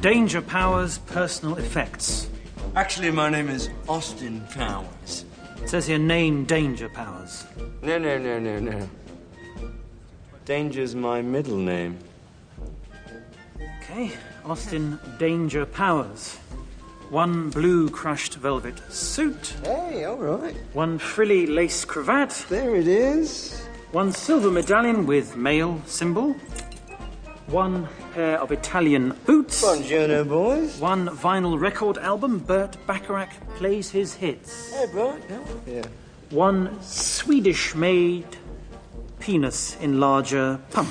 Danger Powers personal effects. Actually, my name is Austin Powers. It says here name Danger Powers. No, no, no, no, no. Danger's my middle name. Okay, Austin Danger Powers. One blue crushed velvet suit, Hey, all right. one frilly lace cravat, There it is. one silver medallion with male symbol, one pair of Italian boots, Buongiorno, boys. one vinyl record album, Burt Bacharach plays his hits, Hey, bro. Yeah. one Swedish made penis enlarger pump,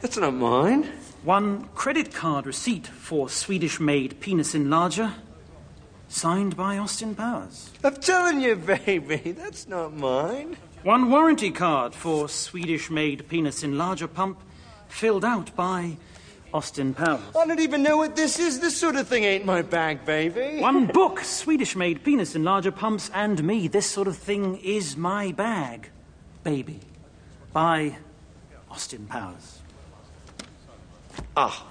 That's not mine. one credit card receipt for Swedish made penis enlarger, signed by Austin Powers. I'm telling you, baby, that's not mine. One warranty card for Swedish made penis enlarger pump, filled out by Austin Powers. I don't even know what this is. This sort of thing ain't my bag, baby. One book, Swedish made penis enlarger pumps and me. This sort of thing is my bag, baby. By Austin Powers. Ah.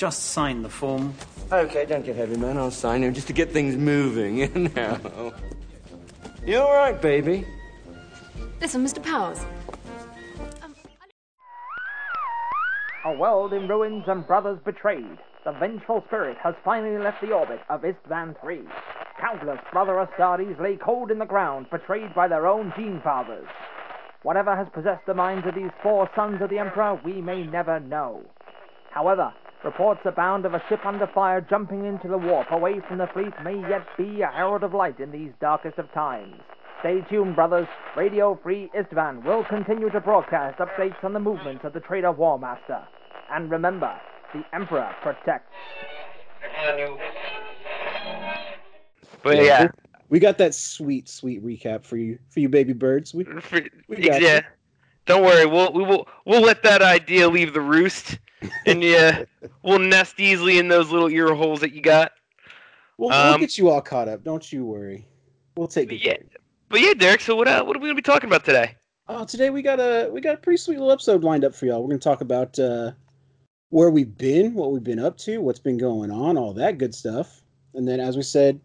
Just sign the form. Okay, don't get heavy, man. I'll sign him just to get things moving, you know. You all right, baby? Listen, Mr. Powers. A world in ruins and brothers betrayed. The vengeful spirit has finally left the orbit of Istvan III. Countless brother Astartes lay cold in the ground, betrayed by their own gene fathers. Whatever has possessed the minds of these four sons of the Emperor, we may never know. However, reports abound of a ship under fire jumping into the warp away from the fleet may yet be a herald of light in these darkest of times. Stay tuned, brothers. Radio Free Istvan will continue to broadcast updates on the movements of the traitor War Master. And remember, the Emperor protects. But yeah, We got that sweet, sweet recap for you, for you baby birds. We, for- we got yeah. you. Don't worry, we'll we will we'll let that idea leave the roost, and yeah, we'll nest easily in those little ear holes that you got. We'll, Um, we'll get you all caught up. Don't you worry. We'll take But it. yeah, but yeah, Derek. So what uh, what are we gonna be talking about today? Uh, today we got a we got a pretty sweet little episode lined up for y'all. We're gonna talk about uh, where we've been, what we've been up to, what's been going on, all that good stuff, and then as we said,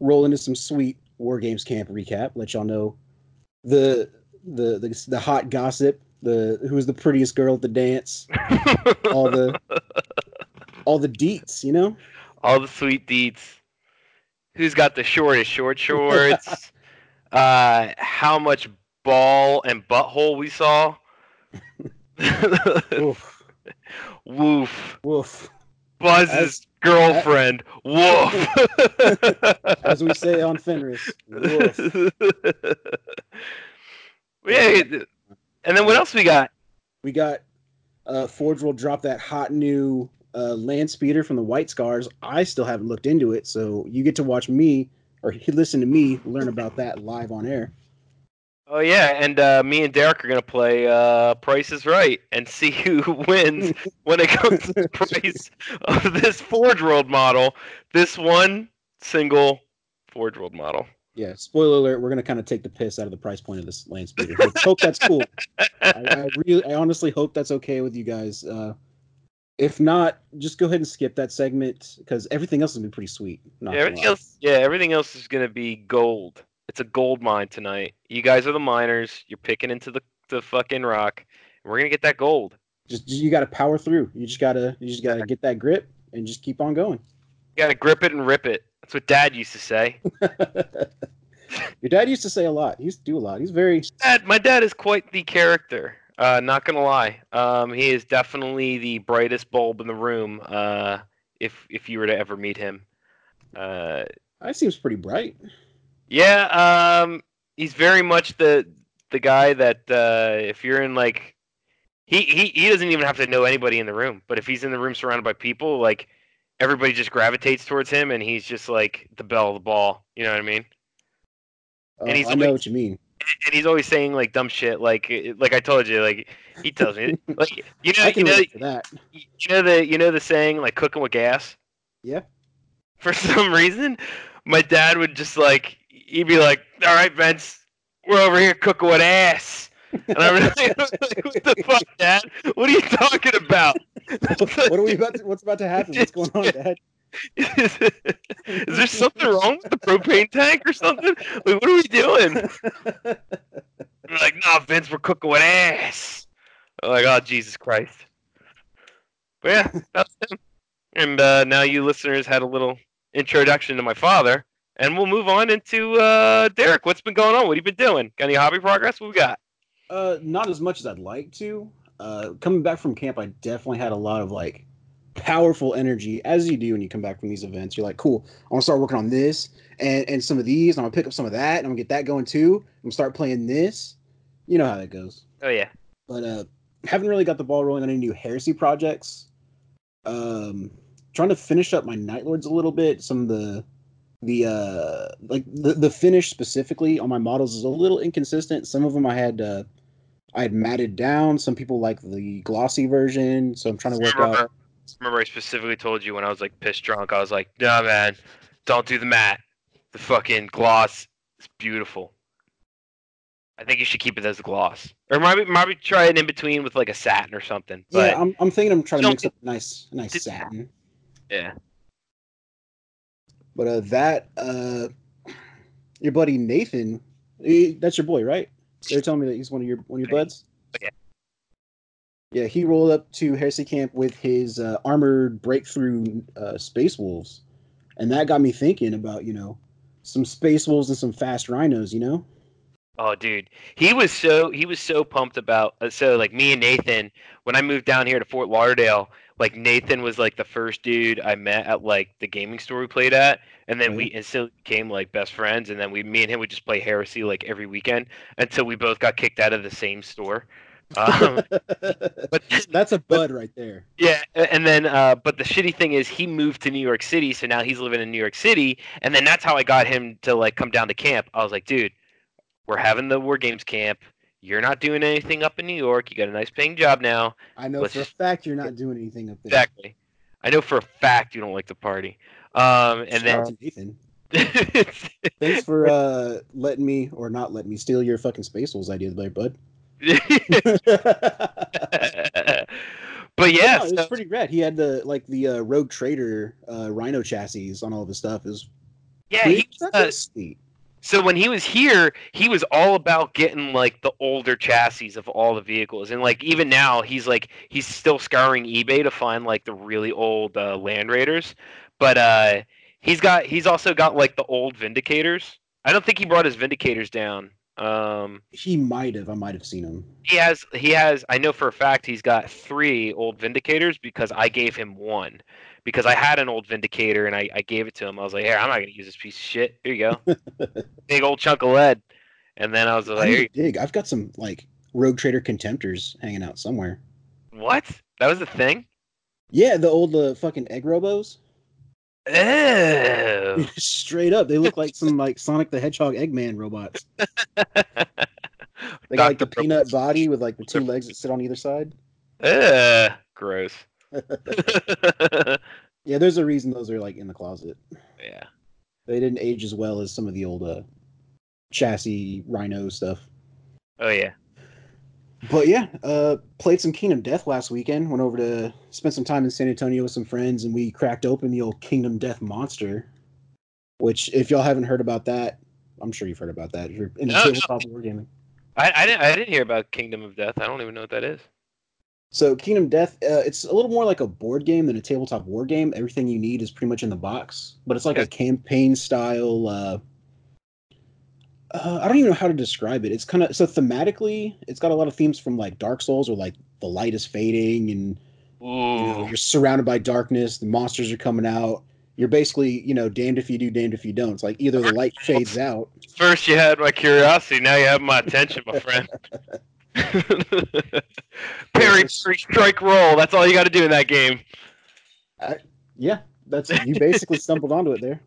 roll into some sweet War Games camp recap. Let y'all know the the the, the hot gossip, the who's the prettiest girl at the dance, all the all the deets, you know. All the sweet deeds. Who's got the shortest short shorts? uh, how much ball and butthole we saw? Oof, Woof. woof. Buzz's girlfriend. Woof. As we say on Fenris, woof. yeah, and then what else we got? We got uh Forge will drop that hot new uh land speeder from the White Scars. I still haven't looked into it, so you get to watch me or he- listen to me learn about that live on air. Oh yeah, and uh, me and Derek are gonna play uh, Price is Right and see who wins when it comes to the price of this Forge World model. This one single Forge World model. Yeah, spoiler alert, we're gonna kind of take the piss out of the price point of this land speeder. Hope that's cool. I, I really I honestly hope that's okay with you guys. Uh if not, just go ahead and skip that segment because everything else has been pretty sweet. not Yeah, everything else, yeah, everything else is gonna be gold. It's a gold mine tonight. You guys are the miners. You're picking into the the fucking rock. And we're gonna get that gold. just you gotta power through. You just gotta you just gotta get that grip and just keep on going. You gotta grip it and rip it. That's what Dad used to say. Your dad used to say a lot. He used to do a lot. He's very Dad, my dad is quite the character. Uh, not gonna lie. Um, he is definitely the brightest bulb in the room. Uh, if if you were to ever meet him. Uh, that seems pretty bright. yeah. Um, he's very much the the guy that uh, if you're in like, he, he he doesn't even have to know anybody in the room. But if he's in the room surrounded by people, like everybody just gravitates towards him, and he's just like the belle of the ball. You know what I mean? Uh, And he's I know always- what you mean. And he's always saying like dumb shit like eh, like I told you like he tells me like you know you know that. you know the you know the saying like cooking with gas Yeah. for some reason my dad would just like he'd be like all right Vince we're over here cooking with ass and I'm like what the fuck dad what are you talking about what are we about? To, what's about to happen? What's going on, Dad? Is there something wrong with the propane tank or something? Like, what are we doing? They're like, nah, Vince, we're cooking with ass. I'm like, oh, Jesus Christ. But yeah, that's him. And uh, now you listeners had a little introduction to my father. And we'll move on into uh, Derek. What's been going on? What have you been doing? Got any hobby progress? What we got? Uh, not as much as I'd like to. Uh, coming back from camp, I definitely had a lot of like powerful energy, as you do when you come back from these events. You're like, cool, I want to start working on this and and some of these. And I'm gonna pick up some of that, and I'm gonna get that going too. I'm gonna start playing this. You know how that goes. Oh, yeah. But uh, haven't really got the ball rolling on any new heresy projects. Um, trying to finish up my Night Lords a little bit. Some of the the uh like the the finish specifically on my models is a little inconsistent. Some of them I had uh I had matted down. Some people like the glossy version, so I'm trying to work out. Remember I specifically told you when I was like pissed drunk, I was like, nah, man, don't do the matte. The fucking gloss is beautiful. I think you should keep it as a gloss, or maybe maybe try it in between with like a satin or something. But yeah, I'm I'm thinking I'm trying to Don't mix up a nice a nice Did- satin. yeah, But uh that uh your buddy Nathan, he, that's your boy, right? They're telling me that he's one of your one of your buds. Yeah. He rolled up to Heresy Camp with his uh, armored breakthrough uh, Space Wolves, and that got me thinking about you know some Space Wolves and some fast Rhinos. You know, Oh, dude, he was so he was so pumped about uh, so like me and Nathan when I moved down here to Fort Lauderdale. Like Nathan was like the first dude I met at like the gaming store we played at, and then we instantly became like best friends. And then we, me and him, would just play Heresy like every weekend until we both got kicked out of the same store. Um, but that's a bud right there. yeah, and then uh, but the shitty thing is he moved to New York City, so now he's living in New York City, and then that's how I got him to like come down to camp. I was like, dude, we're having the War Games camp. You're not doing anything up in New York. You got a nice paying job now. I know Let's for a fact you're not doing anything up there. Exactly. I know for a fact you don't like the party. Um, and Shout out then to Nathan. Thanks for uh letting me or not letting me steal your fucking Space Wolves idea there, bud. but yeah, No, it's so- pretty rad. He had the like the uh, Rogue Trader uh, Rhino chassis on all of his stuff. Is yeah. He, uh, sweet. So when he was here, he was all about getting like the older chassis of all the vehicles, and like even now, he's like he's still scouring eBay to find like the really old uh, Land Raiders, but uh, he's got he's also got like the old Vindicators. I don't think he brought his Vindicators down. Um, He might have. I might have seen him. he has he has I know for a fact he's got three old Vindicators because I gave him one because I had an old Vindicator and I, I gave it to him. I was like, here, I'm not gonna use this piece of shit. Here you go, big old chunk of lead. And then I was I like, here dig. I've got some like Rogue Trader Contemptors hanging out somewhere. What? That was the thing? Yeah, the old uh, fucking egg robos. Oh. Straight up, they look like some like Sonic the Hedgehog Eggman robots. They got like the peanut body with like the two legs that sit on either side. Ugh, gross. Yeah, there's a reason those are like in the closet. yeah. They didn't age as well as some of the old uh, chassis Rhino stuff. Oh yeah. But yeah, uh, played some Kingdom Death last weekend. Went over to spend some time in San Antonio with some friends, and we cracked open the old Kingdom Death monster. Which, if y'all haven't heard about that, I'm sure you've heard about that. If you're into No, no. tabletop wargaming. I, I didn't I didn't hear about Kingdom of Death. I don't even know what that is. So Kingdom Death, uh, it's a little more like a board game than a tabletop war game. Everything you need is pretty much in the box, but it's like a campaign style. Uh, uh, I don't even know how to describe it. It's kind of so thematically, it's got a lot of themes from like Dark Souls, or like the light is fading and you know, you're surrounded by darkness. The monsters are coming out. You're basically, you know, damned if you do, damned if you don't. It's like either the light fades out. First you had my curiosity, now you have my attention, my friend. Parry, parry, strike, roll. That's all you got to do in that game. Yeah, that's you basically stumbled onto it there.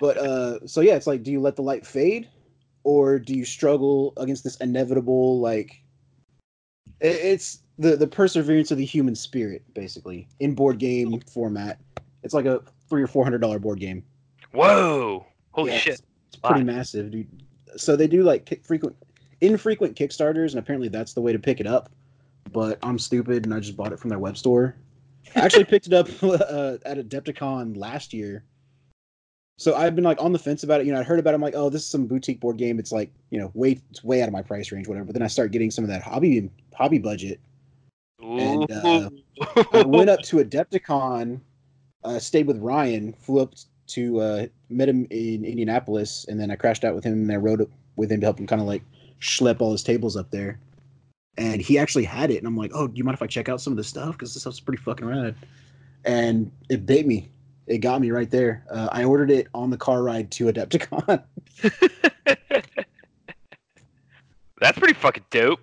But uh so yeah, it's like do you let the light fade or do you struggle against this inevitable like it's the the perseverance of the human spirit basically in board game format. It's like a 3 or 400 dollar board game. Whoa! Holy Yeah, shit! It's, it's pretty massive, dude. So they do like kick frequent infrequent kickstarters and apparently that's the way to pick it up. but I'm stupid and I just bought it from their web store. I actually picked it up uh, at Adepticon last year. So I've been like on the fence about it. You know, I heard about it. I'm like, oh, this is some boutique board game. It's like, you know, way it's way out of my price range, whatever. But then I start getting some of that hobby hobby budget. And, uh, I went up to Adepticon, uh, stayed with Ryan, flew up to uh, met him in Indianapolis, and then I crashed out with him and I rode with him to help him kind of like schlep all his tables up there. And he actually had it, and I'm like, "Oh, do you mind if I check out some of this stuff? Because this stuff's pretty fucking rad." And it bait me. It got me right there. Uh, I ordered it on the car ride to Adepticon. That's pretty fucking dope.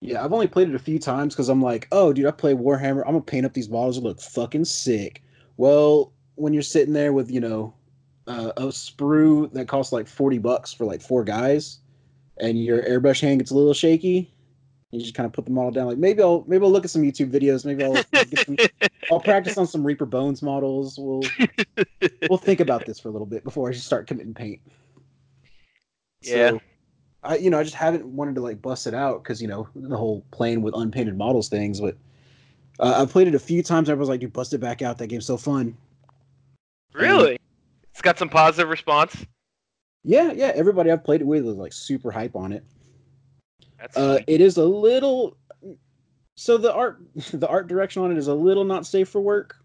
yeah, I've only played it a few times because I'm like, "Oh, dude, I play Warhammer. I'm gonna paint up these models. It look fucking sick." Well, when you're sitting there with you know uh, a sprue that costs like 40 bucks for like four guys and your airbrush hand gets a little shaky you just kind of put the model down like maybe i'll maybe i'll look at some youtube videos maybe i'll get some, i'll practice on some reaper bones models we'll we'll think about this for a little bit before i just start committing paint Yeah. so, i you know i just haven't wanted to like bust it out because you know the whole playing with unpainted models things but uh, i've played it a few times i was like dude bust it back out that game's so fun Really? It's got some positive response. Yeah, yeah. Everybody I've played it with was like super hype on it. Uh, it is a little. So the art, the art direction on it is a little not safe for work.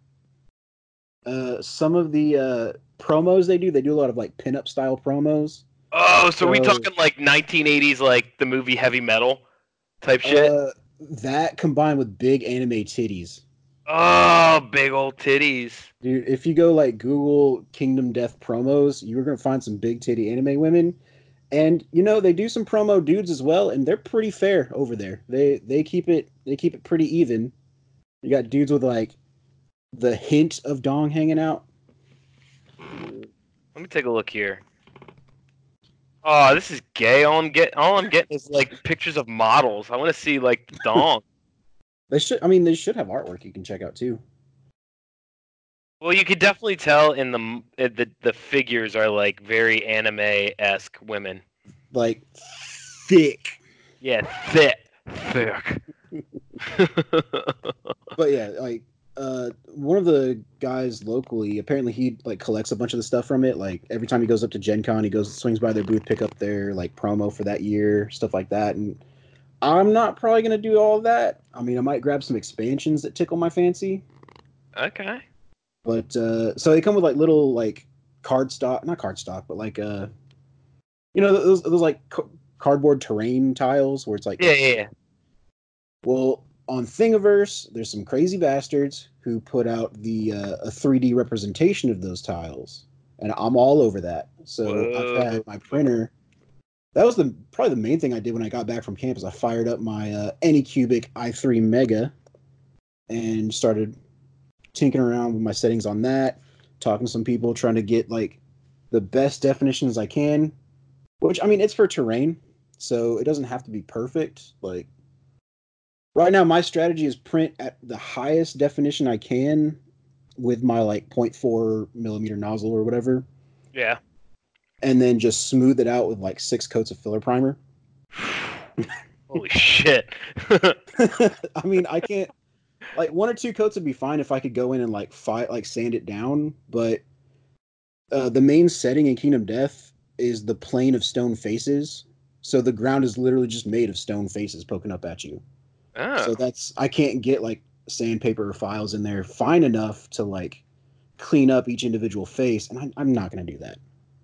Uh, some of the uh, promos they do, they do a lot of like pinup style promos. oh, so we talking like 1980s, like the movie Heavy Metal type shit? Uh, that combined with big anime titties, oh, big old titties. dude. If you go like Google Kingdom Death promos, you're gonna find some big titty anime women. And you know they do some promo dudes as well, and they're pretty fair over there. They they keep it they keep it pretty even. You got dudes with like the hint of dong hanging out. Let me take a look here. Oh, this is gay. All I'm get, all I'm getting is like pictures of models. I want to see like dong. They should. I mean, they should have artwork you can check out too. Well, you could definitely tell in the uh, the the figures are like very anime esque women. Like thick. Yeah, thick, thick. But yeah, like uh, one of the guys locally, apparently he like collects a bunch of the stuff from it. Like every time he goes up to Gen Con, he goes swings by their booth, pick up their like promo for that year, stuff like that. And I'm not probably gonna do all of that. I mean, I might grab some expansions that tickle my fancy. okay. But uh, so they come with like little like card stock, not card stock, but like uh, you know those those like ca- cardboard terrain tiles where it's like Yeah, yeah, yeah. Well, on Thingiverse, there's some crazy bastards who put out the uh, a 3D representation of those tiles, and I'm all over that. So Whoa. I've had my printer. That was the probably the main thing I did when I got back from campus. I fired up my uh, Anycubic i3 Mega and started tinkering around with my settings on that, talking to some people, trying to get like the best definitions I can. Which I mean, it's for terrain, so it doesn't have to be perfect. Like right now, my strategy is print at the highest definition I can with my like 0.4 millimeter nozzle or whatever, Yeah. and then just smooth it out with like six coats of filler primer. Holy shit. I mean, I can't like one or two coats would be fine if I could go in and like fight like sand it down, but uh, the main setting in Kingdom Death is the plane of stone faces. So the ground is literally just made of stone faces poking up at you. oh. So that's I can't get like sandpaper or files in there fine enough to like clean up each individual face, and I, I'm not gonna do that.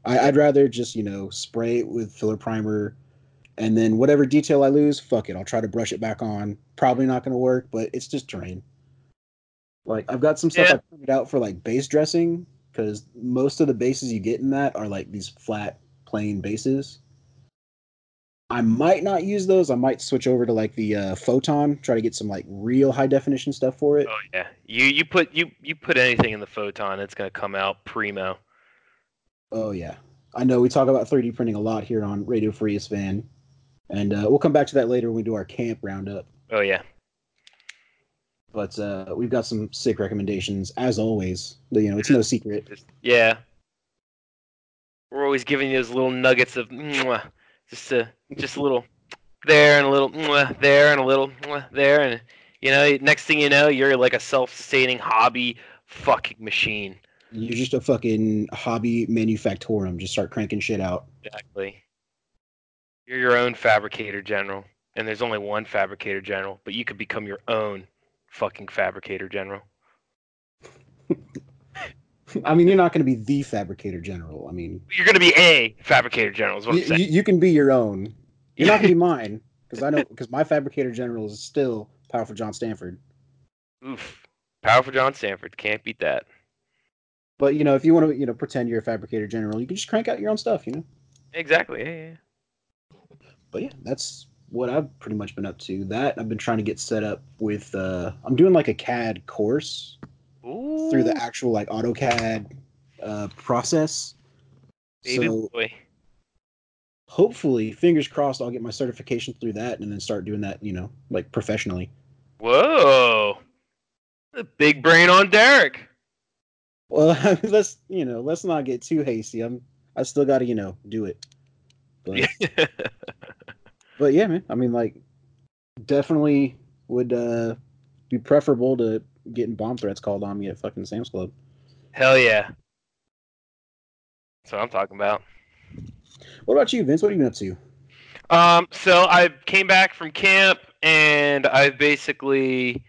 I, I'd rather just you know spray it with filler primer, and then whatever detail I lose, fuck it, I'll try to brush it back on. Probably not gonna work, but it's just terrain. Like I've got some stuff Yeah. I printed out for like base dressing because most of the bases you get in that are like these flat plain bases. I might not use those. I might switch over to like the uh, photon, try to get some like real high definition stuff for it. Oh yeah. You you put you you put anything in the photon, it's gonna come out primo. Oh yeah, I know we talk about 3D printing a lot here on Radio Free Fan, and uh, we'll come back to that later when we do our camp roundup. Oh yeah. But uh, we've got some sick recommendations as always. You know, it's no secret. Yeah. We're always giving you those little nuggets of mwah, just a just a little there and a little there and a little there and you know next thing you know you're like a self-sustaining hobby fucking machine You're just a fucking hobby manufactorum. Just start cranking shit out. exactly you're your own fabricator general and there's only one fabricator general but you could become your own fucking fabricator general I mean, you're not going to be the fabricator general. I mean, you're gonna be a fabricator general is what you, i'm saying you, can be your own. You're not going to be mine because I know because my fabricator general is still powerful John Stanford. oof powerful john stanford can't beat that But you know, if you want to, you know, pretend you're a fabricator general, you can just crank out your own stuff. You know. exactly yeah, yeah, yeah. But yeah, that's what I've pretty much been up to. That I've been trying to get set up with. uh I'm doing like a CAD course Ooh, through the actual like AutoCAD uh, process. baby so boy hopefully, fingers crossed, I'll get my certification through that and then start doing that. You know, like professionally. Whoa. The big brain on Derek. Well, let's you know, let's not get too hasty. I'm I still got to you know do it. But but yeah, man. I mean, like, definitely would uh be preferable to getting bomb threats called on me at fucking Sam's Club. Hell yeah. That's what I'm talking about. What about you, Vince? What have you been up to? Um, so I came back from camp and I've basically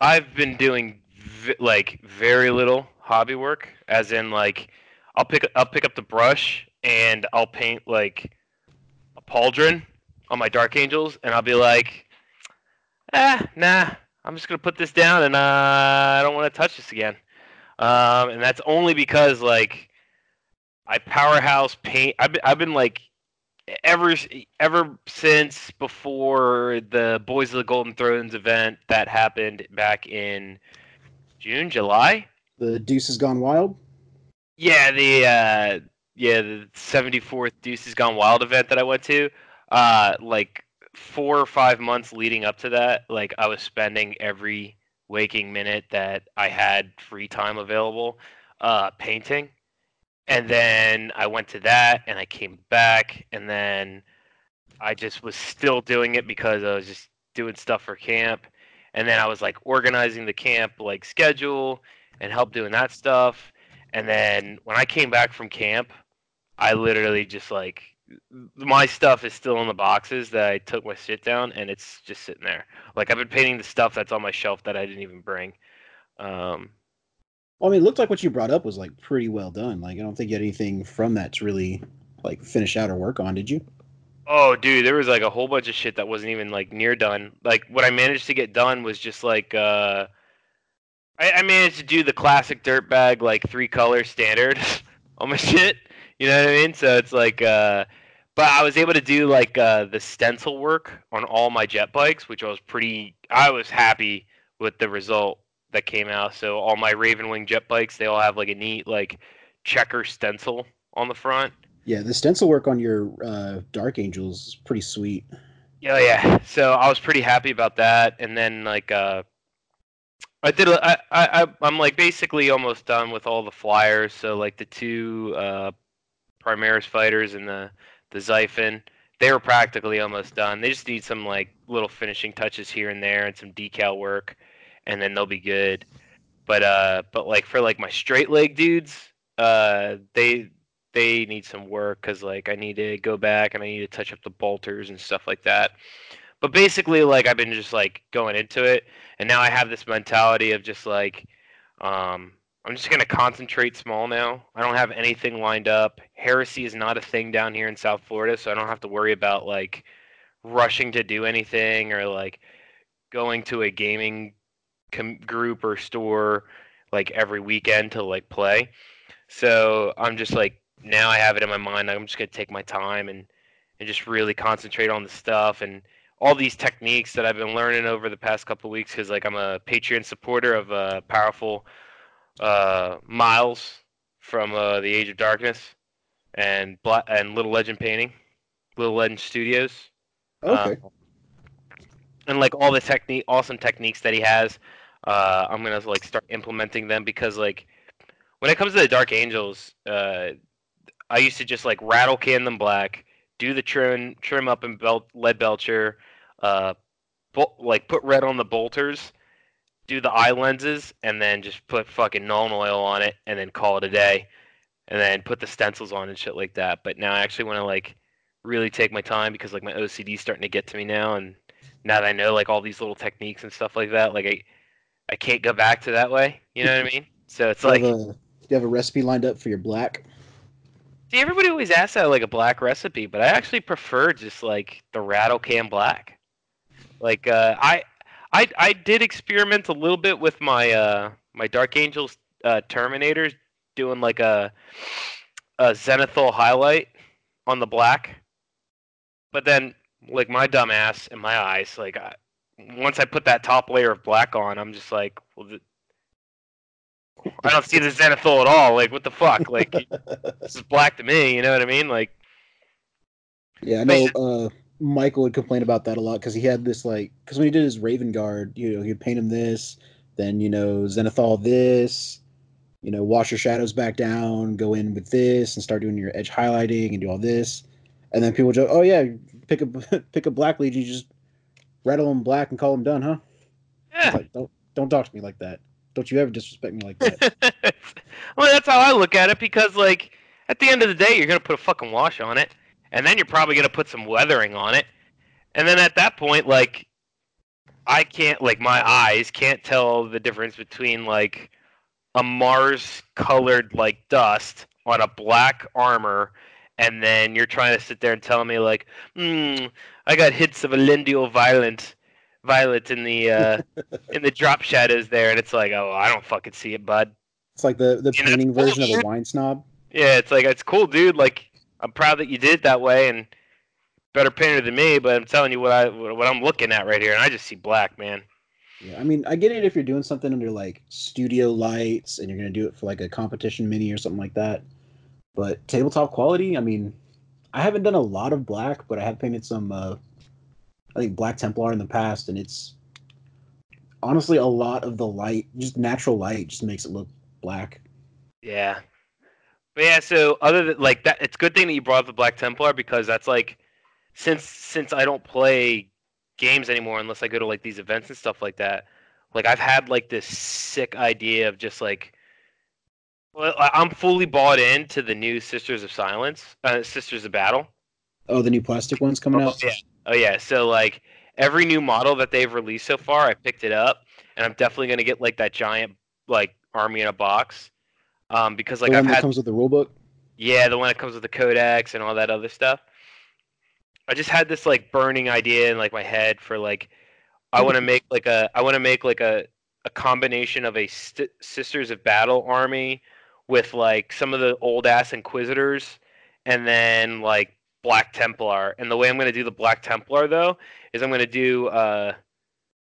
I've been doing v- like very little hobby work as in like I'll pick I'll pick up the brush and I'll paint like a pauldron on my dark angels and I'll be like ah nah I'm just gonna put this down and uh, I don't want to touch this again um, and that's only because like I powerhouse paint I've been, I've been like ever ever since before the Boys of the Golden Thrones event that happened back in June, July. The Deuce has gone wild. Yeah, the uh, yeah the 74th Deuce has Gone Wild event that I went to. Uh, like four or five months leading up to that, like I was spending every waking minute that I had free time available uh, painting. And then I went to that and I came back and then I just was still doing it because I was just doing stuff for camp. And then I was like organizing the camp like schedule and help doing that stuff. And then when I came back from camp I literally just like my stuff is still in the boxes that I took my shit down and it's just sitting there like I've been painting the stuff that's on my shelf that I didn't even bring um Well, I mean, it looked like what you brought up was like pretty well done. Like, I don't think you had anything from that to really like finish out or work on, did you? Oh, dude, there was like a whole bunch of shit that wasn't even like near done. Like what I managed to get done was just like uh I, I managed to do the classic dirtbag like three color standard on my shit. You know what I mean? So it's like uh but I was able to do like uh the stencil work on all my jet bikes, which I was pretty I was happy with the result that came out. So all my Ravenwing jet bikes, they all have like a neat like checker stencil on the front. Yeah, the stencil work on your uh, Dark Angels is pretty sweet. Yeah, yeah. So I was pretty happy about that, and then like uh, I did. I'm like basically almost done with all the flyers. So like the two uh, Primaris fighters and the the Xiphon, they were practically almost done. They just need some like little finishing touches here and there and some decal work, and then they'll be good. But uh, but like for like my straight leg dudes, uh, they they need some work because like I need to go back and I need to touch up the bolters and stuff like that. But basically, like I've been just like going into it, and now I have this mentality of just like, um, I'm just gonna concentrate small now. I don't have anything lined up. Heresy is not a thing down here in South Florida, so I don't have to worry about like rushing to do anything or like going to a gaming com- group or store like every weekend to like play. So I'm just like now I have it in my mind. I'm just gonna take my time and and just really concentrate on the stuff and all these techniques that I've been learning over the past couple weeks because like I'm a Patreon supporter of a powerful uh, Miles from uh, the Age of Darkness and Black and Little Legend Painting, Little Legend Studios Okay. um, and like all the technique, awesome techniques that he has. Uh, I'm gonna like start implementing them because like when it comes to the Dark Angels, uh, I used to just like rattle can them black, do the trim trim up and belt lead belcher, uh, bol- like put red on the bolters, do the eye lenses, and then just put fucking Nuln oil on it, and then call it a day, and then put the stencils on and shit like that. But now I actually want to like really take my time because like my OCD's starting to get to me now, and now that I know like all these little techniques and stuff like that, like I I can't go back to that way. You know what I mean? So it's like, a, do you have a recipe lined up for your black? see, everybody always asks that like a black recipe, but I actually prefer just like the rattle can black. Like uh, I, I, I did experiment a little bit with my uh, my Dark Angels uh, Terminators, doing like a a zenithal highlight on the black, but then like my dumb ass in my eyes, like I, once I put that top layer of black on, I'm just like, well, th- I don't see the zenithal at all. Like, what the fuck? Like, this is black to me. You know what I mean? Like, Yeah, I know. Uh, Michael would complain about that a lot because he had this like because when he did his Raven Guard, you know, he'd paint him this, then you know Zenithal this, you know, wash your shadows back down, go in with this, and start doing your edge highlighting and do all this, and then people joke, oh yeah, pick a pick a black legion, you just rattle them black and call them done, huh? Yeah. like, don't don't talk to me like that. Don't you ever disrespect me like that. well, that's how I look at it because, like, at the end of the day, you're gonna put a fucking wash on it, and then you're probably gonna put some weathering on it, and then at that point, like, I can't, like, my eyes can't tell the difference between like a Mars-colored like dust on a black armor, and then you're trying to sit there and tell me like, hmm, I got hits of a Lindial Violent. Violet in the uh, in the drop shadows there, and it's like, oh, I don't fucking see it, bud. It's like the the You know, painting version of a wine snob. Yeah, it's like it's cool, dude. Like I'm proud that you did it that way, and better painter than me. But I'm telling you what I what I'm looking at right here, and I just see black, man. Yeah, I mean, I get it if you're doing something under like studio lights and you're gonna do it for like a competition mini or something like that. But tabletop quality, I mean, I haven't done a lot of black, but I have painted some. Uh, I think Black Templar in the past, and it's honestly a lot of the light, just natural light, just makes it look black. Yeah, but yeah. So other than like that, it's a good thing that you brought up the Black Templar because that's like since since I don't play games anymore unless I go to like these events and stuff like that. Like I've had like this sick idea of just like. Well, I'm fully bought into the new Sisters of Silence, uh, Sisters of Battle. Oh, the new plastic ones coming Oh, out. yeah. Oh yeah. So like every new model that they've released so far, I picked it up, and I'm definitely gonna get like that giant like army in a box, um, because like the I've that had comes with the rulebook. yeah the one that comes with the codex and all that other stuff. I just had this like burning idea in like my head for like I want to make like a I want to make like a a combination of a st- Sisters of Battle army with like some of the old ass Inquisitors, and then like Black Templar. And the way I'm gonna do the Black Templar though is I'm gonna do uh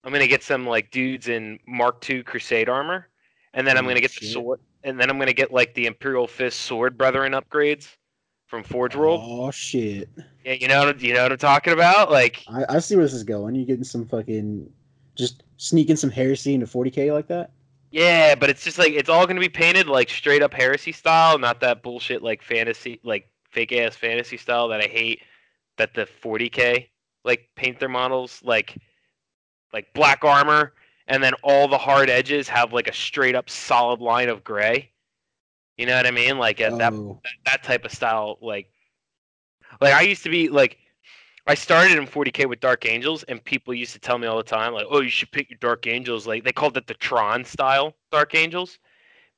I'm gonna get some like dudes in Mark II Crusade armor, and then I'm Oh, gonna get the sword, and then I'm gonna get like the Imperial Fist sword brethren upgrades from Forge World. Oh shit! Yeah, you know what you know what I'm talking about? Like I, I see where this is going. You're getting some fucking just sneaking some heresy into 40k like that? Yeah, but it's just like it's all gonna be painted like straight up heresy style, not that bullshit like fantasy like fake ass fantasy style that I hate that the 40k like paint their models like like black armor and then all the hard edges have like a straight up solid line of gray. You know what I mean? Like uh, that oh, that type of style like like I used to be like I started in 40k with Dark Angels and people used to tell me all the time like oh you should pick your Dark Angels like they called it the Tron style Dark Angels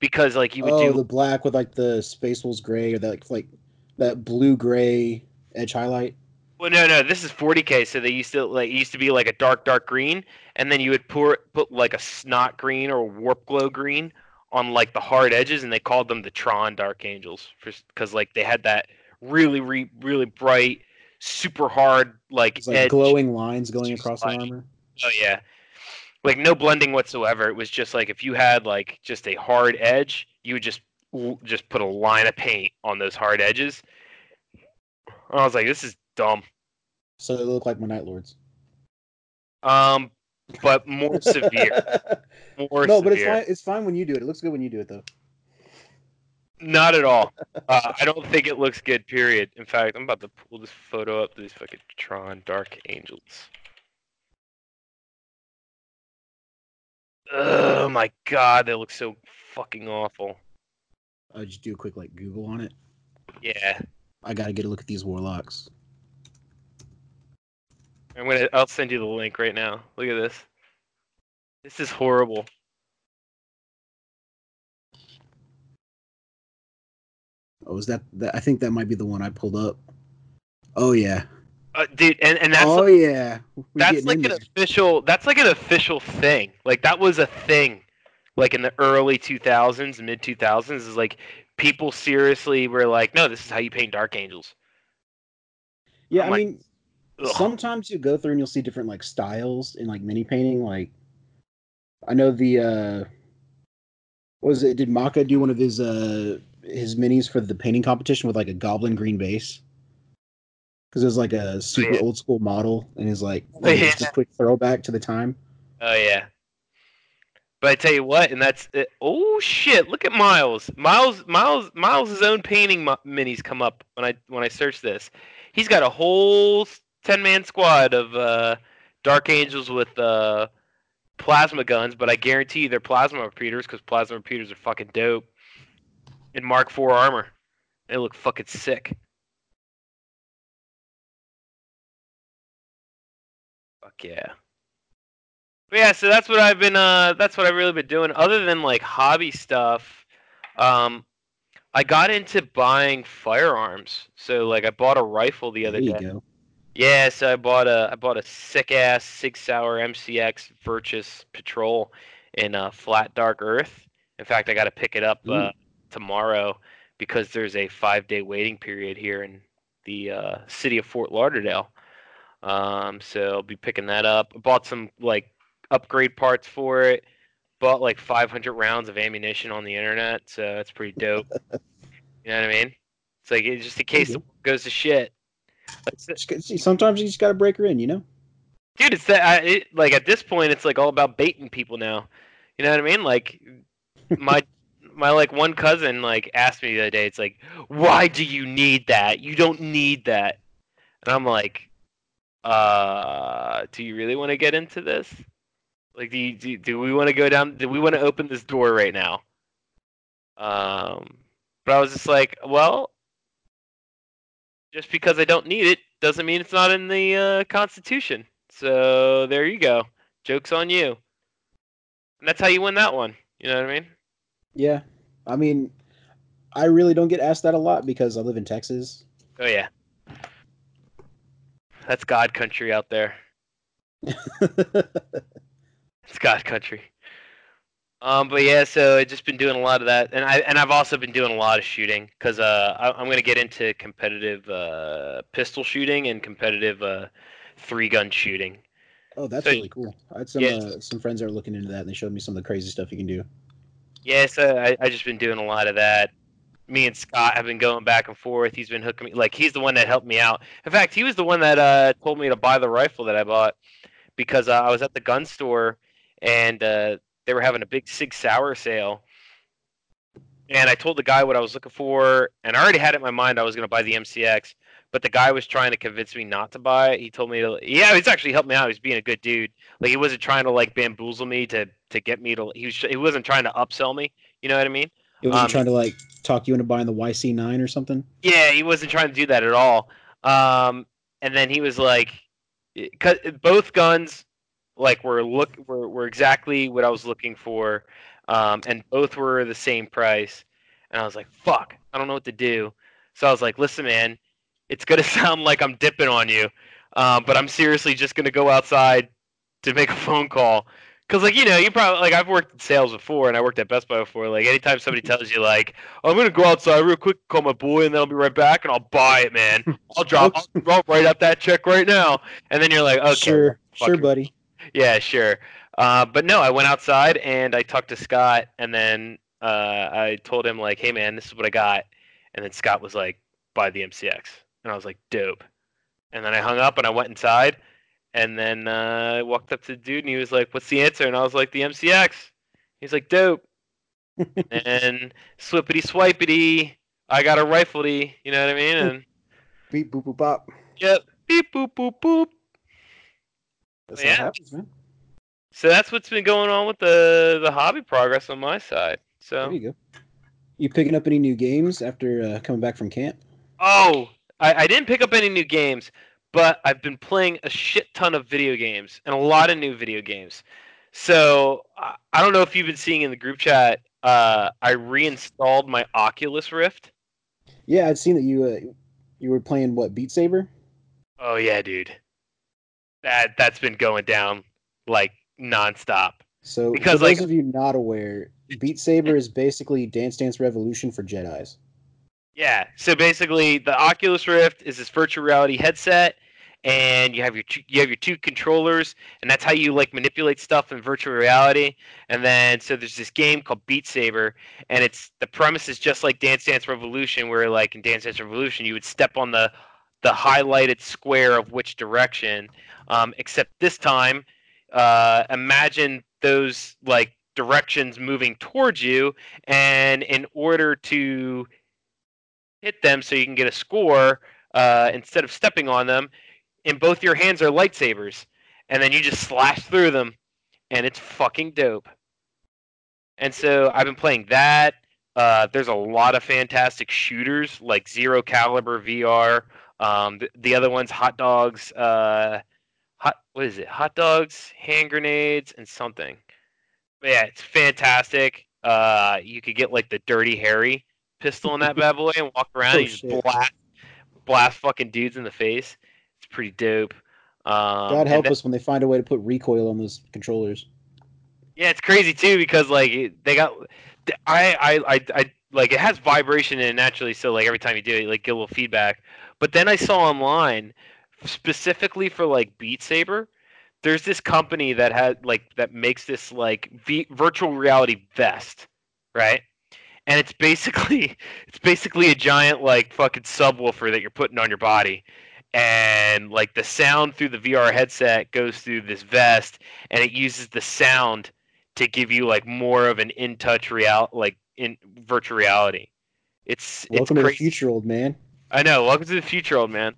because like you would oh, do the black with like the Space Wolves gray or that like, like that blue gray edge highlight. Well no no this is 40k so they used to like used to be like a dark dark green and then you would pour put like a snot green or warp glow green on like the hard edges and they called them the Tron Dark Angels because like they had that really re- really bright super hard like It's like edge. glowing lines going across the armor. Oh yeah. Like no blending whatsoever. It was just like if you had like just a hard edge, you would just just put a line of paint on those hard edges. I was like, this is dumb. So they look like my Night Lords. Um, but more severe. More no, but it's fine. It's fine when you do it. It looks good when you do it though. Not at all. Uh, I don't think it looks good. Period. In fact, I'm about to pull this photo up. These fucking Tron Dark Angels. Oh my god, they look so fucking awful. I'll just do a quick like Google on it. Yeah, I gotta get a look at these warlocks. I'm gonna. I'll send you the link right now. Look at this. This is horrible. Oh, is that, that? I think that might be the one I pulled up. Oh yeah. Uh, dude, and, and that's oh yeah. We're that's like an there. official that's like an official thing like that was a thing like in the early 2000s mid 2000s is like people seriously were like no this is how you paint dark angels Yeah, I'm I like, mean, Ugh. sometimes you go through and you'll see different like styles in like mini painting. Like, I know the uh, what was it? Did Maka do one of his uh his minis for the painting competition with like a goblin green base? Because it was like a super yeah. old school model, and it's like just a quick throwback to the time. oh yeah but i tell you what and that's it. oh shit look at miles miles miles miles' own painting minis come up when i when i search this he's got a whole 10 man squad of uh dark angels with uh plasma guns, but I guarantee you they're plasma repeaters because plasma repeaters are fucking dope. In Mark IV armor, they look fucking sick. Fuck yeah. But yeah, so that's what I've been. Uh, that's what I've really been doing. Other than like hobby stuff, um, I got into buying firearms. So like, I bought a rifle the other There day. go. Yeah, so I bought a I bought a sick ass Sig Sauer MCX Virtus Patrol in uh, flat dark earth. In fact, I got to pick it up uh, tomorrow because there's a five day waiting period here in the uh, city of Fort Lauderdale. Um, so I'll be picking that up. I bought some like upgrade parts for it. Bought like 500 rounds of ammunition on the internet, so that's pretty dope. you know what I mean? It's like it's just in case the goes to shit. Sometimes you just gotta break her in, you know. dude it's that I, it, like at this point it's like all about baiting people now. You know what i mean? Like my my like one cousin like asked me the other day it's like why do you need that? You don't need that. And i'm like uh do you really want to get into this? Like do you, do, do we want to go down do we want to open this door right now? Um but i was just like well just because i don't need it doesn't mean it's not in the uh, constitution so there you go. Joke's on you. And that's how you win that one. You know what I mean? Yeah, I mean, I really don't get asked that a lot because I live in Texas. Oh yeah. That's God country out there. It's God country. Um, but yeah, so I've just been doing a lot of that, and I and I've also been doing a lot of shooting because uh, I, I'm gonna get into competitive uh, pistol shooting and competitive uh, three gun shooting. oh, that's So- really cool. I had some Yeah. uh, some friends that are looking into that, and they showed me some of the crazy stuff you can do. Yeah, so I I just been doing a lot of that. Me and Scott have been going back and forth. He's been hooking me like he's the one that helped me out. In fact, he was the one that uh, told me to buy the rifle that I bought because uh, I was at the gun store and uh, they were having a big Sig Sauer sale. And I told the guy what I was looking for, and I already had it in my mind I was going to buy the MCX. But the guy was trying to convince me not to buy it. He told me to. Yeah, he's actually helped me out. He's being a good dude. Like he wasn't trying to like bamboozle me to to get me to. He was. He wasn't trying to upsell me. You know what I mean? It wasn't Um, trying to like talk you into buying the YC9 or something. Yeah, he wasn't trying to do that at all. Um, and then he was like, both guns, like were look were, were exactly what I was looking for, um, and both were the same price. And I was like, fuck, I don't know what to do. So I was like, listen, man, it's gonna sound like I'm dipping on you, um, but I'm seriously just gonna go outside to make a phone call. Cause like you know you probably like I've worked in sales before and I worked at Best Buy before. Like anytime somebody tells you like I'm gonna go outside real quick, call my boy, and then I'll be right back, and I'll buy it, man. I'll drop, I'll, I'll write up that check right now, and then you're like, okay, sure, sure, buddy. Yeah, sure. Uh, but no, I went outside and I talked to Scott, and then uh, I told him like, hey man, this is what I got, and then Scott was like, buy the MCX, and I was like, dope. And then I hung up and I went inside, and then uh, I walked up to the dude, and he was like, what's the answer? And I was like, the MCX. He's like, dope. and swippity swipity, I got a rifledy. You know what I mean? And Beep boop boop bop. yep, beep boop boop boop. That's Yeah. happens, man. So that's what's been going on with the the hobby progress on my side. So There you go. You picking up any new games after uh, coming back from camp? Oh, I, I didn't pick up any new games, but I've been playing a shit ton of video games and a lot of new video games. So I, I don't know if you've been seeing in the group chat. Uh, I reinstalled my Oculus Rift. Yeah, I'd seen that you uh, you were playing what Beat Saber. Oh yeah, dude. That that's been going down like nonstop. So Because, for those of you not aware, Beat Saber is basically Dance Dance Revolution for Jedi's. Yeah. So basically, the Oculus Rift is this virtual reality headset, and you have your two, you have your two controllers, and that's how you like manipulate stuff in virtual reality. And then so there's this game called Beat Saber, and it's the premise is just like Dance Dance Revolution, where like in Dance Dance Revolution you would step on the the highlighted square of which direction, um, except this time, uh, imagine those like directions moving towards you, and in order to hit them so you can get a score uh, instead of stepping on them. And both your hands are lightsabers, and then you just slash through them, and it's fucking dope. And so I've been playing that. Uh, there's a lot of fantastic shooters like Zero Caliber VR. Um, the, the other ones, Hot Dogs, uh, hot what is it? Hot Dogs, hand grenades, and something. But yeah, it's fantastic. Uh, you could get like the Dirty Harry pistol in that bad boy and walk around Oh, and just shit. blast blast fucking dudes in the face. It's pretty dope. Um, God help then- us when they find a way to put recoil on those controllers. yeah, it's crazy too because like they got I I I, I like it has vibration in it naturally, so like every time you do it, like get a little feedback. But then I saw online specifically for like Beat Saber, there's this company that had like that makes this like v- virtual reality vest, right? And it's basically it's basically a giant like fucking subwoofer that you're putting on your body. And like the sound through the VR headset goes through this vest and it uses the sound to give you like more of an in touch real like in virtual reality. It's Welcome to it's the future, old man. I know. Welcome to the future, old man.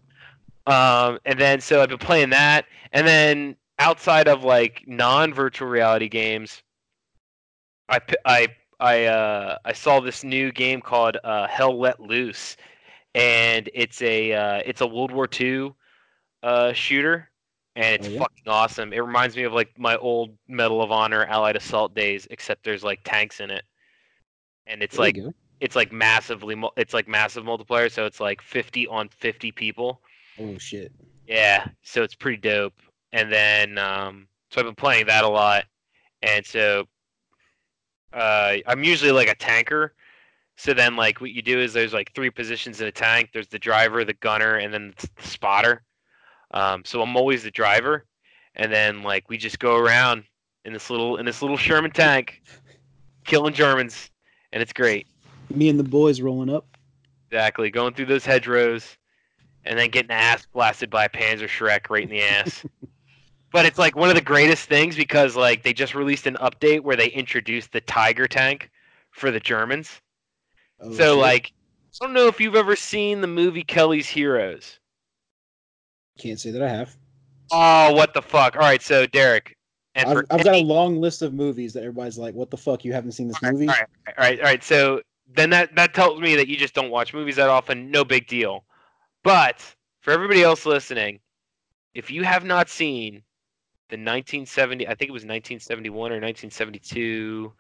Um, and then so I've been playing that, and then outside of like non-virtual reality games, I I I uh, I saw this new game called uh, Hell Let Loose, and it's a uh, it's a World War II uh, shooter, and it's Oh, yeah? fucking awesome. It reminds me of like my old Medal of Honor Allied Assault days, except there's like tanks in it, and it's There like. It's like massively it's like massive multiplayer so it's like 50 on 50 people. Oh shit. yeah so it's pretty dope. And then um so i've been playing that a lot. And so uh i'm usually like a tanker. So then like what you do is there's like three positions in a tank. There's the driver the gunner and then the spotter. Um so i'm always the driver. And then like we just go around in this little in this little sherman tank killing germans. And it's great Me and the boys rolling up. Exactly, going through those hedgerows, and then getting ass blasted by a Panzerschreck right in the ass. but it's like one of the greatest things because like they just released an update where they introduced the Tiger tank for the Germans. Oh, so shit. like, I don't know if you've ever seen the movie Kelly's Heroes. can't say that I have. Oh, what the fuck! All right, so Derek, and I've, I've got a long list of movies that everybody's like, "What the fuck? You haven't seen this movie?" All right, all right, all right. So then that that tells me that you just don't watch movies that often. No big deal. But for everybody else listening, if you have not seen the 1970, I think it was 1971 or 1972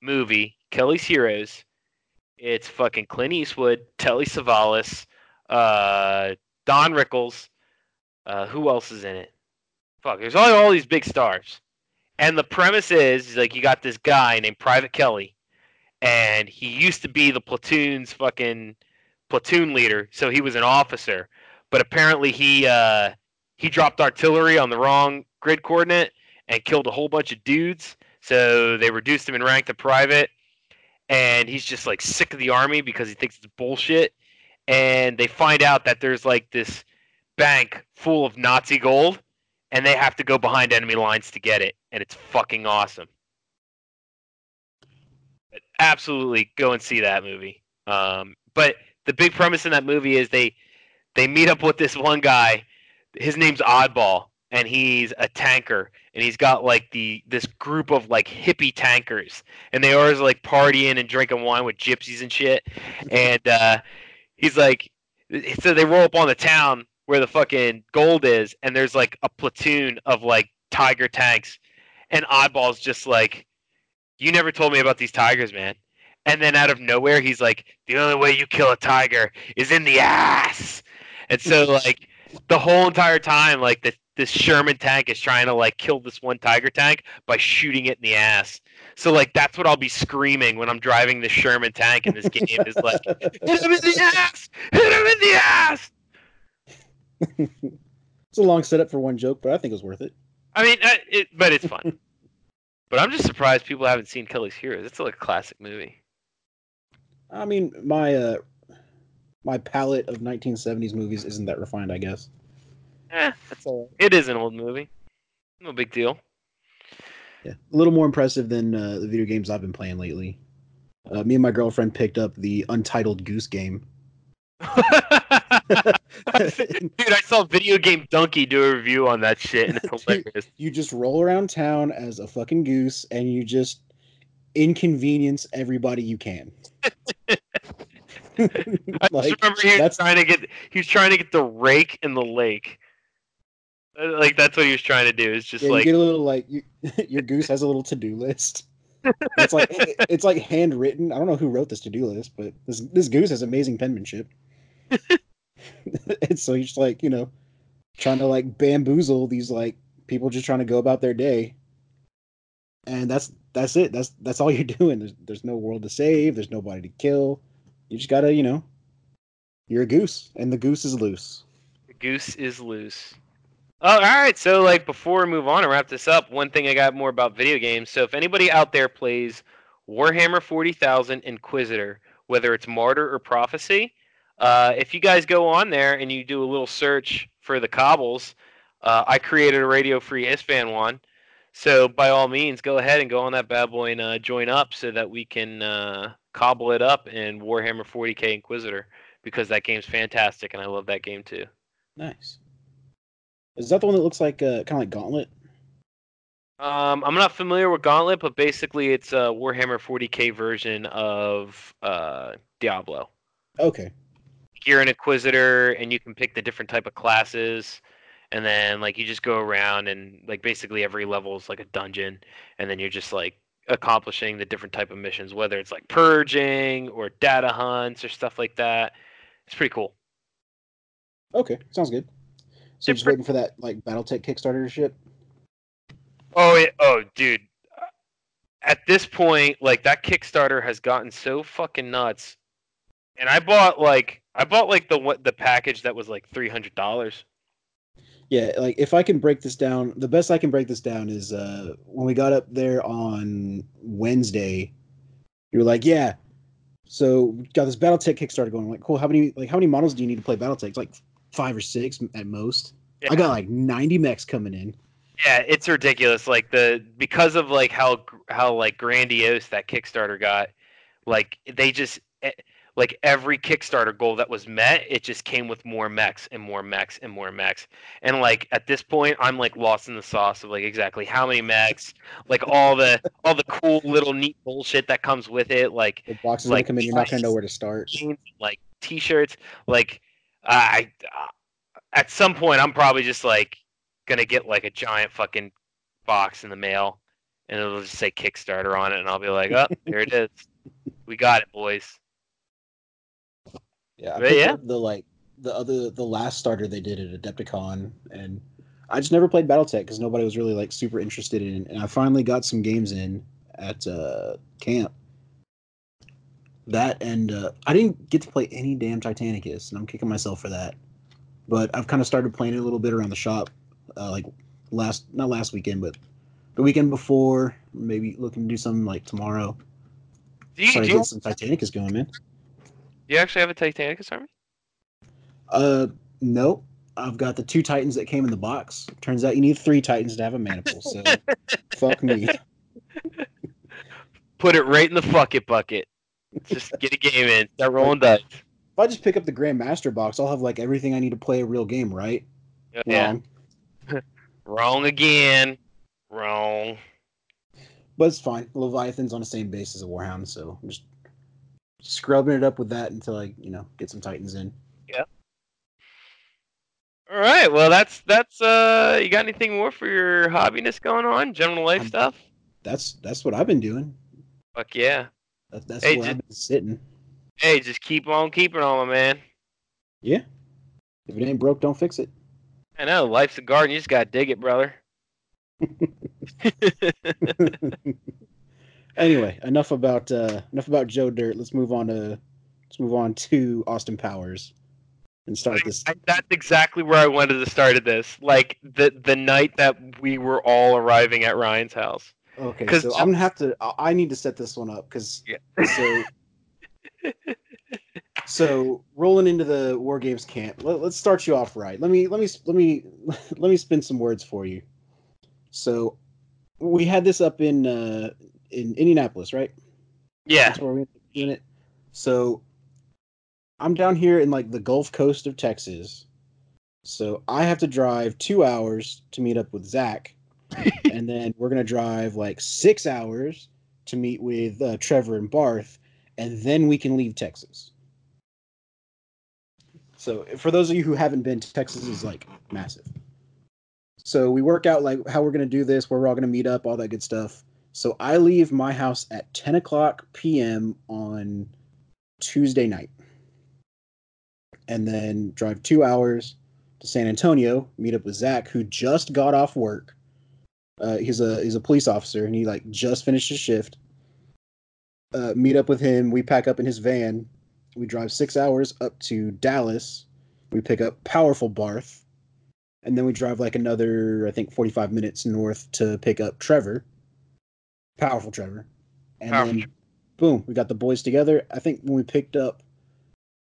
movie Kelly's Heroes, it's fucking Clint Eastwood, Telly Savalas, uh, Don Rickles. Uh, who else is in it? Fuck, there's all, all these big stars. And the premise is, is like you got this guy named Private Kelly, and he used to be the platoon's fucking platoon leader, so he was an officer. But apparently he uh, he dropped artillery on the wrong grid coordinate and killed a whole bunch of dudes. So they reduced him in rank to private, and he's just like sick of the army because he thinks it's bullshit. And they find out that there's like this bank full of Nazi gold, and they have to go behind enemy lines to get it, and it's fucking awesome. Absolutely go and see that movie. Um, but the big premise in that movie is they they meet up with this one guy. His name's Oddball, and he's a tanker, and he's got like the this group of like hippie tankers, and they always like partying and drinking wine with gypsies and shit. And uh, he's like, so they roll up on the town where the fucking gold is, and there's like a platoon of like tiger tanks, and Oddball's just like, you never told me about these tigers, man. And then out of nowhere, he's like, the only way you kill a tiger is in the ass. And so like the whole entire time, like the, this Sherman tank is trying to like kill this one tiger tank by shooting it in the ass. So like that's what I'll be screaming when I'm driving the Sherman tank in this game is like, hit him in the ass, hit him in the ass. it's a long setup for one joke, but I think it was worth it. I mean, it, but it's fun. But I'm just surprised people haven't seen Kelly's Heroes. It's like a classic movie. I mean, my uh, my palette of 1970s movies isn't that refined, I guess. Eh, that's all. It is an old movie. No big deal. Yeah, a little more impressive than uh, the video games I've been playing lately. Uh, me and my girlfriend picked up the Untitled Goose Game. Dude, I saw videogamedunkey do a review on that shit, and it's hilarious. You just roll around town as a fucking goose, and you just inconvenience everybody you can. I like, remember he was that's- trying to get he was trying to get the rake in the lake. Uh, Like that's what he was trying to do. Is just yeah, like you get a little like you, your goose has a little to-do list. It's like it's like handwritten. I don't know who wrote this to-do list, but this this goose has amazing penmanship. and so he's like you know trying to like bamboozle these like people just trying to go about their day, and that's that's it. That's that's all you're doing. There's there's no world to save. There's nobody to kill. You just gotta you know you're a goose, and the goose is loose. the goose is loose. Oh, all right. So, like, before we move on and wrap this up, one thing I got more about video games. So, if anybody out there plays Warhammer 40,000 Inquisitor, whether it's Martyr or Prophecy, uh, if you guys go on there and you do a little search for the cobbles, uh, I created a Radio Free ISFAN one. So, by all means, go ahead and go on that bad boy and uh, join up so that we can uh, cobble it up in Warhammer 40k Inquisitor because that game's fantastic and I love that game too. Nice. Is that the one that looks like uh, kind of like Gauntlet? Um, I'm not familiar with Gauntlet, but basically it's a Warhammer 40k version of uh, Diablo. Okay. You're an Inquisitor, and you can pick the different type of classes, and then like you just go around and like basically every level is like a dungeon, and then you're just like accomplishing the different type of missions, whether it's like purging or data hunts or stuff like that. It's pretty cool. Okay, sounds good. So you're just waiting for that like BattleTech Kickstarter to ship. Oh, it, oh, dude. At this point, like that Kickstarter has gotten so fucking nuts, and I bought like I bought like the what the package that was like three hundred dollars. Yeah, like if I can break this down, the best I can break this down is uh when we got up there on Wednesday, you were like, "Yeah, so got this BattleTech Kickstarter going." I'm like, cool. How many like how many models do you need to play BattleTech? It's like five or six at most. I got like 90 mechs coming in. Yeah, it's ridiculous. Like the because of like how how like grandiose that Kickstarter got, like they just eh, like every Kickstarter goal that was met, it just came with more mechs and more mechs and more mechs. And like at this point, I'm like lost in the sauce of like exactly how many mechs, like all the all the cool little neat bullshit that comes with it, like The boxes Like, that come in, you're not gonna know where to start. like t-shirts. Like I, at some point, I'm probably just like gonna get like a giant fucking box in the mail, and it'll just say Kickstarter on it, and I'll be like, oh, there it is. We got it, boys. Yeah, I But yeah. the like the other the last starter they did at Adepticon, and I just never played BattleTech because nobody was really like super interested in. it. And I finally got some games in at uh, camp. That and uh, I didn't get to play any damn Titanicus, and I'm kicking myself for that. But I've kind of started playing it a little bit around the shop, uh, like last not last weekend, but the weekend before. Maybe looking to do something like tomorrow. Do you, Try to you, get some Titanicus going, man. You actually have a Titanicus army? Uh, nope. I've got the two Titans that came in the box. Turns out you need three Titans to have a maniple. So, fuck me. put it right in the fuck it bucket. Just get a game in. Start rolling dice. If I just pick up the Grandmaster box, I'll have like everything I need to play a real game, right? Yeah. Wrong. Wrong again. Wrong. But it's fine. Leviathan's on the same base as a Warhound, so I'm just scrubbing it up with that until I, you know, get some Titans in. Yeah. All right. Well, that's that's. Uh, you got anything more for your hobbiness going on? General life Um, stuff. That's that's what I've been doing. Fuck yeah. That, that's Hey, where ju- I've been sitting. Hey, just keep on keeping on, my man. Yeah. If it ain't broke, don't fix it. I know life's a garden. You just gotta dig it, brother. anyway, enough about uh enough about Joe Dirt. Let's move on to let's move on to Austin Powers and start this. I, that's exactly where I wanted to start at this. Like the the night that we were all arriving at Ryan's house. Okay, so I'm gonna have to. I I need to set this one up because Yeah. so. So rolling into the war games camp, let, let's start you off right. Let me let me let me let me spin some words for you. So, we had this up in uh, in Indianapolis, right? Yeah. That's where we're doing it. So I'm down here in like the Gulf Coast of Texas. So I have to drive two hours to meet up with Zach, and then we're gonna drive like six hours to meet with uh, Trevor and Barth, and then we can leave Texas. So for those of you who haven't been, Texas is like massive. So we work out like how we're gonna do this, where we're all gonna meet up, all that good stuff. So I leave my house at 10 o'clock p.m. on Tuesday night. And then drive two hours to San Antonio, meet up with Zach, who just got off work. Uh, he's a he's a police officer and he like just finished his shift. Uh, meet up with him. We pack up in his van. We drive six hours up to Dallas. We pick up powerful Barth, and then we drive like another I think 45 minutes north to pick up Trevor powerful Trevor. And Powerful then boom, we got the boys together. I think when we picked up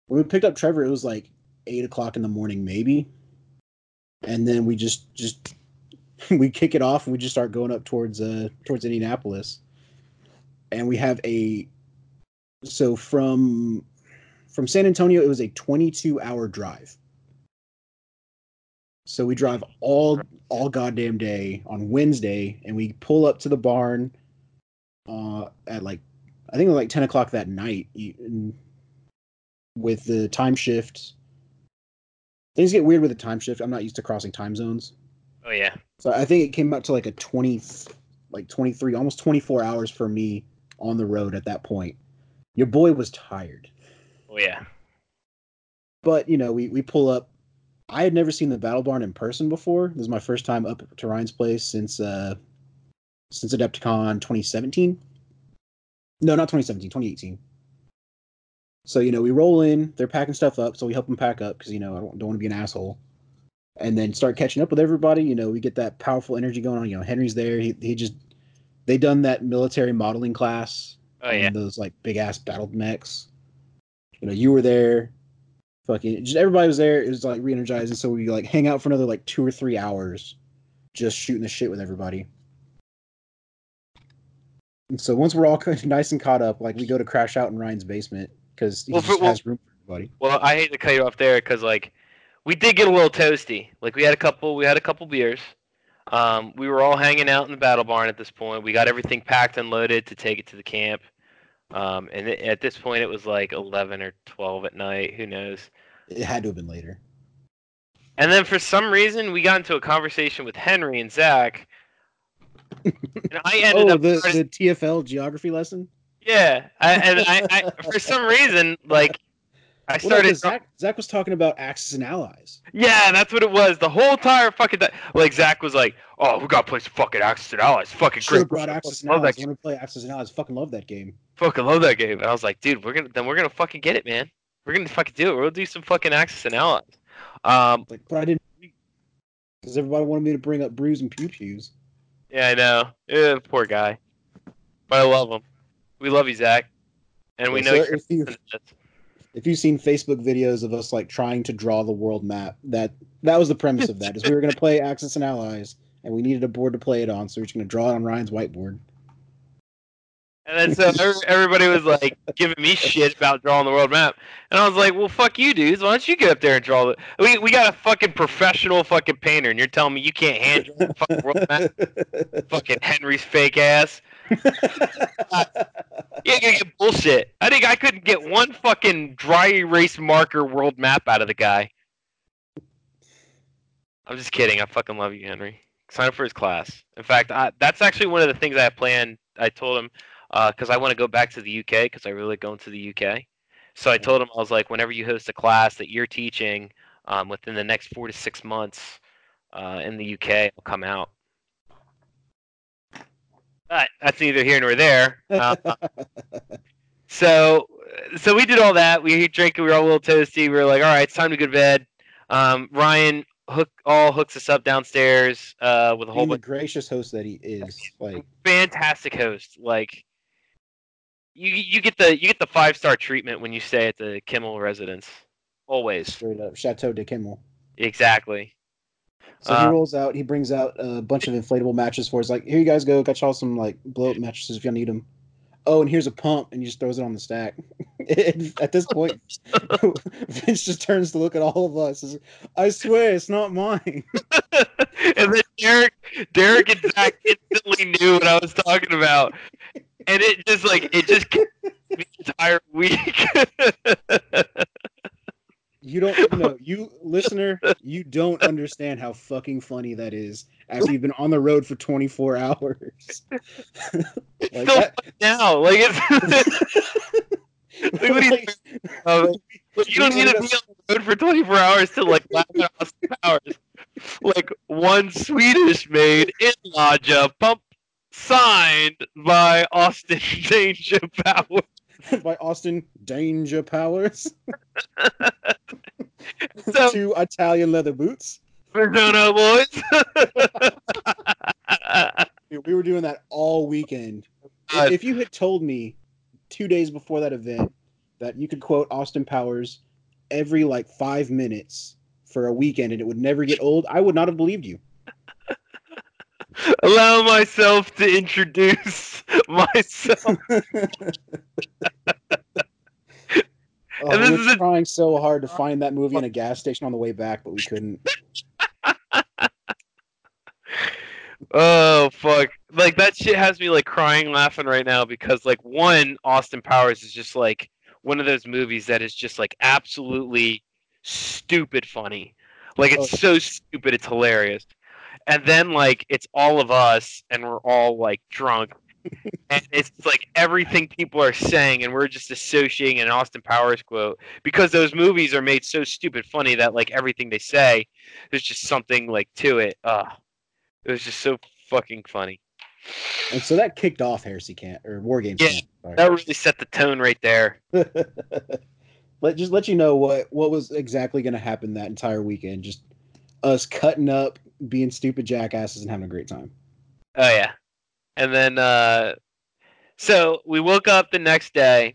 when we picked up Trevor, it was like eight o'clock in the morning, maybe. And then we just just we kick it off and we just start going up towards uh towards Indianapolis. And we have a so from from San Antonio it was a 22 hour drive. So we drive all all goddamn day on Wednesday and we pull up to the barn uh, at like I think like ten o'clock that night. With the time shift, things get weird with the time shift. I'm not used to crossing time zones, Oh yeah. so I think it came out to like a twenty, like twenty three, almost twenty four hours for me on the road at that point. Your boy was tired, Oh yeah. but you know we we pull up. I had never seen the battle barn in person before. This is my first time up to Ryan's place since uh since Adepticon 2017. No, not 2017, 2018. So you know we roll in, they're packing stuff up, so we help them pack up because you know I don't, don't want to be an asshole, and then start catching up with everybody. You know we get that powerful energy going on. You know Henry's there. He he just they done that military modeling class Oh yeah. those like big ass battle mechs. You know, you were there. Fucking just everybody was there. It was like re-energizing. So we like hang out for another like two or three hours, just shooting the shit with everybody. And so once we're all nice and caught up, like we go to crash out in Ryan's basement because he Well, for- has room for everybody. Well, I hate to cut you off there because like we did get a little toasty. Like we had a couple, we had a couple beers. Um, we were all hanging out in the battle barn at this point. We got everything packed and loaded to take it to the camp. Um, and it, at this point, it was like eleven or twelve at night. Who knows? It had to have been later. And then for some reason, we got into a conversation with Henry and Zach. And I ended oh, up the, starting- the TFL geography lesson. yeah. I, and I, I, for some reason, like I Well, no, Zach, Zach was talking about Axis and Allies. Yeah, that's what it was. The whole entire fucking time. Like Zach was like, "Oh, we got to play some fucking Axis and Allies. Fucking have great. brought Axis and love that Allies. I game. want to play Axis and Allies. Fucking love that game. Fucking love that game." And I was like, "Dude, we're gonna then we're gonna fucking get it, man. We're gonna fucking do it. We'll do some fucking Axis and Allies." Um, Like, but I didn't because everybody wanted me to bring up brews and pew pews. Yeah, I know. Yeah, poor guy. But I love him. We love you, Zach. And we know so you're if you, if you've seen Facebook videos of us like trying to draw the world map, that that was the premise of that. Is we were going to play Axis and Allies, and we needed a board to play it on, so we are just going to draw it on Ryan's whiteboard. And then so everybody was like giving me shit about drawing the world map, and I was like, "Well, fuck you, dudes. Why don't you get up there and draw the? We we got a fucking professional fucking painter, and you're telling me you can't hand draw the fucking world map? fucking Henry's fake ass. Yeah, you get bullshit. I think I couldn't get one fucking dry erase marker world map out of the guy. I'm just kidding. I fucking love you, Henry. Sign up for his class. In fact, I, that's actually one of the things I planned. I told him because I want to go back to the UK because I really go into the UK. So I told him I was like, whenever you host a class that you're teaching um, within the next four to six months uh, in the UK, I'll come out. But that's neither here nor there. Uh, so, so we did all that. We drank. We were all a little toasty. We were like, all right, it's time to go to bed. Um, Ryan hook all hooks us up downstairs uh, with a whole Being the bunch gracious host that he is, like fantastic host. Like you you get the you get the five star treatment when you stay at the Kimmel residence. Always. straight up Chateau de Kimmel. Exactly. So he Uh, rolls out. He brings out a bunch of inflatable mattress for us. Like, here you guys go. Got y'all some like blow up mattresses if y'all need them. Oh, and here's a pump, and he just throws it on the stack. At this point, Vince just turns to look at all of us. Says, I swear, it's not mine. and then Derek Derek and Zach instantly knew what I was talking about. And it just like it just the entire week. You don't, you know, you listener, you don't understand how fucking funny that is. After you've been on the road for 24 hours. Like so that- now. Like it's Like, what do you Like, Um, you don't need to be on the road for 24 hours to like laugh at Austin Powers. Like one Swedish made in Lodja pump signed by Austin Danger Powers. by Austin Danger Powers. So Two Italian leather boots. Persona boys. We were doing that all weekend. If- if you had told me two days before that event that you could quote Austin Powers every like five minutes for a weekend and it would never get old, I would not have believed you. Allow myself to introduce myself. Oh, And we this were is a- trying so hard to uh, find that movie in a gas station on the way back, but we couldn't. Oh fuck! Like that shit has me like crying, laughing right now because like one, Austin Powers is just like one of those movies that is just like absolutely stupid funny. Like it's Oh. so stupid, it's hilarious. And then like it's all of us, and we're all like drunk, and it's like everything people are saying, and we're just associating an Austin Powers quote because those movies are made so stupid funny that like everything they say, there's just something like to it. Ugh. It was just so fucking funny. And so that kicked off Heresy Camp or War Games Yeah, Camp. That really set the tone right there. let just let you know what what was exactly going to happen that entire weekend. Just us cutting up, being stupid jackasses, and having a great time. Oh yeah. And then uh so we woke up the next day.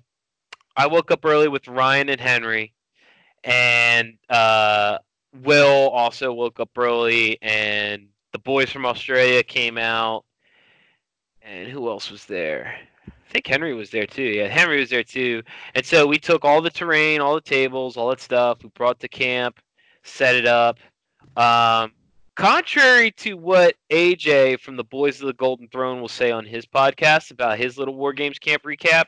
I woke up early with Ryan and Henry and uh Will also woke up early and the boys from Australia came out. And who else was there? I think Henry was there too. Yeah, Henry was there too. And so we took all the terrain, all the tables, all that stuff. We brought to camp, set it up. Um, contrary to what AJ from the Boys of the Golden Throne will say on his podcast about his little War Games camp recap,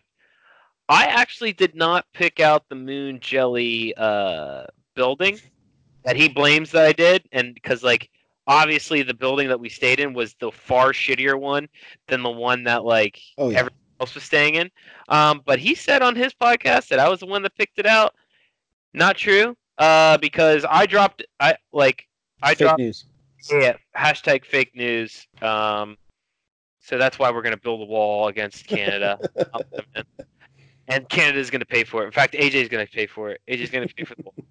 I actually did not pick out the Moon Jelly uh, building that he blames that I did, and because like obviously the building that we stayed in was the far shittier one than the one that like Oh yeah, Every- else was staying in. Um, but he said on his podcast that I was the one that picked it out. Not true. Uh, because I dropped I like I fake dropped news. yeah hashtag fake news. Um, so that's why we're gonna build a wall against Canada. and Canada's gonna pay for it. In fact, AJ's gonna pay for it. AJ's gonna pay for the wall.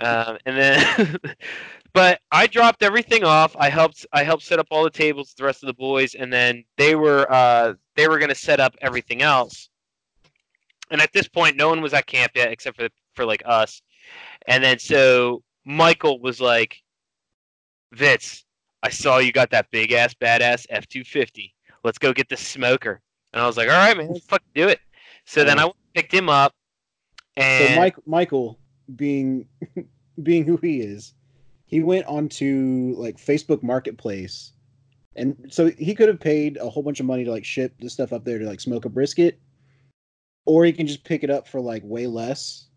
Um, and then, but I dropped everything off. I helped. I helped set up all the tables with the rest of the boys, and then they were uh, they were gonna set up everything else. And at this point, no one was at camp yet, except for for like us. And then so Michael was like, "Vince, I saw you got that big ass badass F two fifty. Let's go get the smoker." And I was like, all right, man, let's fucking do it. So then I picked him up, and So Mike Michael being being who he is, he went onto like Facebook Marketplace, and so he could have paid a whole bunch of money to like ship this stuff up there to like smoke a brisket, or he can just pick it up for like way less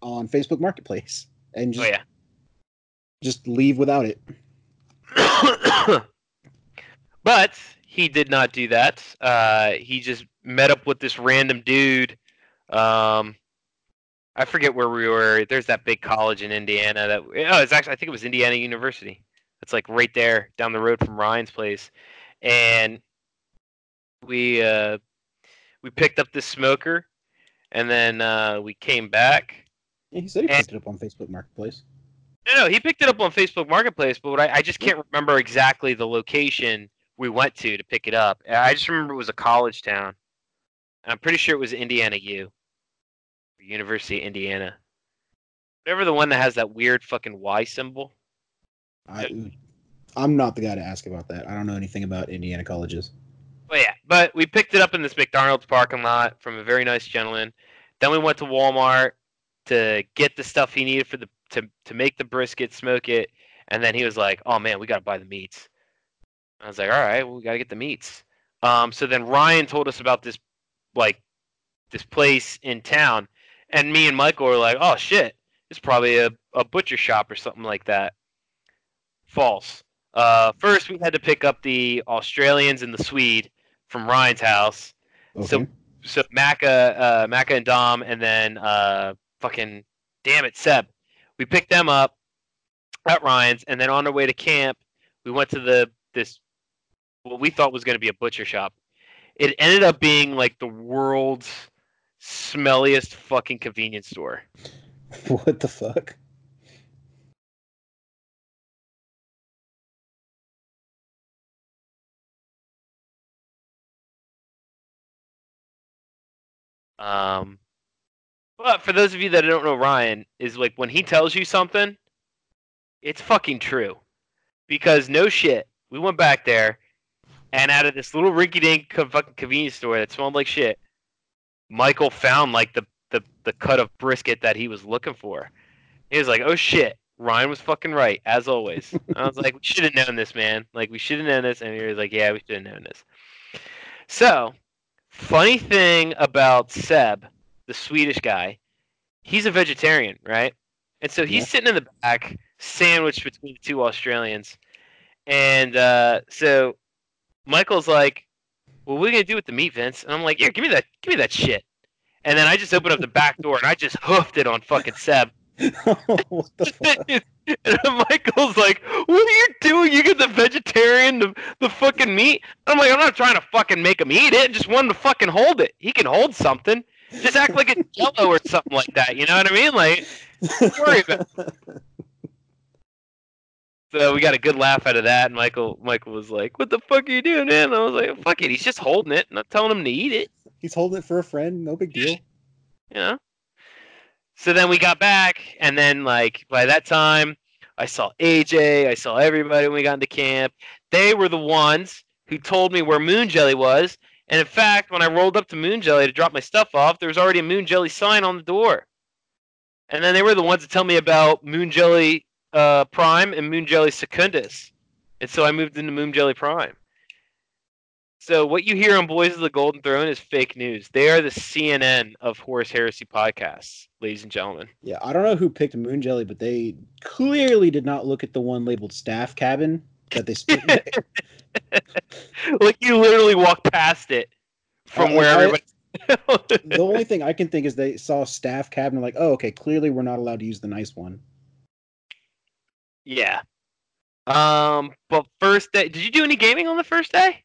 on Facebook Marketplace and oh just yeah. just leave without it. but he did not do that. Uh, he just met up with this random dude. Um, I forget where we were. There's that big college in Indiana that. Oh, it's actually I think it was Indiana University. It's like right there down the road from Ryan's place, and we uh, we picked up this smoker, and then uh, we came back. Yeah, he said he And- picked it up on Facebook Marketplace. No, no, he picked it up on Facebook Marketplace, but what I, I just can't remember exactly the location we went to to pick it up. I just remember it was a college town. And I'm pretty sure it was Indiana U, University of Indiana. Whatever the one that has that weird fucking Y symbol. I, I'm not the guy to ask about that. I don't know anything about Indiana colleges. But yeah, but we picked it up in this McDonald's parking lot from a very nice gentleman. Then we went to Walmart to get the stuff he needed for the to to make the brisket, smoke it, and then he was like, "Oh man, we gotta buy the meats." I was like, "All right, well, we gotta get the meats." Um, so then Ryan told us about this like this place in town, and me and Michael were like, "Oh shit, it's probably a, a butcher shop or something like that." False. Uh, first, we had to pick up the Australians and the Swede from Ryan's house. Okay. So so Macca, uh, Macca and Dom, and then uh, fucking damn it, Seb. We picked them up at Ryan's, and then on our way to camp, we went to the this what we thought was going to be a butcher shop. It ended up being like the world's smelliest fucking convenience store. what the fuck? Um, but for those of you that don't know Ryan, is like when he tells you something, it's fucking true. Because no shit, we went back there, and out of this little rinky-dink fucking convenience store that smelled like shit, Michael found like the the the cut of brisket that he was looking for. He was like, "Oh shit." Ryan was fucking right, as always. I was like, we should have known this, man. Like, we should have known this. And he was like, yeah, we should have known this. So, funny thing about Seb, the Swedish guy, he's a vegetarian, right? And so he's Yeah. sitting in the back, sandwiched between the two Australians. And uh, so Michael's like, "Well, what are we gonna do with the meat, Vince?" And I'm like, "Yeah, give me that, give me that shit." And then I just opened up the back door and I just hoofed it on fucking Seb. what the fuck? and Michael's like, "What are you doing? You get the vegetarian the, the fucking meat?" I'm like, "I'm not trying to fucking make him eat it. Just want him to fucking hold it. He can hold something. Just act like it's Jello or something like that. You know what I mean? Like, worry about." It. So we got a good laugh out of that. And Michael, Michael was like, "What the fuck are you doing, man?" And I was like, "Fuck it. He's just holding it. Not telling him to eat it." He's holding it for a friend. No big deal. you know. So then we got back, and then like by that time, I saw AJ, I saw everybody when we got into camp. They were the ones who told me where Moon Jelly was, and in fact, when I rolled up to Moon Jelly to drop my stuff off, there was already a Moon Jelly sign on the door. And then they were the ones to tell me about Moon Jelly uh, Prime and Moon Jelly Secundus, and so I moved into Moon Jelly Prime. So what you hear on Boys of the Golden Throne is fake news. They are the CNN of Horus Heresy podcasts, ladies and gentlemen. Yeah, I don't know who picked Moon Jelly, but they clearly did not look at the one labeled staff cabin that they. like you literally walk past it from Uh, where I- everybody. the only thing I can think is they saw staff cabin like, oh, okay, clearly we're not allowed to use the nice one. yeah. Um, but first day, did you do any gaming on the first day?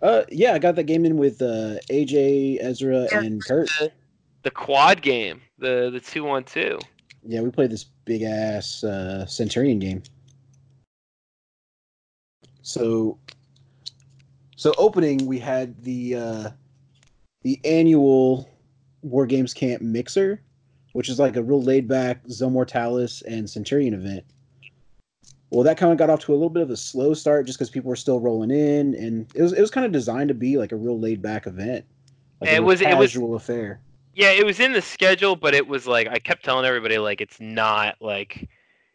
Uh, yeah, I got that game in with uh, AJ, Ezra, and Kurt. The quad game, the the two on two. Yeah, we played this big ass uh, Centurion game. So, so opening we had the uh, the annual War Games Camp Mixer, which is like a real laid back Zone Mortalis and Centurion event. Well, that kind of got off to a little bit of a slow start just because people were still rolling in, and it was it was kind of designed to be like a real laid back event. Like a It was- it was- casual affair. Yeah, it was in the schedule, but it was like I kept telling everybody like it's not like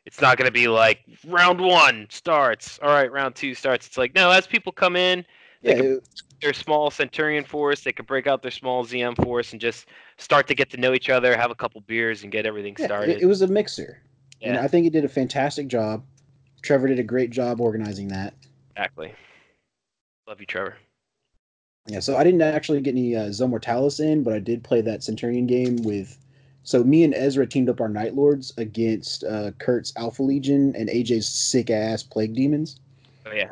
it's not going to be like round one starts. All right, round two starts. It's like no, as people come in, Yeah, They it- their small Centurion force, they could break out their small ZM force and just start to get to know each other, have a couple beers, and get everything yeah, started. it, it was a mixer, and I think he did a fantastic job. Trevor did a great job organizing that. exactly. Love you, Trevor. Yeah, so I didn't actually get any uh, Zone Mortalis in, but I did play that Centurion game with. So me and Ezra teamed up our Night Lords against uh, Kurt's Alpha Legion and AJ's sick ass Plague Demons, Oh yeah.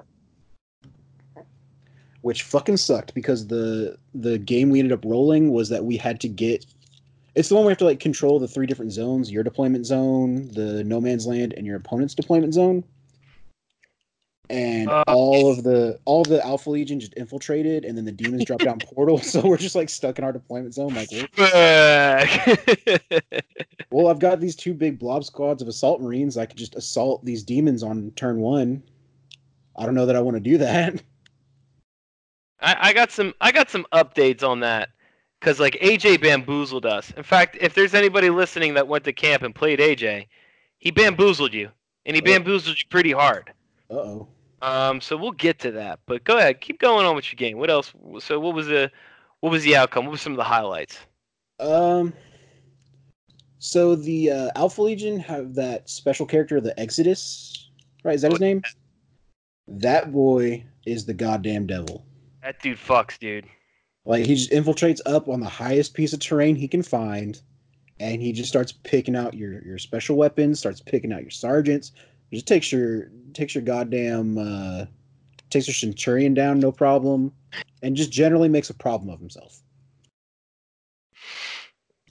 which fucking sucked because the the game we ended up rolling was that we had to get. It's the one we have to like control the three different zones: your deployment zone, the No Man's Land, and your opponent's deployment zone. And Uh, all of the all of the Alpha Legion just infiltrated, and then the demons dropped down portals, so we're just like stuck in our deployment zone. Like, well, well, I've got these two big blob squads of assault marines. I could just assault these demons on turn one. I don't know that I want to do that. I, I got some I got some updates on that because like AJ bamboozled us. In fact, if there's anybody listening that went to camp and played AJ, he bamboozled you, and he Oh. bamboozled you pretty hard. Uh oh. Um, so we'll get to that. But go ahead, keep going on with your game. What else? So what was the what was the outcome? What were some of the highlights? Um. So the uh, Alpha Legion have that special character, the Exodus, right? Is that his name? That boy is the goddamn devil. That dude fucks, dude. Like he just infiltrates up on the highest piece of terrain he can find, and he just starts picking out your your special weapons, starts picking out your sergeants. Just takes your takes your goddamn uh, takes your centurion down, no problem, and just generally makes a problem of himself.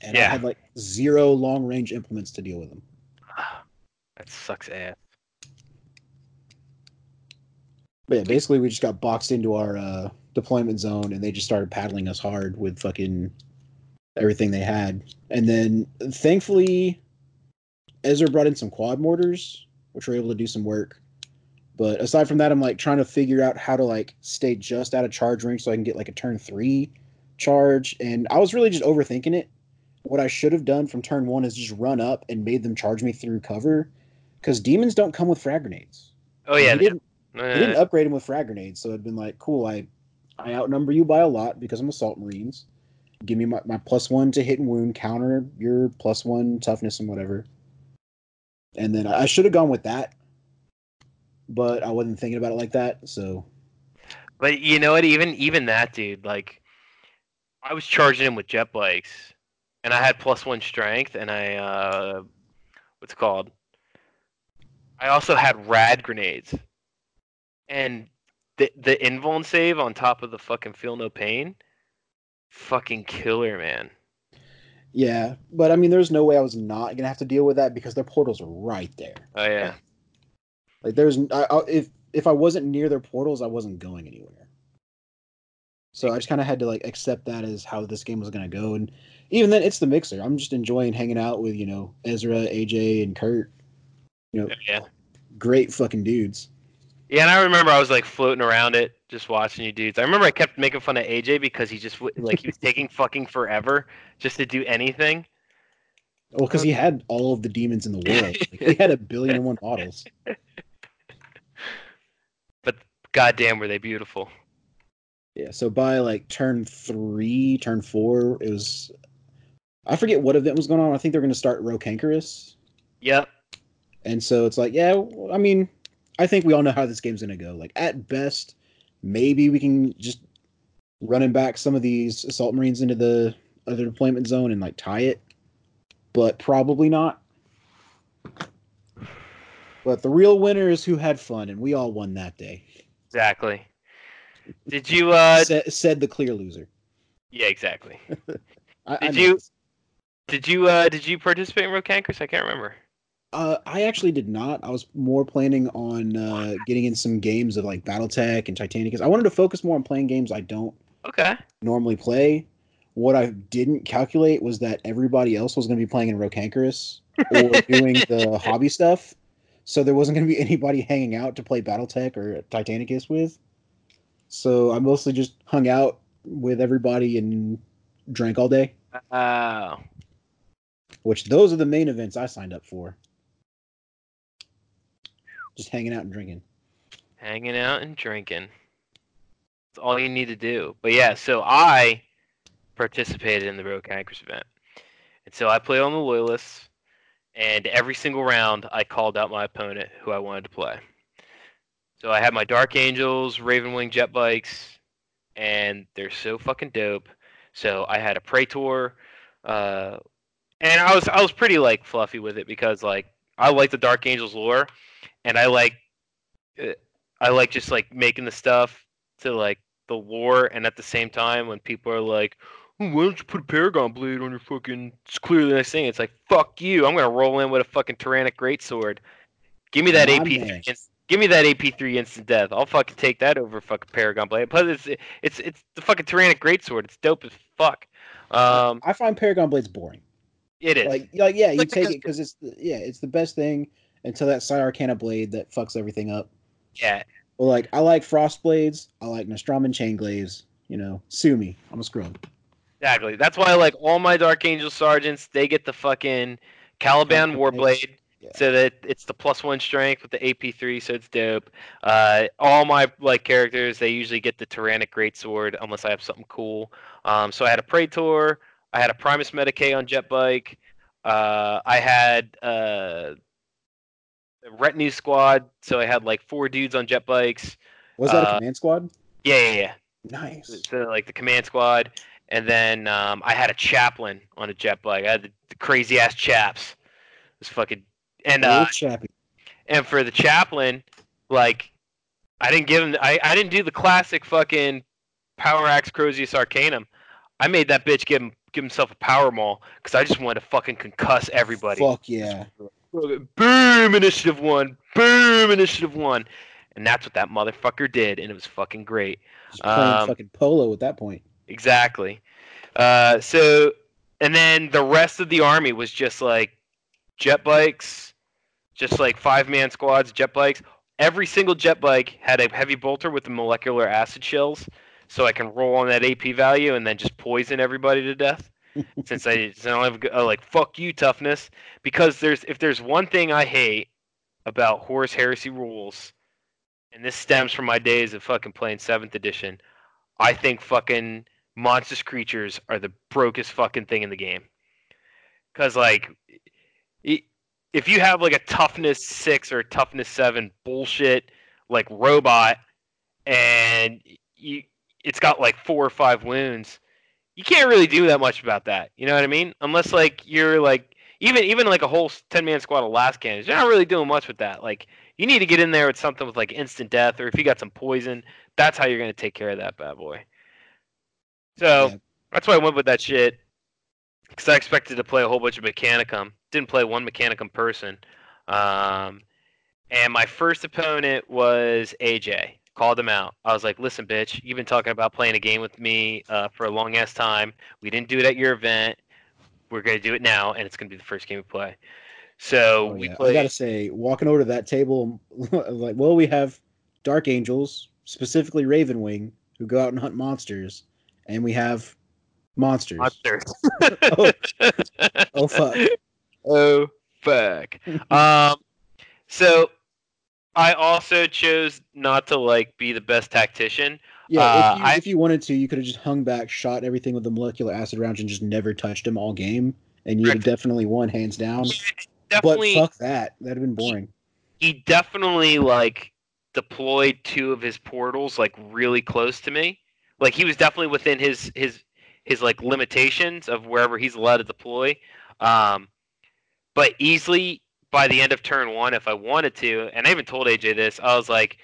And I had like zero long range implements to deal with him. That sucks ass. But yeah, basically we just got boxed into our uh, deployment zone, and they just started paddling us hard with fucking everything they had. And then thankfully, Ezra brought in some quad mortars, which were able to do some work. But aside from that, I'm like trying to figure out how to like stay just out of charge range so I can get like a turn three charge. And I was really just overthinking it. What I should have done from turn one is just run up and made them charge me through cover, because demons don't come with frag grenades. Oh yeah. He didn't uh, I didn't upgrade him with frag grenades, so it'd been like, cool, I I outnumber you by a lot because I'm assault marines. Give me my, my plus one to hit and wound, counter your plus one toughness and whatever. And then I, should have gone with that. But I wasn't thinking about it like that, so But you know what? Even even that dude, like, I was charging him with jet bikes, and I had plus one strength, and I uh, what's it called? I also had rad grenades, and the the invuln save on top of the fucking feel no pain, fucking killer, man. Yeah. But I mean there's no way I was not gonna have to deal with that because their portals are right there. Oh yeah, Like there's I, I, if if I wasn't near their portals, I wasn't going anywhere. So I just kind of had to like accept that as how this game was gonna go, and even then, it's the mixer. I'm just enjoying hanging out with you know Ezra, AJ, and Kurt. You know, yeah, great fucking dudes. Yeah. And I remember I was like floating around it, just watching you dudes. I remember I kept making fun of AJ because he just like he was taking fucking forever just to do anything. Well, because he uh, had all of the demons in the world. Like, he had a billion and one models. But goddamn, were they beautiful. Yeah. So by like turn three, turn four, it was. I forget what event was going on. I think they're going to start Rokankerous. Yep. And so it's like, yeah, I mean, I think we all know how this game's gonna go. Like at best, maybe we can just running back some of these assault marines into the other deployment zone and like tie it, but probably not. But the real winner is who had fun, and we all won that day. Exactly. Did you uh Sa- said the clear loser. yeah, exactly. I, I Did know you-. Did you uh did you participate in Rokankers? I can't remember. Uh, I actually did not. I was more planning on uh, getting in some games of like BattleTech and Titanicus. I wanted to focus more on playing games I don't Okay. normally play. What I didn't calculate was that everybody else was going to be playing in Rokankerous or doing the hobby stuff. so there wasn't going to be anybody hanging out to play BattleTech or Titanicus with. So I mostly just hung out with everybody and drank all day. Oh. Which those are the main events I signed up for. Just hanging out and drinking. hanging out and drinking. That's all you need to do. But yeah, so I participated in the Road Cankers event. And so I played on the Loyalists, and every single round I called out my opponent who I wanted to play. So I had my Dark Angels, Ravenwing jet bikes, and they're so fucking dope. So I had a Praetor, uh, and I was I was pretty like fluffy with it because like I like the Dark Angels lore, and I like uh, I like just like making the stuff to like the lore, and at the same time, when people are like, "Oh, "Why don't you put a Paragon blade on your fucking?" It's clearly the next thing. It's like, "Fuck you! I'm gonna roll in with a fucking Tyrannic Greatsword. Give me that My AP. man. three inst- Give me that AP3 instant death. I'll fucking take that over fucking Paragon blade. Plus, it's it's it's the fucking Tyrannic Greatsword. It's dope as fuck. Um, I find Paragon Blades boring. it is. Like, like yeah, you Like, take because- it because it's the, yeah, it's the best thing until that Psi Arcana blade that fucks everything up. yeah, Well, like I like Frost blades, I like Nostraman chain glaives. You know, sue me, I'm a scrub. Exactly. That's why I like all my Dark Angel sergeants, they get the fucking Caliban Warblade. Yeah. So that it's the plus one strength with the AP3, so it's dope. Uh, all my like characters, they usually get the Tyrannic Greatsword unless I have something cool. Um, so I had a Praetor, I had a Primus Medicae on jet bike, uh, I had uh, retinue squad, so I had like four dudes on jet bikes. Was that a Uh, command squad? Yeah, yeah, yeah. Nice. So like the command squad, and then um, I had a chaplain on a jet bike. I had the, the crazy ass chaps. It was fucking and uh, and for the chaplain, like I didn't give him. I, I didn't do the classic fucking power axe Crozius Arcanum. I made that bitch give him give himself a power maul because I just wanted to fucking concuss everybody. Fuck yeah. Boom! Boom, initiative one. Boom! Initiative one. And that's what that motherfucker did, and it was fucking great. Just playing Um, fucking polo at that point. Exactly. Uh, so, and then the rest of the army was just like jet bikes, just like five man squads, jet bikes. Every single jet bike had a heavy bolter with the molecular acid shells, so I can roll on that AP value and then just poison everybody to death. Since I, since I don't have uh, like fuck you toughness, because there's if there's one thing I hate about Horus Heresy rules, and this stems from my days of fucking playing seventh edition. I think fucking monstrous creatures are the brokest fucking thing in the game. Cause like, if you have like a toughness six or toughness seven bullshit like robot, and you it's got like four or five wounds, you can't really do that much about that. You know what I mean? Unless like you're like even even like a whole ten man squad of lascannons, you're not really doing much with that. Like you need to get in there with something with like instant death, or if you got some poison, that's how you're gonna take care of that bad boy. So Yeah. that's why I went with that shit. Because I expected to play a whole bunch of Mechanicum. Didn't play one Mechanicum person. Um, and my first opponent was AJ. Called him out. I was like, listen, bitch, you've been talking about playing a game with me uh, for a long ass time. We didn't do it at your event. We're going to do it now, and it's going to be the first game we play. So Oh, we yeah. I gotta say, walking over to that table, like, well, we have Dark Angels, specifically Ravenwing, who go out and hunt monsters, and we have monsters. Monsters. Oh. Oh, fuck. Oh fuck. um, so I also chose not to like be the best tactician. Yeah, Uh, if, you, I- if you wanted to, you could have just hung back, shot everything with the molecular acid rounds, and just never touched him all game, and you'd have definitely won hands down. Definitely, But fuck that, that'd have been boring. he definitely like deployed two of his portals like really close to me. Like he was definitely within his his his like limitations of wherever he's allowed to deploy. Um, but easily by the end of turn one, if I wanted to, and I even told AJ this, I was like,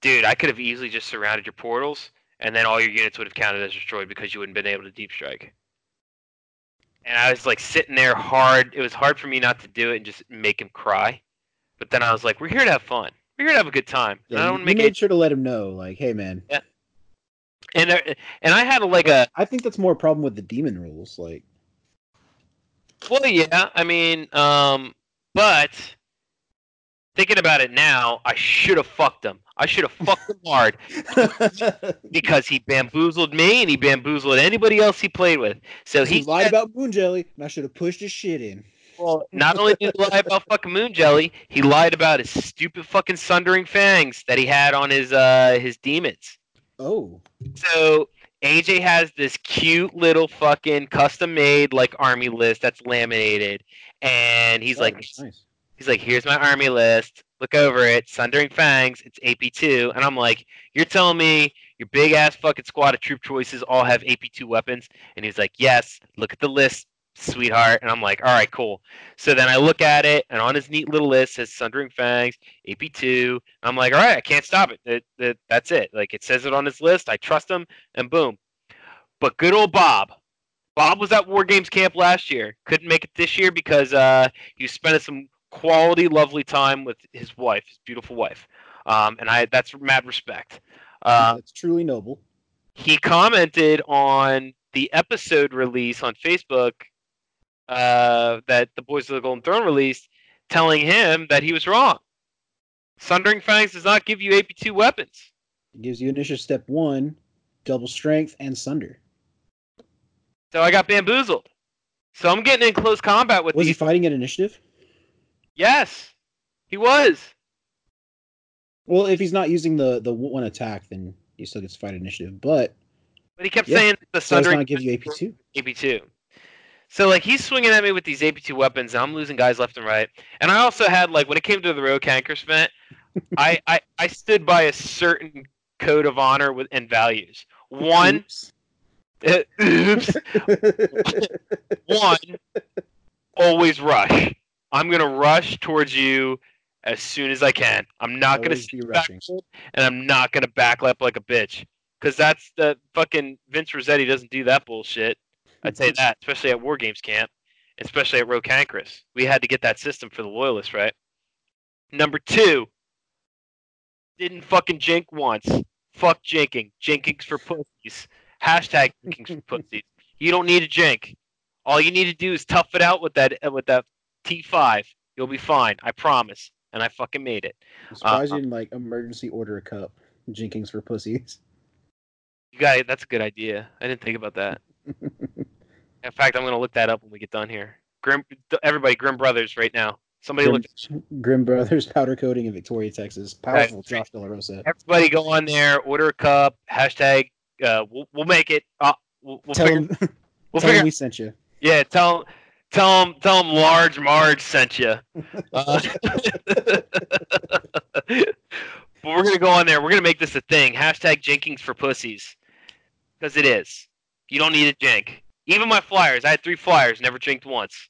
dude, I could have easily just surrounded your portals, and then all your units would have counted as destroyed because you wouldn't have been able to deep strike. And I was like sitting there hard. It was hard for me not to do it and just make him cry. But then I was like, we're here to have fun. We're here to have a good time. And I don't you, want you to make made it. sure to let him know, like, hey man. Yeah. And there- and I had like a I think that's more a problem with the demon rules. Like, well, yeah. I mean, um, but thinking about it now, I should have fucked him. I should have fucked him hard because he bamboozled me and he bamboozled anybody else he played with. So he he lied said- about Moon Jelly, and I should have pushed his shit in. Well, not only did he lie about fucking Moon Jelly, he lied about his stupid fucking sundering fangs that he had on his uh his demons. Oh, So AJ has this cute little fucking custom made like army list that's laminated, and he's oh, like, nice. he's like, here's my army list. Look over it. Sundering Fangs. It's AP2, and I'm like, you're telling me your big ass fucking squad of troop choices all have AP2 weapons? And he's like, yes. Look at the list, sweetheart. And I'm like, all right, cool. So then I look at it, and on his neat little list says Sundering Fangs, AP2. I'm like, all right, I can't stop it. That, that, that's it. Like it says it on his list. I trust him, and boom. But good old Bob. Bob was at War Games camp last year. Couldn't make it this year because uh, he was spending some quality, lovely time with his wife, his beautiful wife. Um, and I that's mad respect. Uh, that's truly noble. he commented on the episode release on Facebook uh, that the Boys of the Golden Throne released, telling him that he was wrong. Sundering Fangs does not give you AP2 weapons. It gives you initiative step one, double strength, and sunder. So I got bamboozled. So I'm getting in close combat with Was he fighting at initiative? yes, he was. Well, if he's not using the the one attack, then he still gets to fight initiative. But But he kept Yeah. saying the so does Sundering not give you AP two. AP2. So like he's swinging at me with these AP2 weapons, and I'm losing guys left and right. And I also had like when it came to the road cankers event, I, I I stood by a certain code of honor with and values. One, oops, one, always rush. I'm gonna rush towards you as soon as I can. I'm not gonna be rushing. back, and I'm not gonna backlap like a bitch. Cause that's the fucking Vince Rossetti doesn't do that bullshit. I'd say that, especially at War Games camp, especially at Rocancrus. We had to get that system for the loyalists, right? Number two, didn't fucking jink once. Fuck jinking. Jinkings for pussies. Hashtag jinkings for pussies. You don't need a jink. All you need to do is tough it out with that uh, with that T5. You'll be fine. I promise. And I fucking made it. I'm surprised Uh, you didn't like emergency order a cup. Jinkings for pussies. You got it. That's a good idea. I didn't think about that. In fact, I'm gonna look that up when we get done here. Grim, everybody, Grim Brothers, right now. Somebody Grim, look. Grim Brothers powder coating in Victoria, Texas. Powerful Right. Josh De La Rosa. Everybody, go on there. Order a cup. Hashtag. Uh, we'll, we'll make it. Uh, we'll, we'll Tell figure. him, we'll tell him figure. we sent you. Yeah, tell tell him tell him large Marge sent you. Uh, but we're gonna go on there. We're gonna make this a thing. Hashtag Jenkins for pussies, because it is. You don't need a jink. Even my flyers. I had three flyers. Never jinked once.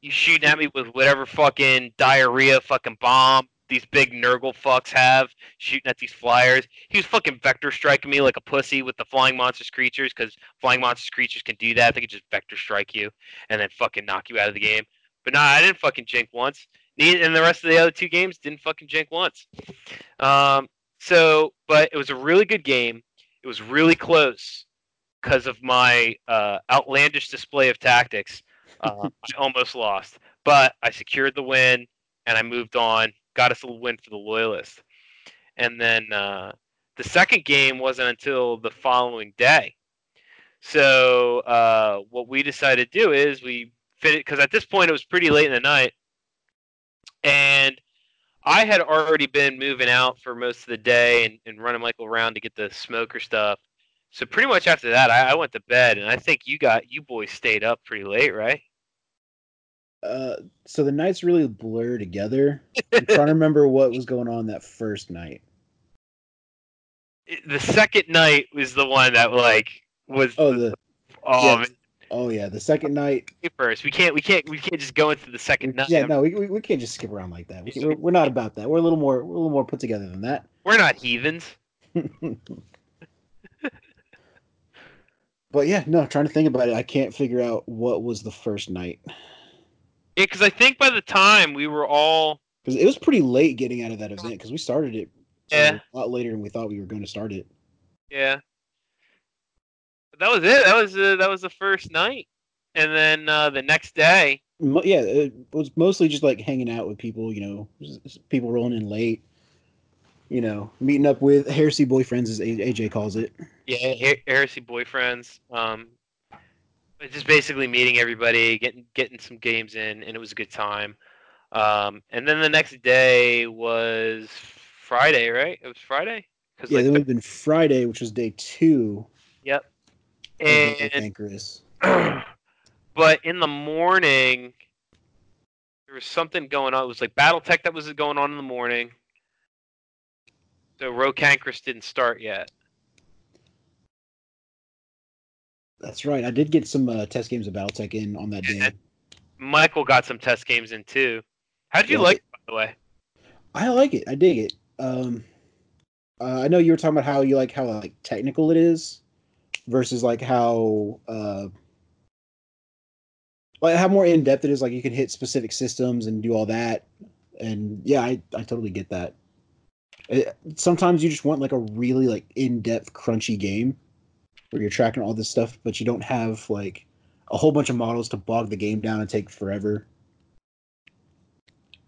You shooting at me with whatever fucking diarrhea fucking bomb these big Nurgle fucks have shooting at these flyers. He was fucking vector striking me like a pussy with the flying monsters creatures because flying monsters creatures can do that. They can just vector strike you and then fucking knock you out of the game. But nah, I didn't fucking jink once. And the rest of the other two games didn't fucking jink once. Um, so, but it was a really good game. It was really close because of my uh, outlandish display of tactics. Uh, I almost lost, but I secured the win and I moved on. Got us a win for the Loyalists. And then uh, the second game wasn't until the following day. So uh, what we decided to do is we fit it because at this point it was pretty late in the night, and I had already been moving out for most of the day and, and running Michael around to get the smoker stuff. So pretty much after that, I, I went to bed, and I think you got you boys stayed up pretty late, right? Uh, so the nights really blur together. I'm trying to remember what was going on that first night. The second night was the one that like was Oh, the oh yeah, oh yeah, the second night. first. We can't we can't we can't just go into the second night. Yeah, no, we, we, we can't just skip around like that. We, we're, we're not about that. We're a little more we're a little more put together than that. We're not heathens. But yeah, no, trying to think about it, I can't figure out what was the first night Yeah, because I think by the time we were all because it was pretty late getting out of that event because we started it uh, Yeah. a lot later than we thought we were going to start it. Yeah. But that was it. That was uh, that was the first night, and then uh, the next day. Mo- yeah, it was mostly just like hanging out with people. You know, people rolling in late. You know, meeting up with heresy boyfriends, as AJ calls it. Yeah, Her- heresy boyfriends. Um, just basically meeting everybody, getting getting some games in, and it was a good time. Um, and then the next day was Friday, right? It was Friday. Cause Yeah, like then the- would have been Friday, which was day two. yep. And but in the morning, there was something going on. It was like BattleTech that was going on in the morning. So Rocankrus didn't start yet. That's right. I did get some uh, test games of BattleTech in on that day. Michael got some test games in too. How did you Yeah. like it, by the way? I like it. I dig it. Um, uh, I know you were talking about how you like how like technical it is versus like how uh, like how more in depth it is. Like you can hit specific systems and do all that. And yeah, I I totally get that. It, sometimes you just want like a really like in depth crunchy game where you're tracking all this stuff, but you don't have like a whole bunch of models to bog the game down and take forever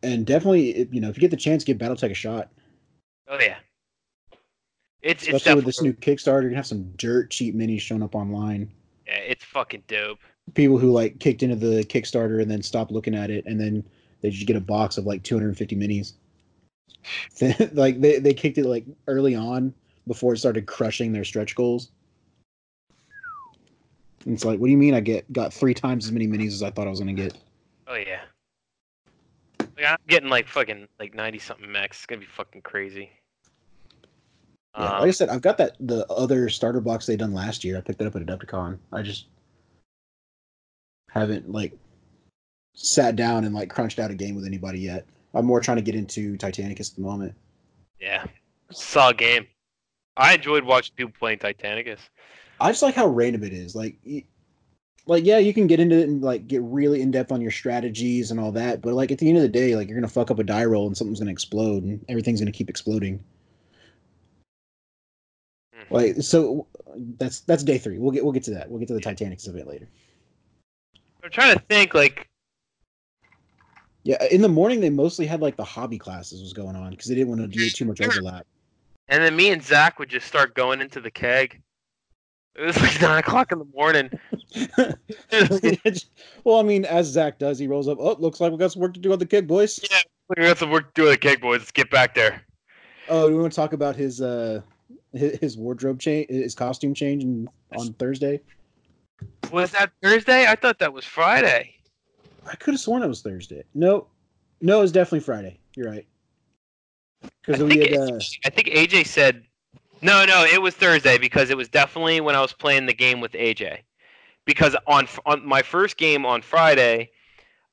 and definitely you know if you get the chance give battletech a shot Oh yeah. It's it's especially with definitely this new kickstarter you're gonna have some dirt cheap minis showing up online yeah, it's fucking dope. people who like kicked into the kickstarter and then stopped looking at it and then they just get a box of like 250 minis like they, they kicked it like early on before it started crushing their stretch goals And it's like what do you mean i get got three times as many minis as i thought i was gonna get Oh yeah. Like, I'm getting like fucking like ninety something max. It's gonna be fucking crazy. Yeah, Um, like I said, I've got that the other starter box they done last year. I picked that up at Adepticon. I just haven't like sat down and like crunched out a game with anybody yet. I'm more trying to get into Titanicus at the moment. yeah, solid game. I enjoyed watching people playing Titanicus. I just like how random it is. Like, like yeah, you can get into it and like get really in depth on your strategies and all that. But like at the end of the day, like you're gonna fuck up a die roll and something's gonna explode and everything's gonna keep exploding. Mhm. Like so, that's that's day three. We'll get we'll get to that. We'll get to the Titanicus event later. I'm trying to think like Yeah, in the morning they mostly had like the hobby classes was going on because they didn't want to do too much overlap. And then me and Zach would just start going into the keg. It was like nine o'clock in the morning. well, I mean, as Zach does, he rolls up. Oh, looks like we got some work to do on the keg, boys. Yeah. We got some work to do with the keg, boys. Let's get back there. Oh, do we want to talk about his uh his, his wardrobe change, his costume change on Thursday? Was that Thursday? I thought that was Friday. I could have sworn it was Thursday. No, no, it was definitely Friday. You're right. Because we had uh, I think AJ said no, no. It was Thursday because it was definitely when I was playing the game with AJ. Because on on my first game on Friday,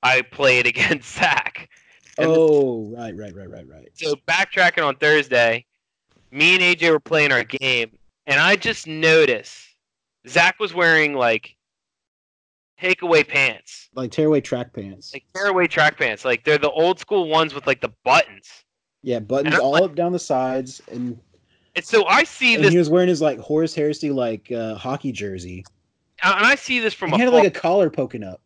I played against Zach. And oh right, right, right, right, right. So backtracking on Thursday, me and AJ were playing our game, and I just noticed Zach was wearing like takeaway pants, Like tearaway track pants. like tearaway track pants. Like they're the old school ones with like the buttons. yeah, buttons all like- up down the sides, and And so I see and this, he was wearing his like Horus Heresy like uh, hockey jersey. and I see this from he had like a collar poking up.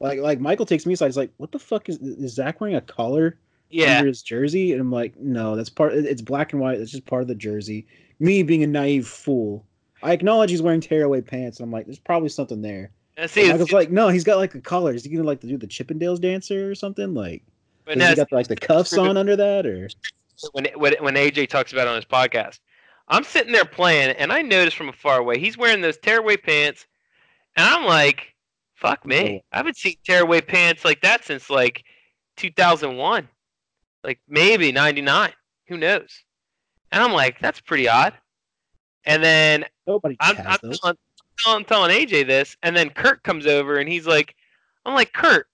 Like like Michael takes me aside. He's like, "What the fuck is is Zach wearing a collar yeah, under his jersey?" And I'm like, "No, that's part. It's black and white. It's just part of the jersey." Me being a naive fool, I acknowledge he's wearing tearaway pants. And I'm like, "There's probably something there." And see, Michael's like, "No, he's got like a collar. Is he gonna like to do the Chippendales dancer or something? Like, but has he got like the cuffs on under that or?" when, when when AJ talks about it on his podcast, I'm sitting there playing, and I notice from far away he's wearing those tearaway pants, and I'm like, "Fuck me! Oh. I haven't seen tearaway pants like that since like 2001, like maybe '99. Who knows?" And I'm like, "That's pretty odd." And then Nobody I'm, has I'm, those. Telling, I'm telling AJ this, and then Kurt comes over and he's like, I'm like, Kurt,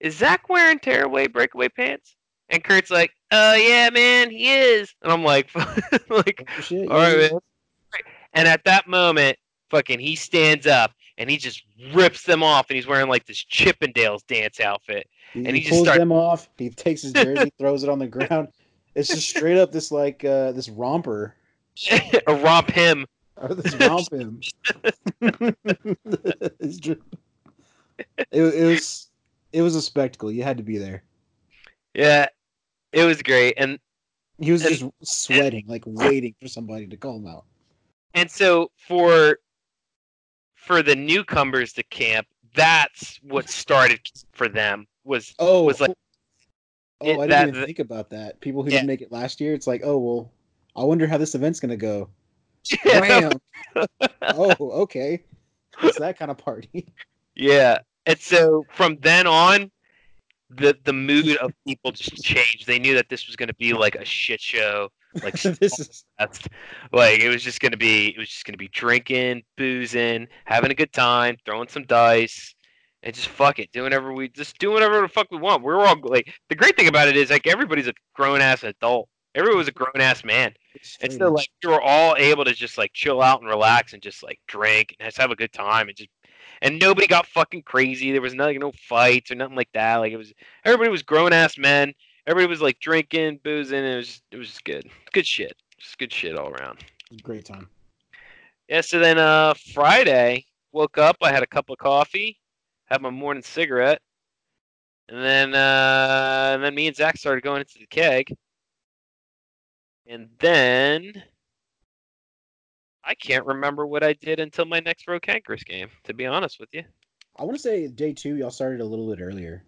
is Zach wearing tearaway breakaway pants? And Kurt's like, oh yeah, man, he is. And I'm like, like, Oh, shit, all right, yeah. man. And at that moment, fucking, he stands up and he just rips them off, and he's wearing like this Chippendales dance outfit. He, and he he just pulls start- them off. He takes his jersey, throws it on the ground. It's just straight up this like uh this romper. a romp him. Or this romp him. It, it was It was a spectacle. You had to be there. Yeah, it was great, and He was And- just sweating, like waiting for somebody to call him out. and so for for the newcomers to camp, that's what started for them was Oh, was like oh, it- I didn't that- even think about that. People who Yeah. didn't make it last year, it's like, oh well, I wonder how this event's gonna go. Bam. oh, okay. It's that kind of party. Yeah. And so from then on, the the mood of people just changed. They knew that this was going to be like a shit show. Like this is like it was just going to be it was just going to be drinking, boozing, having a good time, throwing some dice, and just fuck it, doing whatever we just do whatever the fuck we want. We're all like the great thing about it is like everybody's a grown ass adult. Everyone was a grown ass man. And so like we were all able to just like chill out and relax and just like drink and just have a good time and just and nobody got fucking crazy. There was nothing, no fights or nothing like that. Like it was everybody was grown ass men. Everybody was like drinking, boozing. And it was it was just good, good shit, just good shit all around. great time. Yeah. So then uh Friday woke up. I had a cup of coffee, had my morning cigarette, and then uh and then me and Zach started going into the keg. And then I can't remember what I did until my next Roe Cankers game, to be honest with you. I want to say day two, y'all started a little bit earlier.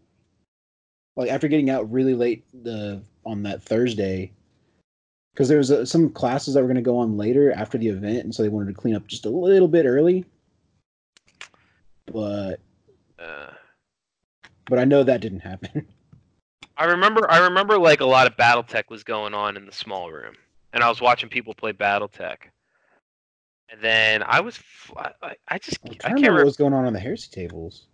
Like after getting out really late the on that Thursday, because there was uh some classes that were going to go on later after the event, and so they wanted to clean up just a little bit early. But Uh, but I know that didn't happen. I remember I remember like a lot of BattleTech was going on in the small room, and I was watching people play BattleTech. And then I was I just I'm I can't remember what was going on on the heresy tables.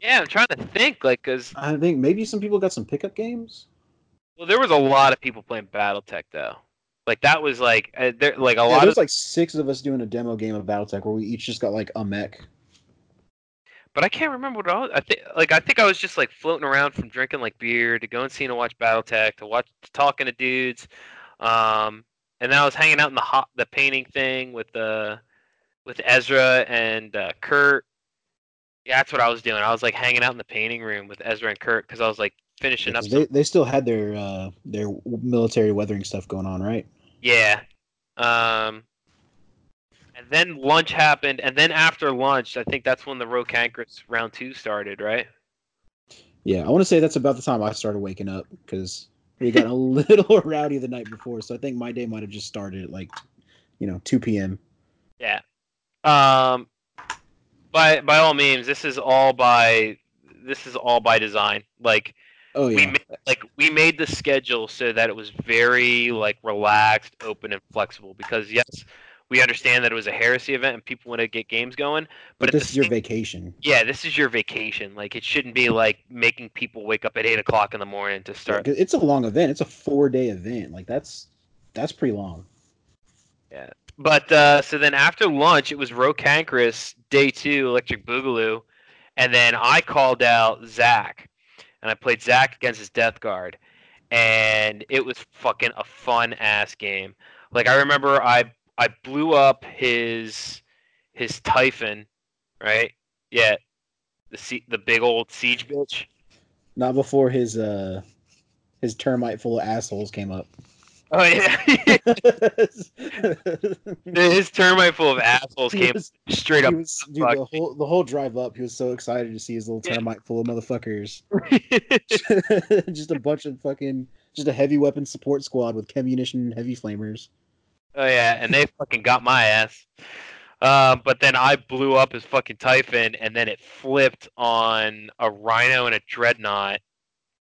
Yeah, I'm trying to think like cuz I think maybe some people got some pickup games. well there was a lot of people playing BattleTech though. Like that was like uh, there like a Yeah, lot there of like six of us doing a demo game of BattleTech where we each just got like a mech. But I can't remember what I. I think like I think I was just like floating around from drinking like beer to go and see and watch BattleTech to watch to talking to dudes, um, and then I was hanging out in the hot the painting thing with uh, with Ezra and uh, Kurt. Yeah, that's what I was doing. I was like hanging out in the painting room with Ezra and Kurt because I was like finishing Yeah, up. Some, they they still had their uh their military weathering stuff going on, right? yeah. Um, then lunch happened, and then after lunch, I think that's when the Roe Cancrus round two started, right? Yeah, I want to say that's about the time I started waking up because we got a little rowdy the night before. So I think my day might have just started at like, you know, 2 p.m. Yeah. Um by by all means, this is all by this is all by design. Like Oh we yeah, made, like we made the schedule so that it was very like relaxed, open and flexible because yes, we understand that it was a heresy event and people want to get games going, but, but, this is your same- vacation. yeah, this is your vacation. Like it shouldn't be like making people wake up at eight o'clock in the morning to Yeah, it's a long event. It's a four day event. Like that's that's pretty long. Yeah. But uh, so then after lunch, it was Rocancrus day two, Electric Boogaloo, and then I called out Zach, and I played Zach against his Death Guard, and it was fucking a fun ass game. Like I remember, I I blew up his his Typhon, right? Yeah, the the big old siege bitch. Not before his uh his termite full of assholes came up. Oh yeah, his termite full of assholes came was- straight up. was- dude, the whole the whole drive up, he was so excited to see his little termite full of motherfuckers. just a bunch of fucking just a heavy weapon support squad with communition and heavy flamers. Oh yeah, and they fucking got my ass. Uh, but then I blew up his fucking Typhon, and then it flipped on a Rhino and a Dreadnought,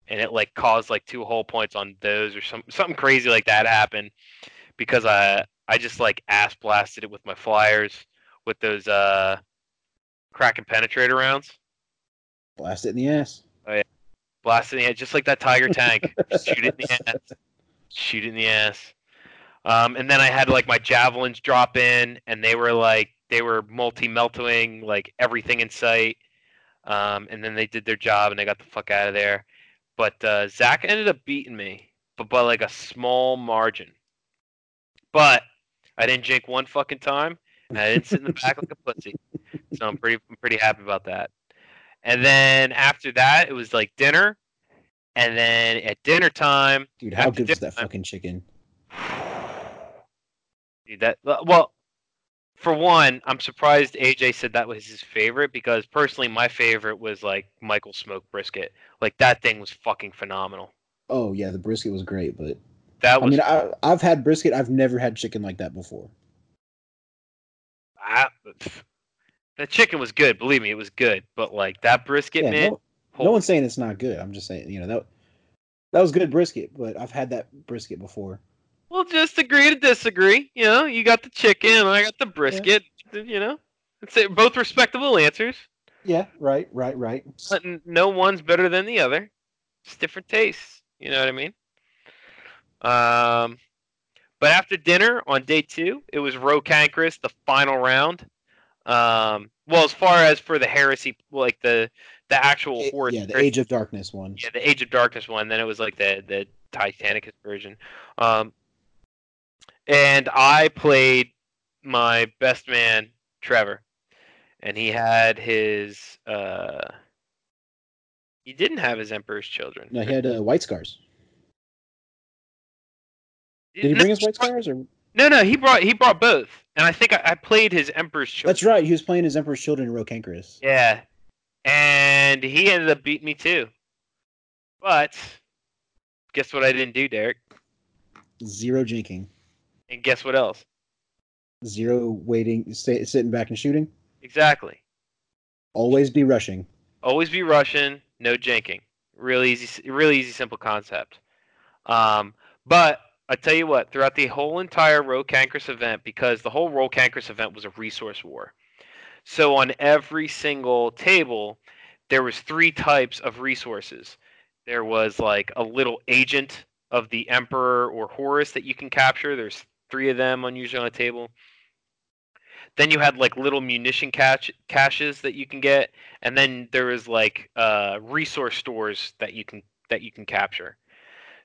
and it like caused like two whole points on those or some something crazy like that happened because I I just like ass blasted it with my flyers with those uh and penetrator rounds. Blast it in the ass. Blasted it in the ass, just like that Tiger tank. Shoot it in the ass. shoot it in the ass. Um, and then I had like my javelins drop in, and they were like they were multi melting like everything in sight. Um, and then they did their job and they got the fuck out of there. But uh, Zach ended up beating me, but by like a small margin. But I didn't jink one fucking time, and I didn't sit in the back like a pussy. So I'm pretty I'm pretty happy about that. And then after that, it was like dinner. And then at dinner time, Dude, how good was that time- fucking chicken? Dude, that uh, well, for one, I'm surprised AJ said that was his favorite because personally, my favorite was like Michael Smoke brisket. Like that thing was fucking phenomenal. Oh yeah, the brisket was great, but That was. I mean, I, I've had brisket. I've never had chicken like that before. I, the chicken was good. Believe me, it was good. But like that brisket, Yeah, man. no, no one's saying it's not good. I'm just saying, you know, that that was good brisket, but I've had that brisket before. We'll just agree to disagree. You know, you got the chicken, and I got the brisket. You know, it's both respectable answers. Yeah, right, right, right. But no one's better than the other. It's different tastes. You know what I mean? Um, but after dinner on day two, it was Roe Cancrus, the final round. Um, well, as far as for the heresy, like the the actual horse, yeah, the Age of Darkness one. yeah, the Age of Darkness one. Then it was like the the Titanicus version. Um, and I played my best man Trevor, and he had his. Uh, he didn't have his Emperor's Children. No, he had uh, white scars. Did he bring his white scars? Or No, no, he brought he brought both, and I think I, I played his Emperor's Children. that's right. He was playing his Emperor's Children in Rocankrus. Yeah, and he ended up beating me too. But guess what? I didn't do, Derek. Zero jinking. And guess what else? Zero waiting, stay, sitting back and shooting. Exactly. Always be rushing. Always be rushing. no janking. Really easy, really easy, simple concept. Um, but I tell you what, throughout the whole entire Roe Cancrus event, because the whole Roe Cancrus event was a resource war. So on every single table, there was three types of resources. There was like a little agent of the Emperor or Horus that you can capture. There's three of them on usually on a table. Then you had like little munition cache caches that you can get, and then there was like uh, resource stores that you can that you can capture.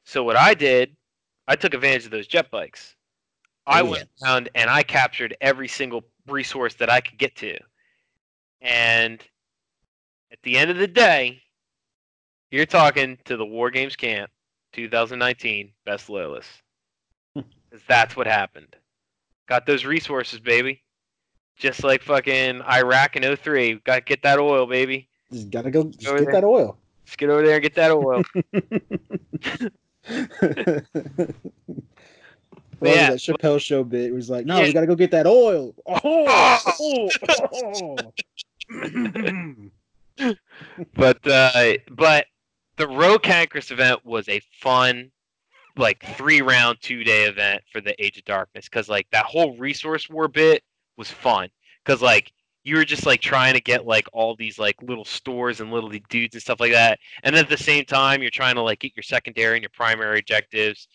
So what I did, I took advantage of those jet bikes. I Oh, went yes. around and I captured every single resource that I could get to. And at the end of the day, you're talking to the War Games Camp 2019 Best Loyalists. 'Cause that's what happened. Got those resources, baby. Just like fucking Iraq in 03. Got to get that oil, baby. Just gotta go. Just get there. that oil. Just get over there and get that oil. Well, Yeah. that Chappelle show bit was like, no, Yeah. we gotta go get that oil. Oh, oh, oh. but uh, but the Roe Cancrus event was a fun, like three round, two day event for the Age of Darkness because like that whole resource war bit was fun because like you were just like trying to get like all these like little stores and little dudes and stuff like that, and at the same time you're trying to like get your secondary and your primary objectives.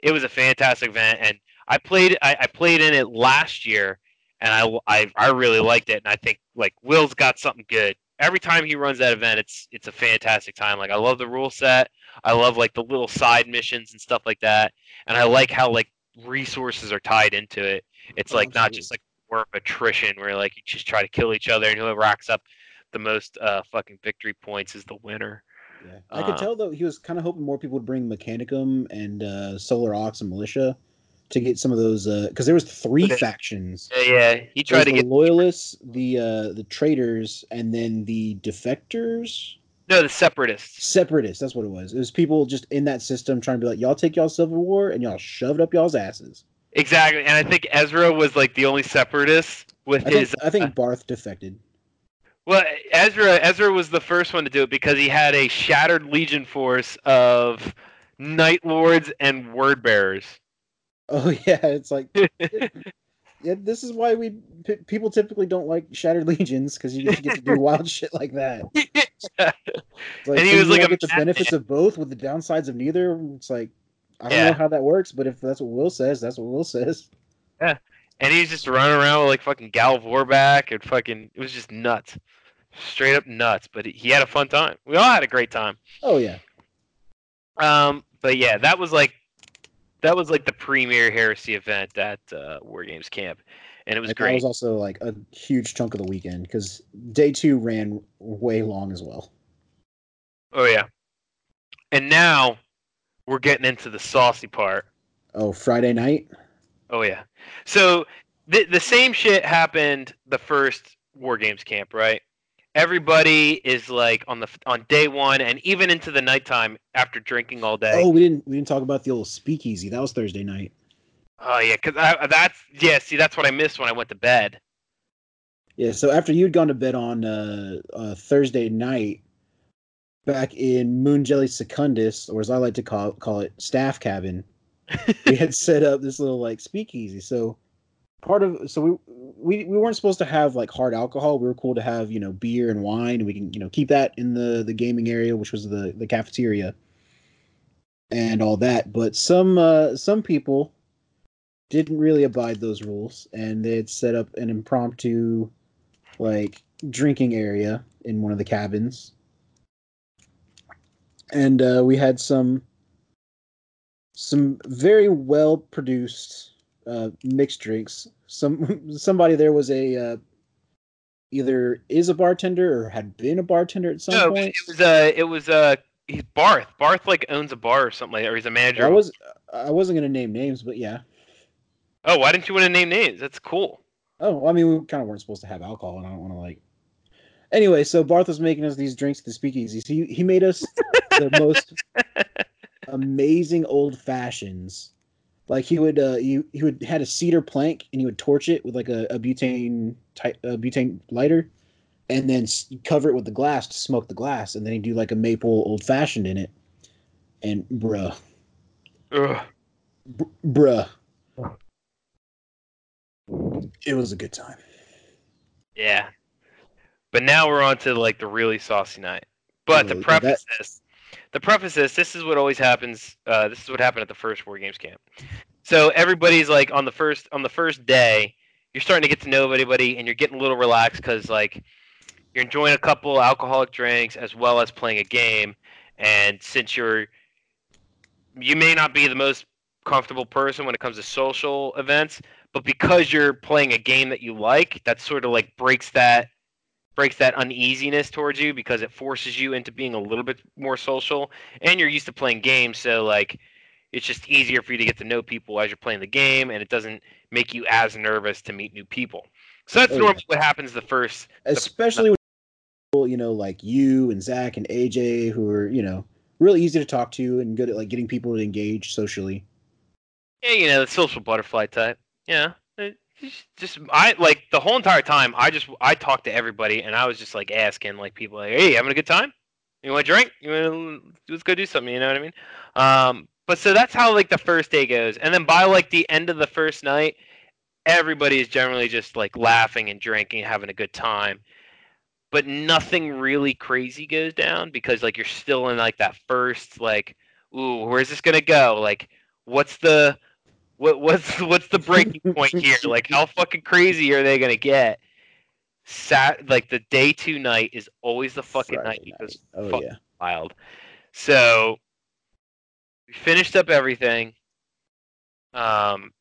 It was a fantastic event, and I played I, I played in it last year, and I, I I really liked it, and I think like Will's got something good every time he runs that event, it's it's a fantastic time. Like I love the rule set. I love like the little side missions and stuff like that. And I like how like resources are tied into it. It's Oh, like not just like war of attrition where like you just try to kill each other and whoever racks up the most uh fucking victory points is the winner. Yeah. I could Uh, tell though he was kind of hoping more people would bring Mechanicum and uh, Solar Aux and Militia to get some of those because there was three Okay. factions. Yeah, yeah. He There was tried to the get loyalists, the uh, the traitors, and then the defectors, no the separatists. separatists. That's what it was. It was people just in that system trying to be like, y'all take y'all Civil War and y'all shove it up y'all's asses. Exactly. And I think Ezra was like the only separatist with I think his I think uh, Barth defected. Well, Ezra Ezra was the first one to do it because he had a shattered legion force of night lords and word bearers. Oh yeah, it's like yeah, this is why we p- people typically don't like Shattered Legions because you get to do wild shit like that. Like, And he so was like get the benefits of both with the downsides of neither. It's like I don't Yeah. know how that works, but if that's what Will says, that's what Will says. Yeah, and he's just running around with like fucking Gal Vorbak and fucking it was just nuts. Straight up nuts, but he had a fun time. We all had a great time. Oh yeah, Um, but yeah, that was like that was like the premier heresy event at uh, War Games Camp, and it was Like, great. That was also like a huge chunk of the weekend because day two ran way long as well. Oh yeah. And now we're getting into the saucy part. Oh, Friday night. Oh yeah. So the the same shit happened the first War Games camp, right? Everybody is like on the on day one and even into the nighttime after drinking all day. Oh, we didn't we didn't talk about the old speakeasy. That was Thursday night. Oh yeah, because that's yeah. See, that's what I missed when I went to bed. Yeah. So after you'd gone to bed on uh, uh, Thursday night, back in Moon Jelly Secundus, or as I like to call call it, staff cabin, we had set up this little like speakeasy. So part of so we we we weren't supposed to have like hard alcohol. We were cool to have you know beer and wine, and we can you know keep that in the the gaming area, which was the the cafeteria, and all that. But some uh, some people didn't really abide those rules, and they had set up an impromptu like drinking area in one of the cabins, and uh, we had some some very well produced uh, mixed drinks. Some somebody there was a uh, either is a bartender or had been a bartender at some No, point. it was uh, it was uh, he's Barth. Barth like owns a bar or something like, that, or he's a manager. I was I wasn't gonna name names, but yeah. Oh, why didn't you want to name names? That's cool. Oh, well, I mean, we kind of weren't supposed to have alcohol, and I don't want to like. Anyway, so Barth was making us these drinks at the speakeasy. So he, he made us the most amazing old fashions. Like he would, uh, he, he would had a cedar plank, and he would torch it with like a, a butane type, a butane lighter, and then s- cover it with the glass to smoke the glass, and then he'd do like a maple old fashioned in it. And bruh, Ugh. br- bruh, it was a good time. Yeah. But now we're on to like the really saucy night. But to yeah, preface this, to preface this, this is what always happens. Uh, this is what happened at the first War Games camp. So everybody's like on the first on the first day, you're starting to get to know everybody, and you're getting a little relaxed because like you're enjoying a couple alcoholic drinks as well as playing a game. And since you're you may not be the most comfortable person when it comes to social events, but because you're playing a game that you like, that sort of like breaks that breaks that uneasiness towards you because it forces you into being a little bit more social and you're used to playing games so like it's just easier for you to get to know people as you're playing the game and it doesn't make you as nervous to meet new people so that's Oh, yeah. normally what happens the first especially with people, you know, like you and Zach and AJ, who are you know really easy to talk to and good at like getting people to engage socially. yeah you know the social butterfly type yeah. Just- i like the whole entire time i just i talked to everybody and i was just like asking like people like hey having a good time? You want a drink? You want to let's go do something you know what i mean? Um but so that's how like the first day goes. And then by like the end of the first night everybody is generally just like laughing and drinking and having a good time. But nothing really crazy goes down because like you're still in like that first like ooh where's this gonna go? Like what's the what what's what's the breaking point here like how fucking crazy are they gonna get sat like the day two night is always the fucking night Friday because Oh fuck yeah, wild. So we finished up everything. Um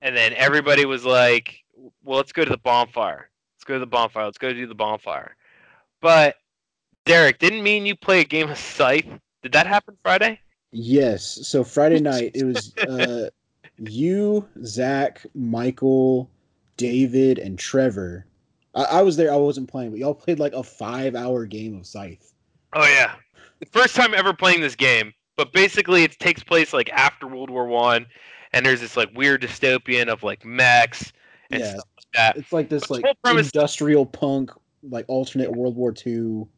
and then everybody was like, Well, let's go to the bonfire. Let's go to the bonfire. Let's go do the bonfire. But Derek, didn't mean you play a game of Scythe? Did that happen Friday? yes. So Friday night it was uh, you, Zach, Michael, David, and Trevor. I, I was there. I wasn't playing, but y'all played like a five-hour game of Scythe. Oh yeah. The first time ever playing this game. But basically it takes place like after World War One and there's this like weird dystopian of like mechs and Yeah. stuff like that. It's like this but like premise- industrial punk, like alternate World War Two.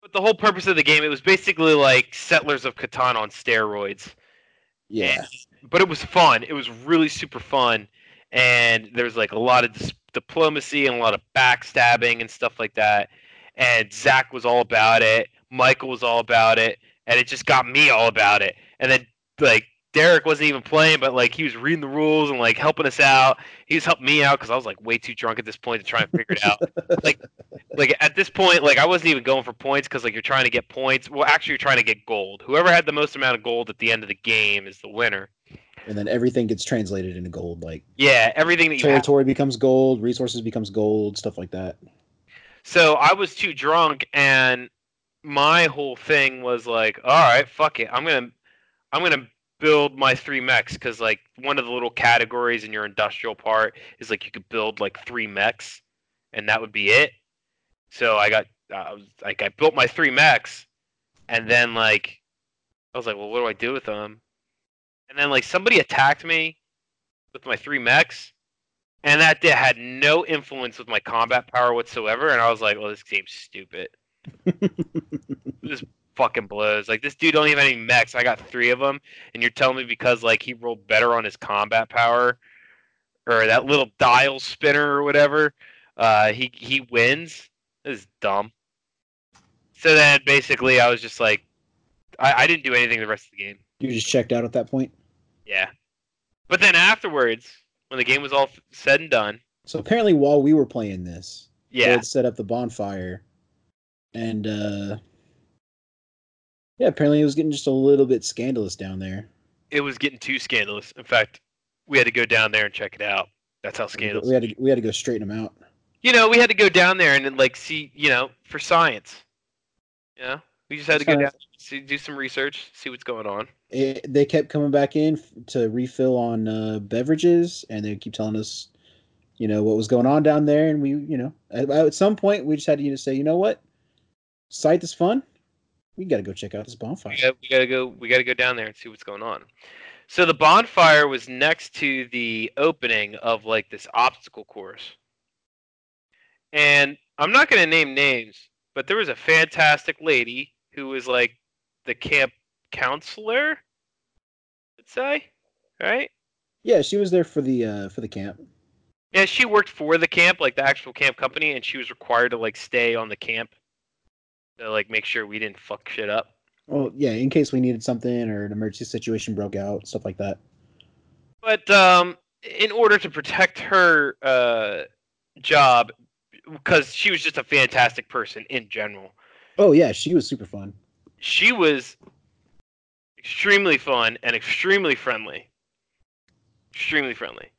But the whole purpose of the game, it was basically like Settlers of Catan on steroids. Yeah. But it was fun. It was really super fun, and there was like a lot of dis- diplomacy and a lot of backstabbing and stuff like that. And Zach was all about it. Michael was all about it, and it just got me all about it. And then like Derek wasn't even playing, but like he was reading the rules and like helping us out. He was helping me out because I was like way too drunk at this point to try and figure it out. like, like at this point, like I wasn't even going for points because like you're trying to get points. Well, actually, you're trying to get gold. Whoever had the most amount of gold at the end of the game is the winner. And then everything gets translated into gold. Like Yeah, everything that you have. territory becomes gold, resources becomes gold, stuff like that. So I was too drunk, and my whole thing was like, all right, fuck it, I'm gonna, I'm gonna build my three mechs because like one of the little categories in your industrial part is like you could build like three mechs, and that would be it. So I got, I was like, I built my three mechs, and then like, I was like, well, what do I do with them? And then like somebody attacked me with my three mechs, and that did, had no influence with my combat power whatsoever. And I was like, "Well, this game's stupid. this fucking blows. Like this dude don't even have any mechs. I got three of them, and you're telling me because like he rolled better on his combat power, or that little dial spinner or whatever, uh, he he wins. This is dumb. So then basically, I was just like, I, I didn't do anything the rest of the game. You just checked out at that point. Yeah. But then afterwards, when the game was all said and done, So apparently, while we were playing this, they yeah, had set up the bonfire, and uh yeah, apparently it was getting just a little bit scandalous down there. it was getting too scandalous. In fact, we had to go down there and check it out. That's how scandalous. We had to we had to go straighten them out. You know, we had to go down there and then like see, you know, for science. You know, we just had to go down, see, do some research, see what's going on. It, they kept coming back in to refill on uh, beverages, and they keep telling us, you know, what was going on down there. And we, you know, at, at some point, we just had to you know, say, you know what, sight is fun. We got to go check out this bonfire. Got, we got to go. We got to go down there and see what's going on. So the bonfire was next to the opening of like this obstacle course, and I'm not going to name names, but there was a fantastic lady who was like the camp counselor. Let's say, right? Yeah, she was there for the uh, for the camp. Yeah, she worked for the camp, like the actual camp company, and she was required to like stay on the camp to like make sure we didn't fuck shit up. Well, yeah, in case we needed something or an emergency situation broke out, stuff like that. But um, in order to protect her uh, job, because she was just a fantastic person in general, Oh yeah, she was super fun. She was extremely fun and extremely friendly. Extremely friendly.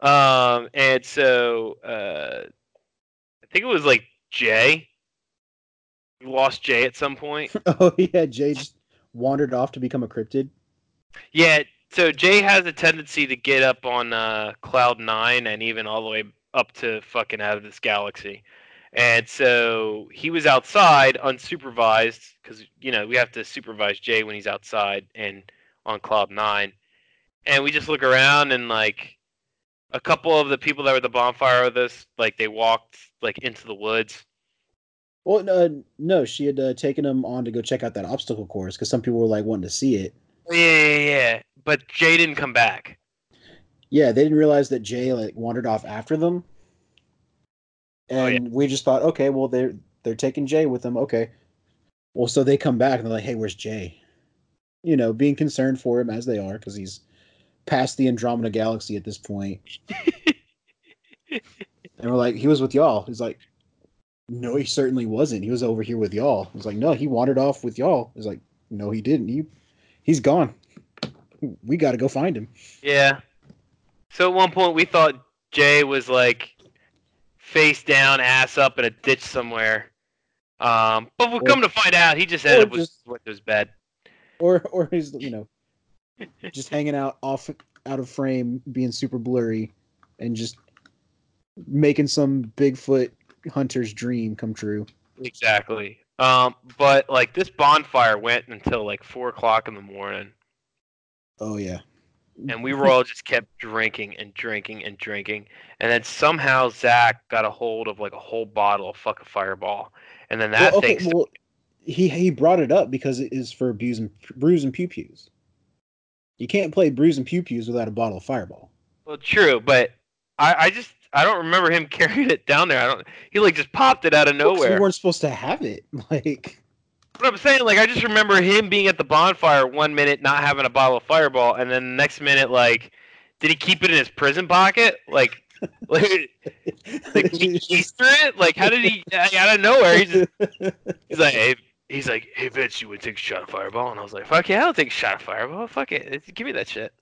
Um, and so uh, I think it was like Jay. We lost Jay at some point. Oh yeah, Jay just wandered off to become a cryptid. Yeah, so Jay has a tendency to get up on uh, cloud nine and even all the way up to fucking out of this galaxy. And so he was outside unsupervised because you know we have to supervise Jay when he's outside and on cloud nine. And we just look around and like a couple of the people that were at the bonfire with us, like they walked like into the woods. Well, uh, no, she had uh, taken him on to go check out that obstacle course because some people were like wanting to see it. Yeah, yeah, yeah. But Jay didn't come back. Yeah, they didn't realize that Jay like wandered off after them, Oh, and yeah. we just thought, okay, well they're they're taking Jay with them. Okay, well so they come back and they're like, hey, where's Jay? You know, being concerned for him as they are because he's past the Andromeda galaxy at this point. and we're like, he was with y'all. He's like, no, he certainly wasn't. He was over here with y'all. He's like, no, he wandered off with y'all. He's like, no, he didn't. He he's gone. We got to go find him. Yeah. So at one point we thought Jay was like face down, ass up in a ditch somewhere. Um, but we'll Or- come to find out, he just ended up with with his bed. or or he's you know just hanging out off out of frame being super blurry and just making some bigfoot hunter's dream come true Exactly. Um, but like this bonfire went until like four o'clock in the morning, oh yeah and we were all just kept drinking and drinking and drinking, and then somehow Zach got a hold of like a whole bottle of fucking Fireball, and then that well, okay, thing. well he he brought it up because it is for brews and brews and pew pews you can't play brews and pew pews without a bottle of fireball Well, true, but I, I just I don't remember him carrying it down there. I don't. He like just popped it out of Well, nowhere. we weren't supposed to have it like But I'm saying, like, I just remember him being at the bonfire one minute, not having a bottle of Fireball, and then the next minute, like, did he keep it in his prison pocket? Like, like, like he Easter it? Like, how did he? Out of nowhere, he's just, he's like, hey, he's like, "Hey, Vince, you would take a shot of Fireball?" And I was like, "Fuck yeah, I'll take a shot of Fireball. Fuck it, give me that shit."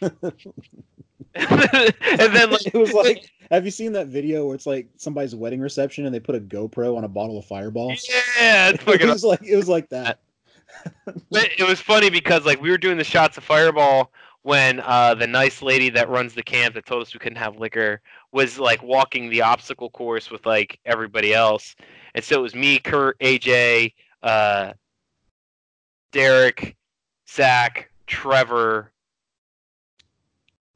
and then like, it was like, have you seen that video where it's like somebody's wedding reception and they put a GoPro on a bottle of Fireball? yeah, It was like it was like that. But it was funny because like we were doing the shots of Fireball when uh, the nice lady that runs the camp that told us we couldn't have liquor was like walking the obstacle course with like everybody else, and so it was me, Kurt, AJ, uh, Derek, Zach, Trevor.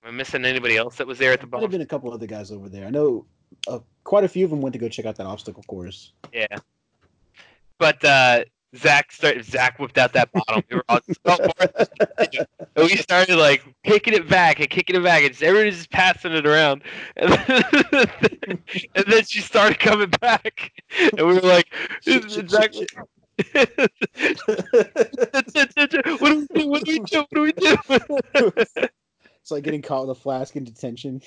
Am I missing anybody else that was there at the bottom? There have been a couple other guys over there. I know uh, quite a few of them went to go check out that obstacle course. Yeah. But uh, Zach started. Zach whipped out that bottle. We were all just, "Oh, and we started like kicking it back and kicking it back, and just, everybody's just passing it around. And then, and then she started coming back, and we were like, Zach, what do we do? What do we do? What do we do? It's like getting caught with a flask in detention.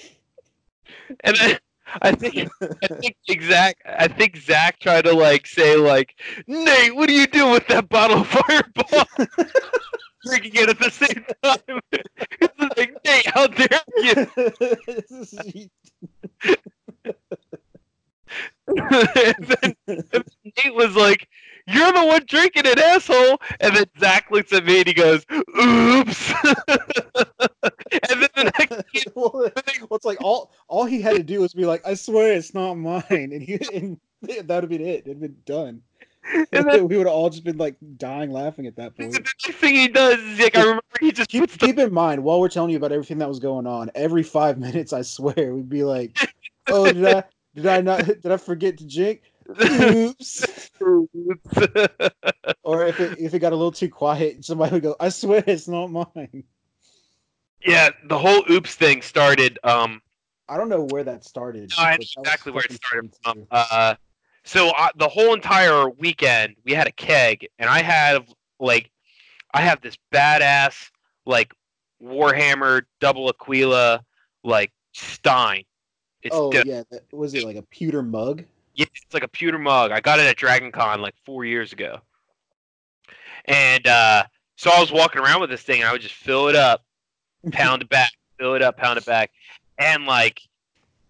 And I, I think I think Zach I think Zach tried to like say like Nate, what are you doing with that bottle of fireball? Drinking it at the same time. It's like, Nate, how dare you? and, then, and then Nate was like, You're the one drinking it, asshole. And then Zach looks at me and he goes, Oops. and then the next well, well, it's like all all he had to do was be like, "I swear it's not mine," and he and that would have been it. It'd been done. And then- we would have all just been like dying laughing at that point. the next thing he does is like, I remember he just Keep, puts the keep in mind, while we're telling you about everything that was going on, every five minutes, I swear, we'd be like, "Oh, did I did I not did I forget to drink? Oops." Or if it if it got a little too quiet, somebody would go, "I swear it's not mine." yeah, the whole oops thing started. Um, I don't know where that started. No, I know exactly where it started from. Uh, so uh, the whole entire weekend, we had a keg, and I had like, I have this badass like Warhammer double Aquila like Stein. It's oh yeah, that, was it like a pewter mug? Yeah, it's like a pewter mug. I got it at Dragon Con like four years ago. And uh, so I was walking around with this thing and I would just fill it up, pound it back, fill it up, pound it back. And like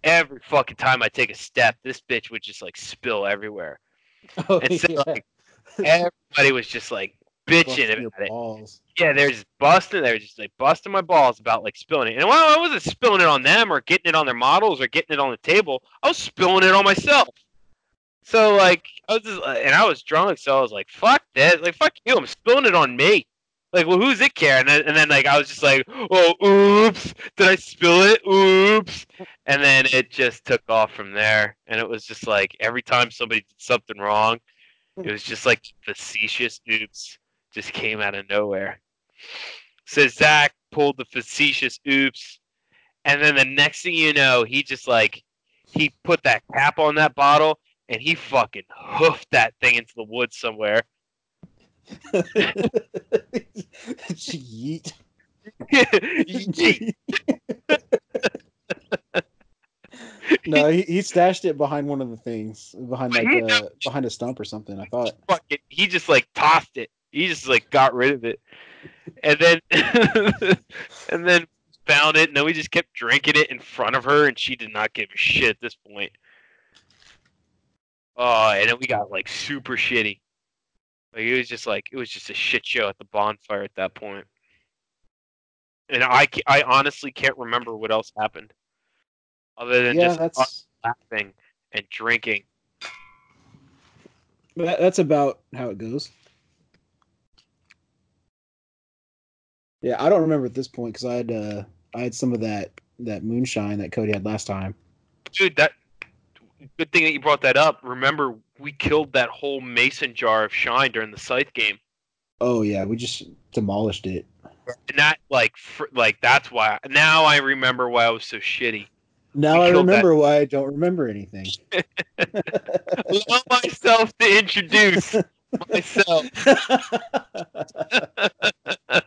every fucking time I take a step, this bitch would just like spill everywhere. Oh, And so yeah. like everybody was just like bitching about it. Yeah, they're just busting. They were just like busting my balls about like spilling it. And while I wasn't spilling it on them or getting it on their models or getting it on the table. I was spilling it on myself. So like I was just, and I was drunk, so I was like, "Fuck that! Like fuck you! I'm spilling it on me." Like, well, who's it care? And then, and then like I was just like, "Oh, oops! Did I spill it? Oops!" And then it just took off from there. And it was just like every time somebody did something wrong, it was just like facetious oops just came out of nowhere. So Zach pulled the facetious oops, and then the next thing you know, he just like he put that cap on that bottle and he fucking hoofed that thing into the woods somewhere. Yeet. Yeet. no, he, he stashed it behind one of the things, behind like uh, behind a stump or something. I thought. fucking he just like tossed it. He just like got rid of it. And then and then found it and then we just kept drinking it in front of her and she did not give a shit at this point. Oh, and then we got like super shitty. Like it was just like it was just a shit show at the bonfire at that point. And I I honestly can't remember what else happened. Other than Yeah, just us laughing and drinking. that, that's about how it goes. Yeah, I don't remember at this point because I had uh, I had some of that that moonshine that Cody had last time. dude that good thing that you brought that up remember we killed that whole mason jar of shine during the scythe game Oh yeah, we just demolished it. and that like fr- like that's why now i remember why i was so shitty Now We I killed that. remember why I don't remember anything. allow myself to introduce myself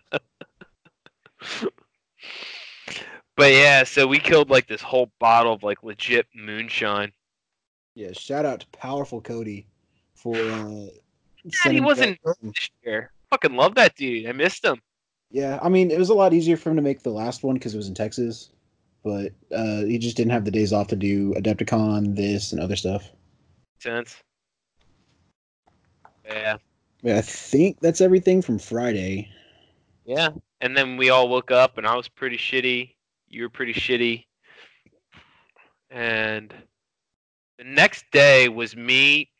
but yeah so we killed like this whole bottle of like legit moonshine yeah, shout out to powerful Cody for uh, he wasn't this year. Fucking love that dude. I missed him. Yeah, I mean, it was a lot easier for him to make the last one because it was in Texas, but uh, he just didn't have the days off to do Adepticon, this, and other stuff. Sense. Yeah. Yeah, I think that's everything from Friday. Yeah. And then we all woke up, and I was pretty shitty. You were pretty shitty. And the next day was me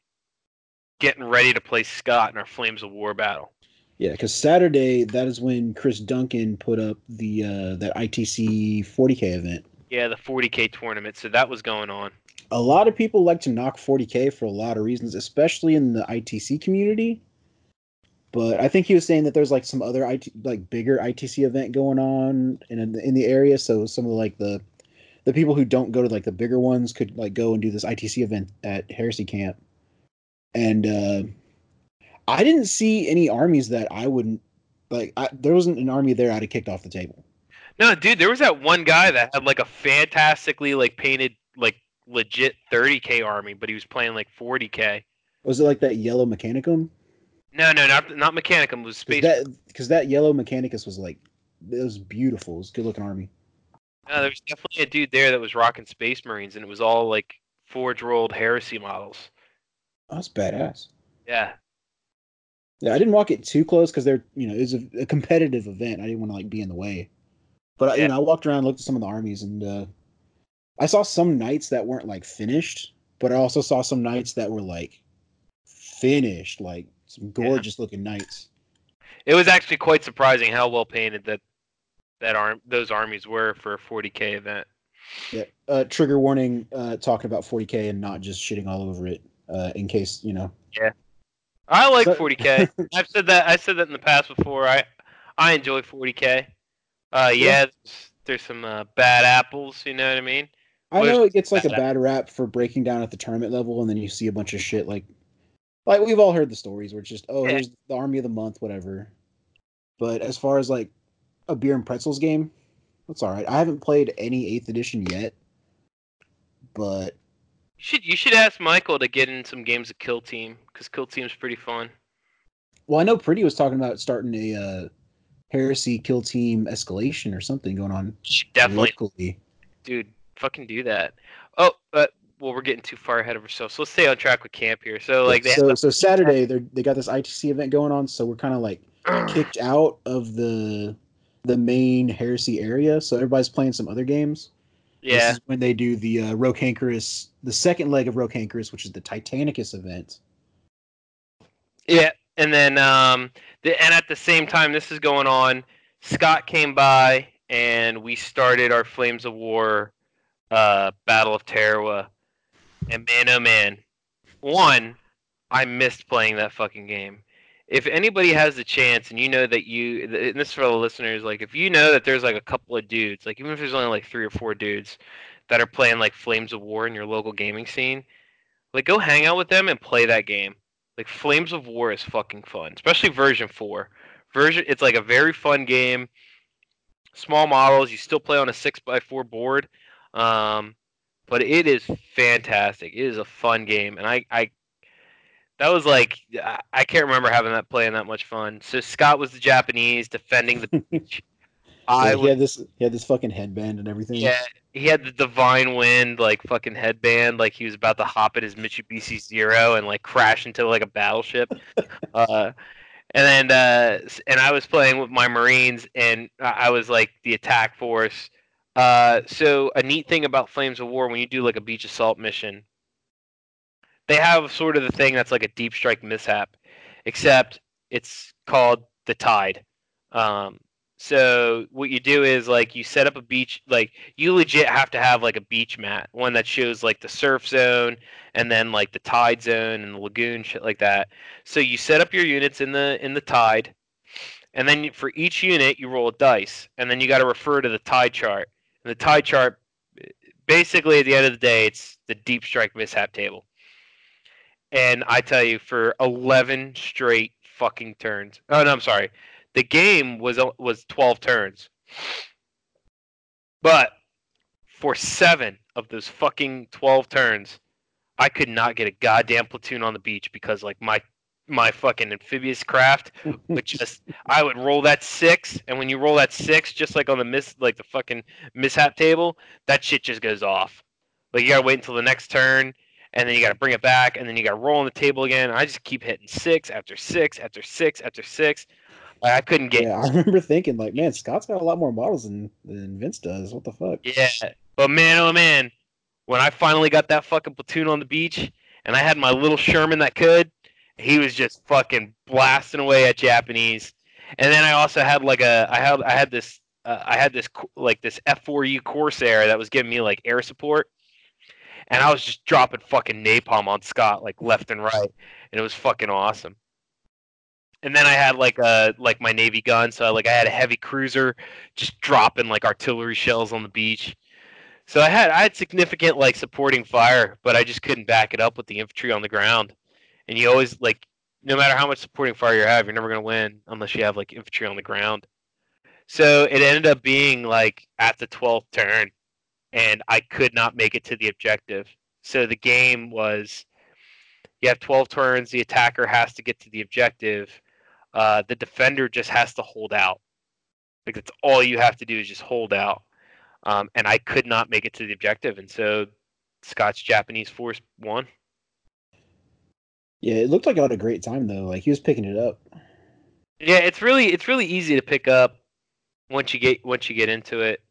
getting ready to play Scott in our Flames of War battle. Yeah, because Saturday that is when Chris Duncan put up the uh, that ITC 40k event. Yeah, the 40k tournament. So that was going on. A lot of people like to knock 40k for a lot of reasons, especially in the ITC community. But I think he was saying that there's like some other IT, like bigger ITC event going on in in the area. So some of the, like the the people who don't go to like the bigger ones could like go and do this ITC event at Heresy Camp. And uh, I didn't see any armies that I wouldn't like. I, there wasn't an army there I'd have kicked off the table. No, dude, there was that one guy that had like a fantastically like painted like legit 30k army, but he was playing like 40k. Was it like that yellow Mechanicum? No, no, not not Mechanicum. It was Space. Because that, that yellow Mechanicus was like, it was beautiful. It was a good looking army. No, there was definitely a dude there that was rocking Space Marines, and it was all like Forge World heresy models. Oh, that's badass. Yeah, Yeah, I didn't walk it too close because they're, you know, it was a, a competitive event. I didn't want to like be in the way. But I you know, I walked around, looked at some of the armies, and uh, I saw some knights that weren't like finished, but I also saw some knights that were like finished, like some gorgeous looking knights. it was actually quite surprising how well painted that that arm those armies were for a 40k event. Yeah. Uh, trigger warning, uh, talking about 40k and not just shitting all over it. Uh, in case you know. Yeah. I like So- 40k. I've said that. I said that in the past before. I I enjoy 40k. Uh, yeah, Yeah. there's, there's some uh, bad apples. You know what I mean? I know it gets like a bad rap for breaking down at the tournament level, and then you see a bunch of shit like, like we've all heard the stories where it's just, oh, Yeah. here's the army of the month, whatever. But as far as like a beer and pretzels game, that's all right. I haven't played any eighth edition yet, but You should you should ask Michael to get in some games of Kill Team because Kill Team's pretty fun. well, I know Pretty was talking about starting a uh, heresy kill team escalation or something going on definitely, locally. dude, fucking do that. Oh, but well, we're getting too far ahead of ourselves. So let's stay on track with camp here. So like they so have so Saturday they they got this ITC event going on, so we're kind of like kicked out of the the main heresy area, so everybody's playing some other games. This yeah, is when they do the uh, Rocankerous, the second leg of Rocankerous, which is the Titanicus event. yeah, and then um, the, and at the same time this is going on, Scott came by and we started our Flames of War, uh, Battle of Tarawa, and man, oh man, one, I missed playing that fucking game. If anybody has the chance, and you know that you, and this is for the listeners, like if you know that there's like a couple of dudes, like even if there's only like three or four dudes that are playing like Flames of War in your local gaming scene, like go hang out with them and play that game. Like Flames of War is fucking fun, especially version four. Version, it's like a very fun game. Small models, you still play on a six by four board, um, but it is fantastic. It is a fun game, and I, I that was like I- can't remember having that playing that much fun. So Scott was the Japanese defending the beach. I Yeah, he had this he had this fucking headband and everything. yeah, he had the divine wind like fucking headband, like he was about to hop in his Mitsubishi Zero and like crash into like a battleship. uh, and then uh, and I was playing with my Marines, and I I was like the attack force. Uh, so a neat thing about Flames of War when you do like a beach assault mission, they have sort of the thing that's like a deep strike mishap, except it's called the Tide. Um, so what you do is like you set up a beach, like you legit have to have like a beach mat, one that shows like the surf zone and then like the tide zone and the lagoon, shit like that. So you set up your units in the in the tide, and then for each unit you roll a dice, and then you got to refer to the tide chart. And the tide chart, basically at the end of the day, it's the deep strike mishap table. And I tell you, for eleven straight fucking turns. Oh no, I'm sorry. The game was uh, was twelve turns, but for seven of those fucking twelve turns, I could not get a goddamn platoon on the beach because like my my fucking amphibious craft would just I would roll that six, and when you roll that six, just like on the miss like the fucking mishap table, that shit just goes off. Like you gotta wait until the next turn, and then you gotta bring it back, and then you gotta roll on the table again. I just keep hitting six after six after six after six. Like, I couldn't get Yeah, I remember thinking like, man, Scott's got a lot more models than than Vince does. What the fuck? Yeah, but man, oh man, when I finally got that fucking platoon on the beach, and I had my little Sherman that could, he was just fucking blasting away at Japanese. And then I also had like a, I had, I had this, uh, I had this like this F4U Corsair that was giving me like air support, and I was just dropping fucking napalm on Scott like left and right, and it was fucking awesome. And then I had like a like my navy gun, so like I had a heavy cruiser, just dropping like artillery shells on the beach. So I had I had significant like supporting fire, but I just couldn't back it up with the infantry on the ground. And you always like no matter how much supporting fire you have, you're never gonna win unless you have like infantry on the ground. So it ended up being like at the twelfth turn, and I could not make it to the objective. So the game was you have twelve turns, the attacker has to get to the objective. Uh, the defender just has to hold out. Like that's all you have to do is just hold out um, and I could not make it to the objective, and so Scott's Japanese force won. Yeah, it looked like I had a great time though. Like he was picking it up. Yeah, it's really it's really easy to pick up once you get once you get into it.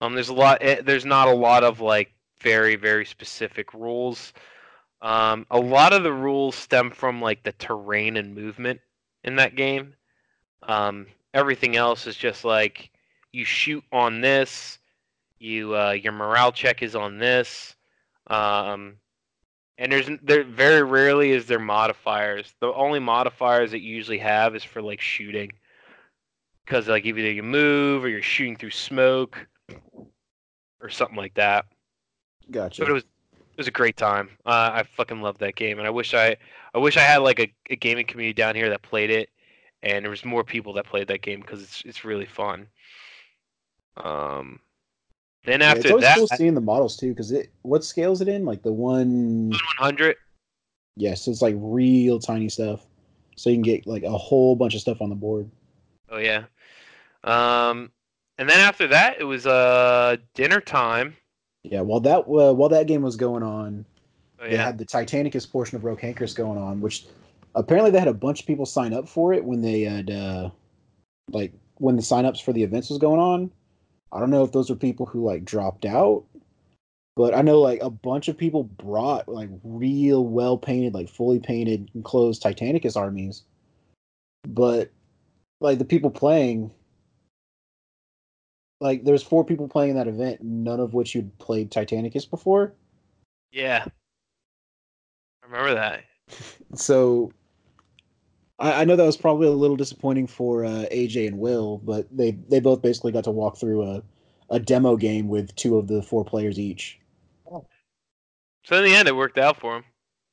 Um, there's a lot. eh, There's not a lot of like very very specific rules. Um, a lot of the rules stem from like the terrain and movement in that game. Um, everything else is just like you shoot on this. You uh, your morale check is on this. Um, and there's there very rarely is there modifiers. The only modifiers that you usually have is for like shooting, because like either you move or you're shooting through smoke, or something like that. Gotcha. But it was it was a great time. Uh, I fucking loved that game, and I wish I I wish I had like a, a gaming community down here that played it, and there was more people that played that game because it's it's really fun. Um, then Yeah, after it's always that, cool seeing the models too, because it what scale is it in? Like the one. 100. Yes, it's like real tiny stuff, so you can get like a whole bunch of stuff on the board. Oh yeah. Um, and then after that, it was uh dinner time. Yeah, while that uh, while that game was going on, Oh they yeah. had the Titanicus portion of Rogue Hankers going on, which apparently they had a bunch of people sign up for it when they had uh, like when the signups for the events was going on. I don't know if those are people who like dropped out, but I know like a bunch of people brought like real well painted, like fully painted enclosed Titanicus armies. But like the people playing like there's four people playing in that event, none of which you'd played Titanicus before. Yeah. I remember that. so I, I know that was probably a little disappointing for uh, AJ and Will, but they they both basically got to walk through a a demo game with two of the four players each. So in the end, it worked out for him.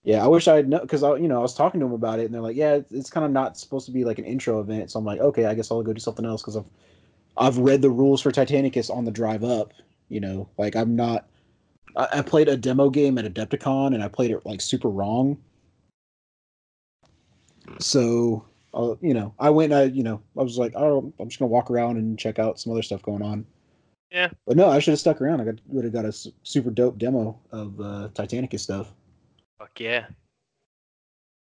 Yeah, I wish I had known because I you know I was talking to them about it and they're like, yeah, it's, it's kind of not supposed to be like an intro event. So I'm like, okay, I guess I'll go do something else because I've I've read the rules for Titanicus on the drive up. You know, like I'm not. I, I played a demo game at Adepticon and I played it like super wrong. So, uh, you know, I went. I you know I was like, oh, I'm just gonna walk around and check out some other stuff going on. Yeah. But no, I should have stuck around. I got would have got a super dope demo of uh, Titanicus stuff. Fuck yeah.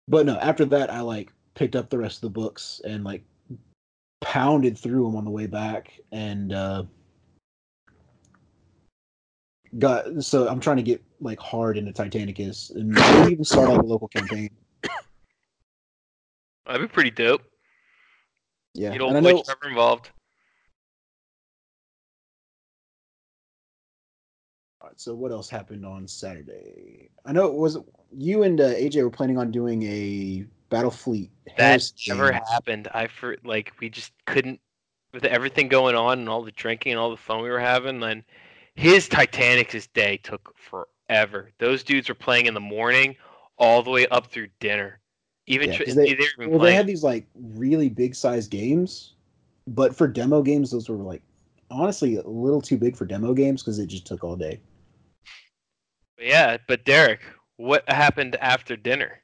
But no, after that, I like picked up the rest of the books and like pounded through them on the way back, and uh, got. So I'm trying to get like hard into Titanicus and maybe even start like a local campaign. That'd be pretty dope. Yeah, you don't boy know. Trevor involved. Alright, so what else happened on Saturday? I know it was you and uh, AJ were planning on doing a Battlefleet. That never happened. I for like we just couldn't with everything going on and all the drinking and all the fun we were having. Then his Titanicus day took forever. Those dudes were playing in the morning all the way up through dinner. Even Yeah, tr- they- they, even Well, they had these like really big size games, but for demo games, those were like honestly a little too big for demo games because it just took all day. yeah, but Derek, what happened after dinner?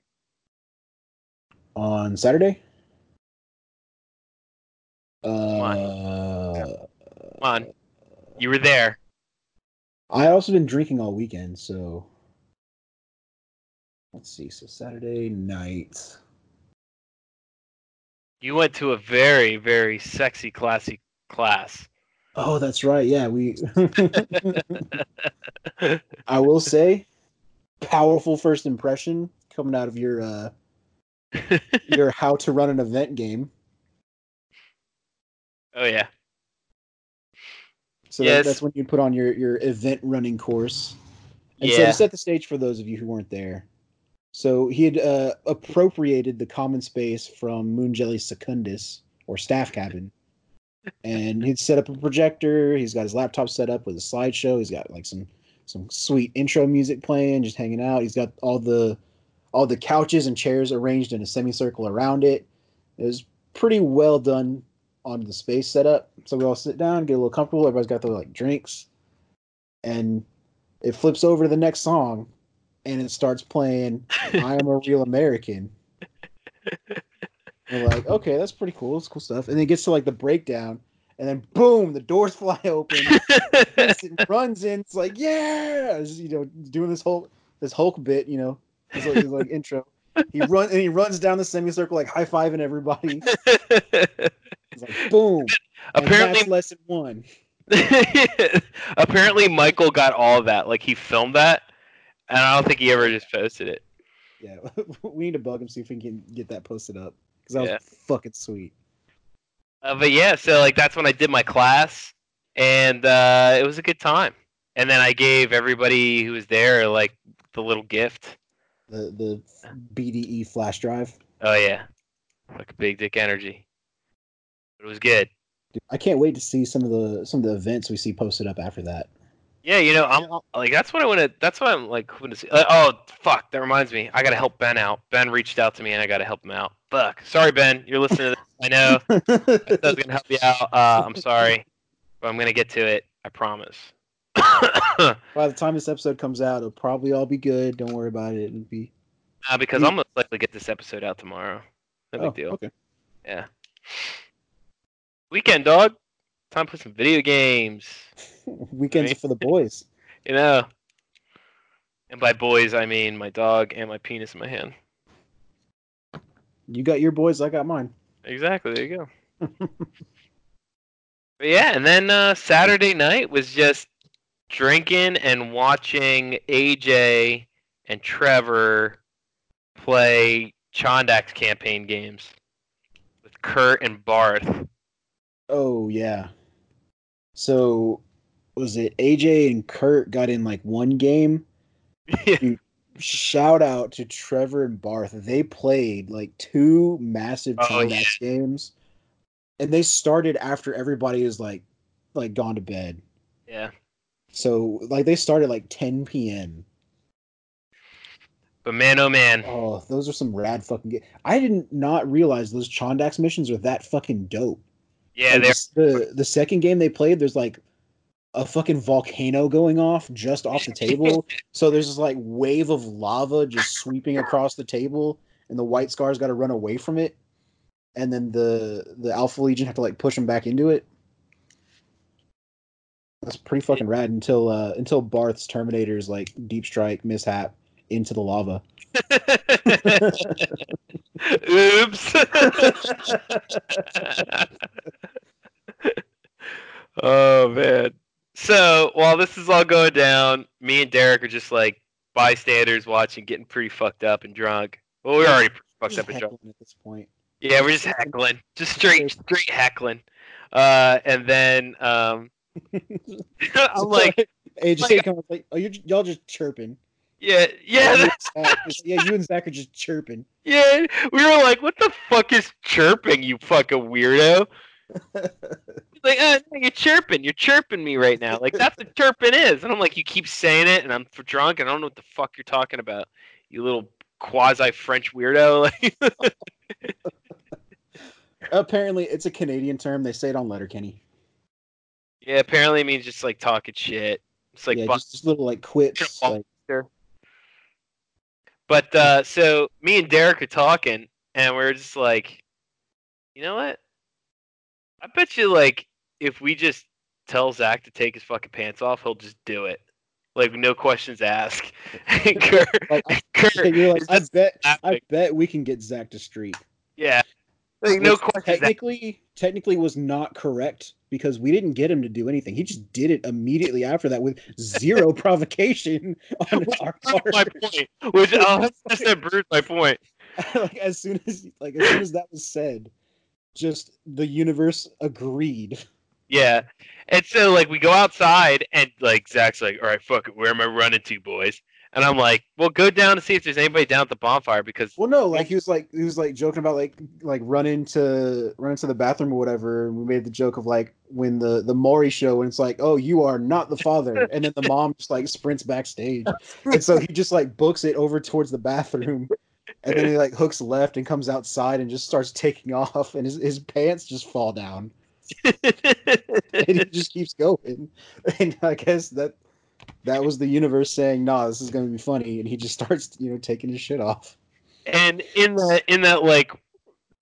On Saturday. on. Uh, Come on. You were there. I also been drinking all weekend, so let's see. So Saturday night. You went to a very, very sexy, classy class. Oh, that's right. Yeah, we. I will say, powerful first impression coming out of your uh your how to run an event game. oh yeah. So that- that's when you put on your your event running course. And so Yeah. to set the stage for those of you who weren't there, so he had uh, appropriated the common space from Moon Jelly Secundus or staff cabin, and he'd set up a projector. He's got his laptop set up with a slideshow. He's got like some some sweet intro music playing, just hanging out. He's got all the all the couches and chairs arranged in a semicircle around it. It was pretty well done on the space setup. So we all sit down, get a little comfortable. Everybody's got their like drinks, and it flips over to the next song, and it starts playing "I Am a Real American." We're like, okay, that's pretty cool. It's cool stuff. And then it gets to like the breakdown, and then boom, the doors fly open. Runs in. It's like, yeah, It's, you know, doing this whole this Hulk bit, you know, his like, like intro. He run and he runs down the semicircle like high fiving everybody. It's like boom. Apparently, lesson one. apparently Michael got all of that. Like he filmed that, and I don't think he ever just posted it. Yeah, we need to bug him see if we can get that posted up because that was Yeah. fucking sweet. Uh, but yeah, so like that's when I did my class, and uh, it was a good time. And then I gave everybody who was there like the little gift. The the BDE flash drive. Oh yeah, like big dick energy. It was good. Dude, I can't wait to see some of the some of the events we see posted up after that. Yeah, you know, I'm like that's what I want to. That's what I'm like hoping to see. Uh, oh fuck, that reminds me. I gotta help Ben out. Ben reached out to me, and I gotta help him out. Fuck. Sorry, Ben. You're listening to this. I know. I was gonna help you out. Uh, I'm sorry, but I'm gonna get to it. I promise. Uh, By the time this episode comes out, it'll probably all be good. Don't worry about it. It'll be because I'm most likely get this episode out tomorrow. No big oh, deal. okay. Yeah. Weekend, dog. Time to play some video games. Weekends are for the boys. You know. And by boys, I mean my dog and my penis in my hand. You got your boys, I got mine. Exactly. There you go. but yeah, and then uh, Saturday night was just drinking and watching AJ and Trevor play Chondax campaign games with Kurt and Barth. Oh yeah. So was it AJ and Kurt got in like one game? Shout out to Trevor and Barth. They played like two massive Oh, Chondax games. And they started after everybody was like like gone to bed. yeah. So like they started like 10 p.m. But man, oh man. Oh, those are some rad fucking games. I didn't not realize those Chondax missions are that fucking dope. Yeah, Like, they're the the second game they played, there's like a fucking volcano going off just off the table. so there's this like wave of lava just sweeping across the table, and the White Scars got to run away from it, and then the the Alpha Legion have to like push them back into it. That's pretty fucking rad until uh until Barth's Terminator's like deep strike mishap into the lava. Oops. oh man. So while this is all going down, me and Derek are just like bystanders watching, getting pretty fucked up and drunk. Well, we're already pretty fucked Just up and drunk. at this point. Yeah, we're just heckling, just straight, straight heckling. Uh, and then um, I'm like, AJ like- comes like, oh, you y'all just chirping. yeah, yeah, yeah, you and Zach are just chirping. yeah. We were like, what the fuck is chirping, you fucking weirdo? He's like, uh, no, you're chirping. You're chirping me right now. Like that's what chirping is. And I'm like, you keep saying it, and I'm drunk, and I don't know what the fuck you're talking about. You little quasi French weirdo. Apparently, it's a Canadian term. They say it on Letterkenny. Yeah, apparently it means just like talking shit. It's like, yeah, just, just little like quips. Sure. Like, but uh, so me and Derek are talking, and we are just like, you know what? I bet you like if we just tell Zach to take his fucking pants off, he'll just do it. Like no questions asked. Kurt, Like, I- Kurt You're like, I just bet, I bet we can get Zach to street. yeah. Like no Which questions asked. Technically, technically was not correct because we didn't get him to do anything. He just did it immediately after that with zero provocation on our part. my point. Which uh, I'll just that proves my point. like as soon as like as soon as that was said, just the universe agreed. Yeah. And so like we go outside and like Zach's like, All right, fuck it, where am I running to, boys? And I'm like, Well go down to see if there's anybody down at the bonfire because Well, no, like he was like he was like joking about like like run into run into the bathroom or whatever. And we made the joke of like when the the Maury show and it's like, oh, you are not the father, and then the mom just like sprints backstage, and so he just like books it over towards the bathroom, and then he like hooks left and comes outside and just starts taking off, and his his pants just fall down, and he just keeps going, and I guess that. That was the universe saying, "Nah, this is going to be funny," and he just starts, you know, taking his shit off. and in that, in that like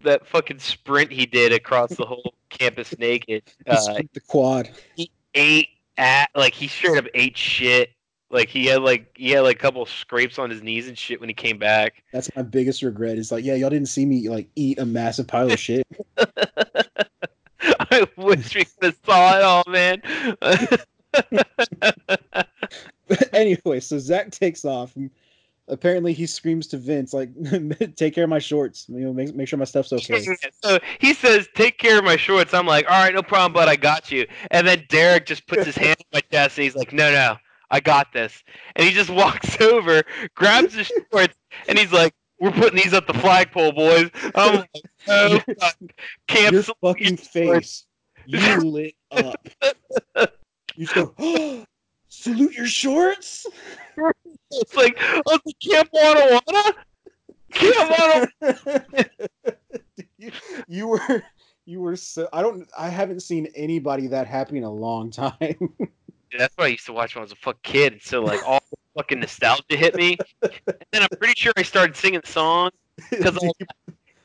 that fucking sprint he did across the whole campus naked, uh, the quad. He ate at like he straight up ate shit. Like he had like he had like a couple scrapes on his knees and shit when he came back. That's my biggest regret. Is like, yeah, y'all didn't see me like eat a massive pile of shit. I wish we could have saw it all, man. But anyway, so Zach takes off. And apparently, he screams to Vince, like, "Take care of my shorts. You know, make make sure my stuff's okay." so he says, "Take care of my shorts." I'm like, "All right, no problem, bud. I got you." And then Derek just puts his hand on my chest and he's like, "No, no, I got this." And he just walks over, grabs his shorts, and he's like, "We're putting these up the flagpole, boys." I'm like, "Oh, fuck. Your cancel." fucking face, you lit up. You just go, oh, salute your shorts. It's like, oh, the Camp Anawanna? Camp Wana you, you were, you were so. I don't. I haven't seen anybody that happy in a long time. Yeah, that's what I used to watch when I was a fuck kid. So like all the fucking nostalgia hit me. And then I'm pretty sure I started singing songs because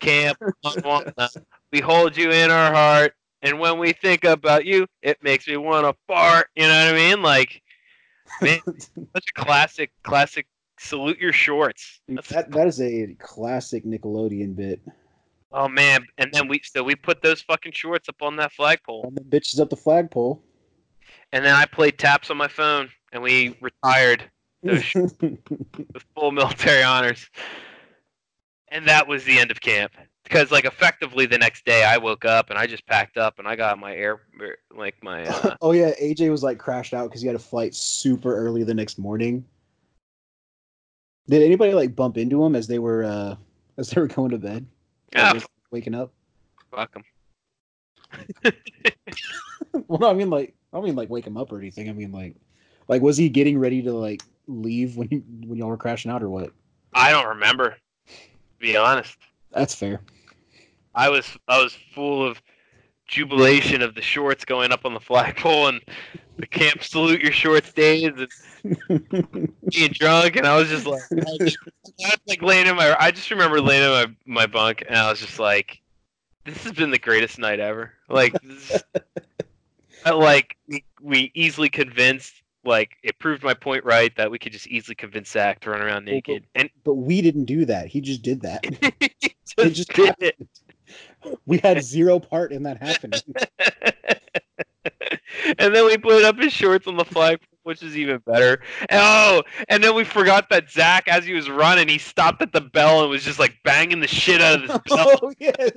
Camp Wana, we hold you in our heart, and when we think about you, it makes me want to fart. You know what I mean? Like, man, such a classic, classic. Salute your shorts. That's- that that is a classic Nickelodeon bit. oh man! And then we so we put those fucking shorts up on that flagpole, And the bitches up the flagpole. and then I played taps on my phone, and we retired those with full military honors. And that was the end of camp. Because like effectively the next day I woke up and I just packed up and I got my air like my uh, oh yeah, AJ was like crashed out because he had a flight super early the next morning. Did anybody like bump into him as they were uh as they were going to bed? Ah, just waking up. fuck 'em. well, no, I mean like I don't mean like wake him up or anything. I mean like like was he getting ready to like leave when when y'all were crashing out or what? I don't remember. To be honest. That's fair. I was I was full of jubilation of the shorts going up on the flagpole and the camp salute your shorts days and being drunk and I was just like I was, I was like laying in my I just remember laying in my, my bunk and I was just like this has been the greatest night ever. Like this like we, we easily convinced like it proved my point right that we could just easily convince Zach to run around Well, but- naked and but we didn't do that. He just did that. he It just just did happened. it. We had zero part in that happening. and then we put up his shorts on the flag, which is even better. And, oh, and then we forgot that Zach, as he was running, he stopped at the bell and was just like banging the shit out of this bell. oh yes.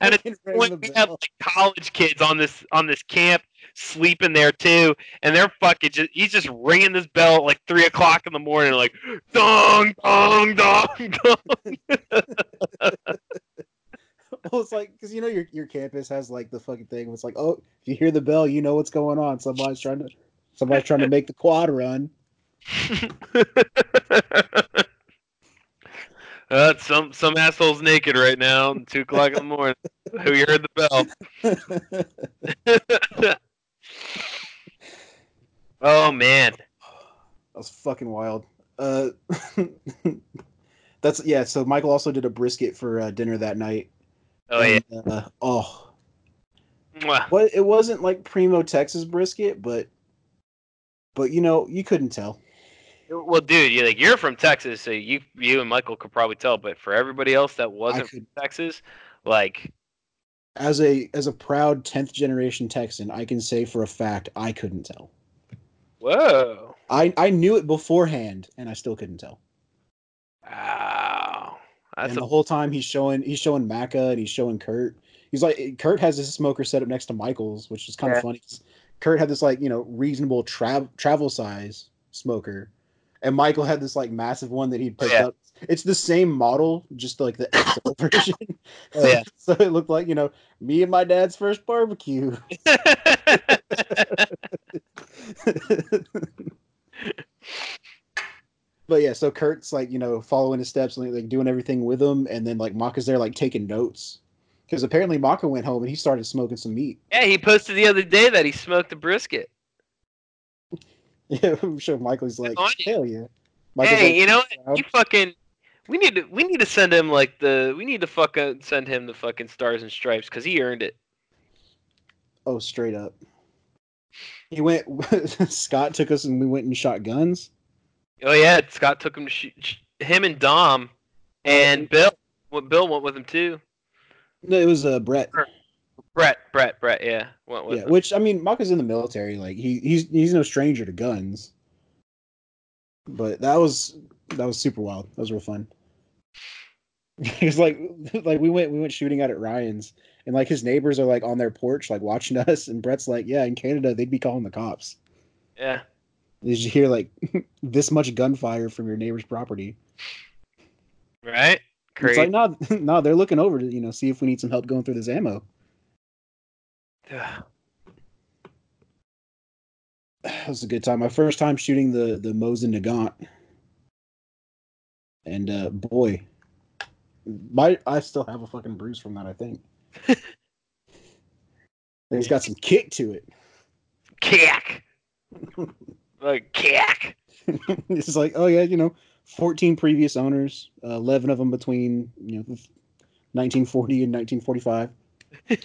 And at this point, we have like college kids on this on this camp sleeping there too, and they're fucking just he's just ringing this bell at like three o'clock in the morning, like dong dong dong dong. Well, was like because you know your your campus has like the fucking thing. It's like, oh, if you hear the bell, you know what's going on. Somebody's trying to somebody's trying to make the quad run. Uh, some some assholes naked right now, two o'clock in the morning. Who you heard the bell? oh man, That was fucking wild. Uh, that's that's yeah. So Michael also did a brisket for uh, dinner that night. Oh yeah. and, uh, oh, Mwah. it wasn't like primo Texas brisket, but but you know you couldn't tell. Well, dude, you're like you're from Texas, so you you and Michael could probably tell. But for everybody else that wasn't could- from Texas, like As a as a proud tenth generation Texan, I can say for a fact I couldn't tell. whoa, I I knew it beforehand, and I still couldn't tell. wow, that's and a the whole time he's showing he's showing Macca and he's showing Kurt. He's like Kurt has his smoker set up next to Michael's, which is kind Yeah. of funny. Kurt had this like you know reasonable tra- travel size smoker, and Michael had this like massive one that he'd picked Yeah. up. It's the same model, just like the XL version. Oh, yeah. so it looked like you know me and my dad's first barbecue. but yeah, so Kurt's like you know following his steps and like doing everything with him, and then like Maka's there like taking notes because apparently Maka went home and he started smoking some meat. yeah, he posted the other day that he smoked a brisket. Yeah, I'm sure Michael's like hell yeah. Michael's hey, like, you know what? You fucking. We need to we need to send him like the we need to fucking uh, send him the fucking stars and stripes because he earned it. oh straight up. He went. Scott took us and we went and shot guns. Oh yeah, Scott took him to shoot him and Dom, and Bill. What Bill went with him too. No, it was uh, Brett. Brett, Brett, Brett. Yeah, went with Yeah, him. which I mean, Maka's in the military. Like he he's he's no stranger to guns. But that was that was super wild. That was real fun. It was like like we went we went shooting out at Ryan's and like his neighbors are like on their porch like watching us and Brett's like, yeah, in Canada they'd be calling the cops. Yeah. Did you hear like this much gunfire from your neighbor's property? Right. It's like no, no, they're looking over to you know see if we need some help going through this ammo. that was a good time. My first time shooting the the Mosin Nagant, and uh, boy, my I still have a fucking bruise from that. I think it's got some kick to it. Kick. Like kick. it's like, oh yeah, you know, fourteen previous owners, uh, eleven of them between you know, nineteen forty and nineteen forty five.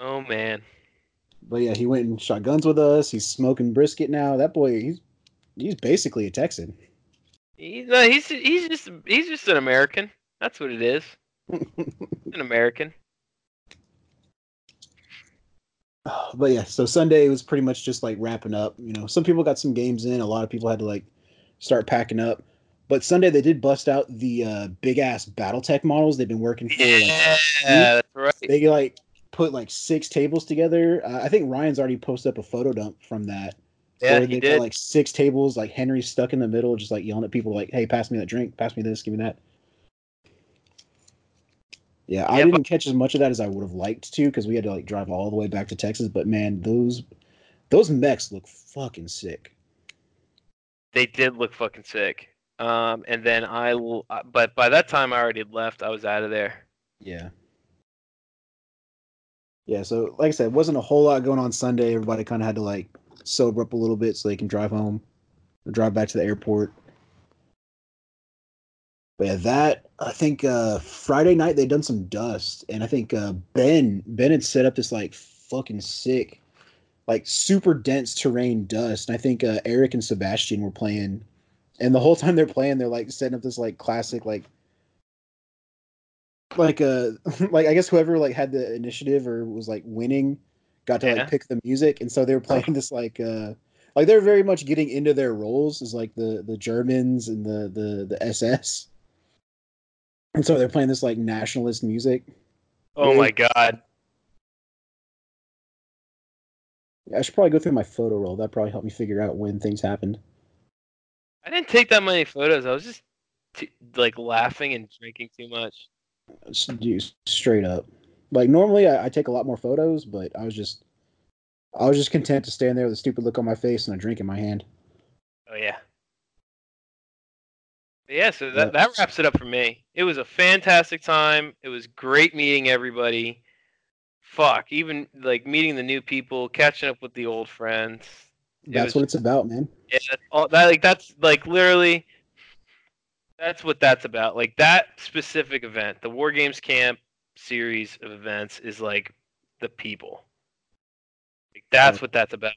Oh man. But yeah, he went and shot guns with us. He's smoking brisket now. That boy, he's he's basically a Texan. He's no, he's he's just he's just an American. That's what it is. an American. but yeah, so Sunday was pretty much just like wrapping up. You know, some people got some games in. A lot of people had to like start packing up. But Sunday they did bust out the uh, big ass BattleTech models they've been working for. Like, Yeah, that's right. they like put like six tables together. Uh, I think Ryan's already posted up a photo dump from that. Yeah, he did. Got, like six tables, like Henry's stuck in the middle, just like yelling at people, like, "Hey, pass me that drink, pass me this, give me that." Yeah, I Yeah, didn't catch as much of that as I would have liked to because we had to like drive all the way back to Texas. But man, those those mechs look fucking sick. They did look fucking sick. Um, and then I, l- but by that time I already left. I was out of there. Yeah. Yeah, so like I said, wasn't a whole lot going on Sunday. Everybody kind of had to like sober up a little bit so they can drive home, or drive back to the airport. But yeah, that I think uh Friday night they done some dust, and I think uh Ben Ben had set up this like fucking sick, like super dense terrain dust. And I think uh Eric and Sebastian were playing, and the whole time they're playing, they're like setting up this like classic like like uh like I guess whoever like had the initiative or was like winning got to Yeah. like pick the music and so they were playing this like uh like they're very much getting into their roles as like the the Germans and the the the SS. And so they're playing this like nationalist music. Oh Yeah. my god. I should probably go through my photo roll. That probably helped me figure out when things happened. I didn't take that many photos. I was just t- like laughing and drinking too much. Just straight up. Like normally I, I take a lot more photos, but I was just I was just content to stand there with a stupid look on my face and a drink in my hand. Oh yeah. Yeah, so that that wraps it up for me. It was a fantastic time. It was great meeting everybody. Fuck, even like meeting the new people, catching up with the old friends. That's was- what it's about, man. Yeah, that's all that like that's like literally that's what that's about. Like that specific event, the War Games Camp series of events is like the people. Like, that's what that's about.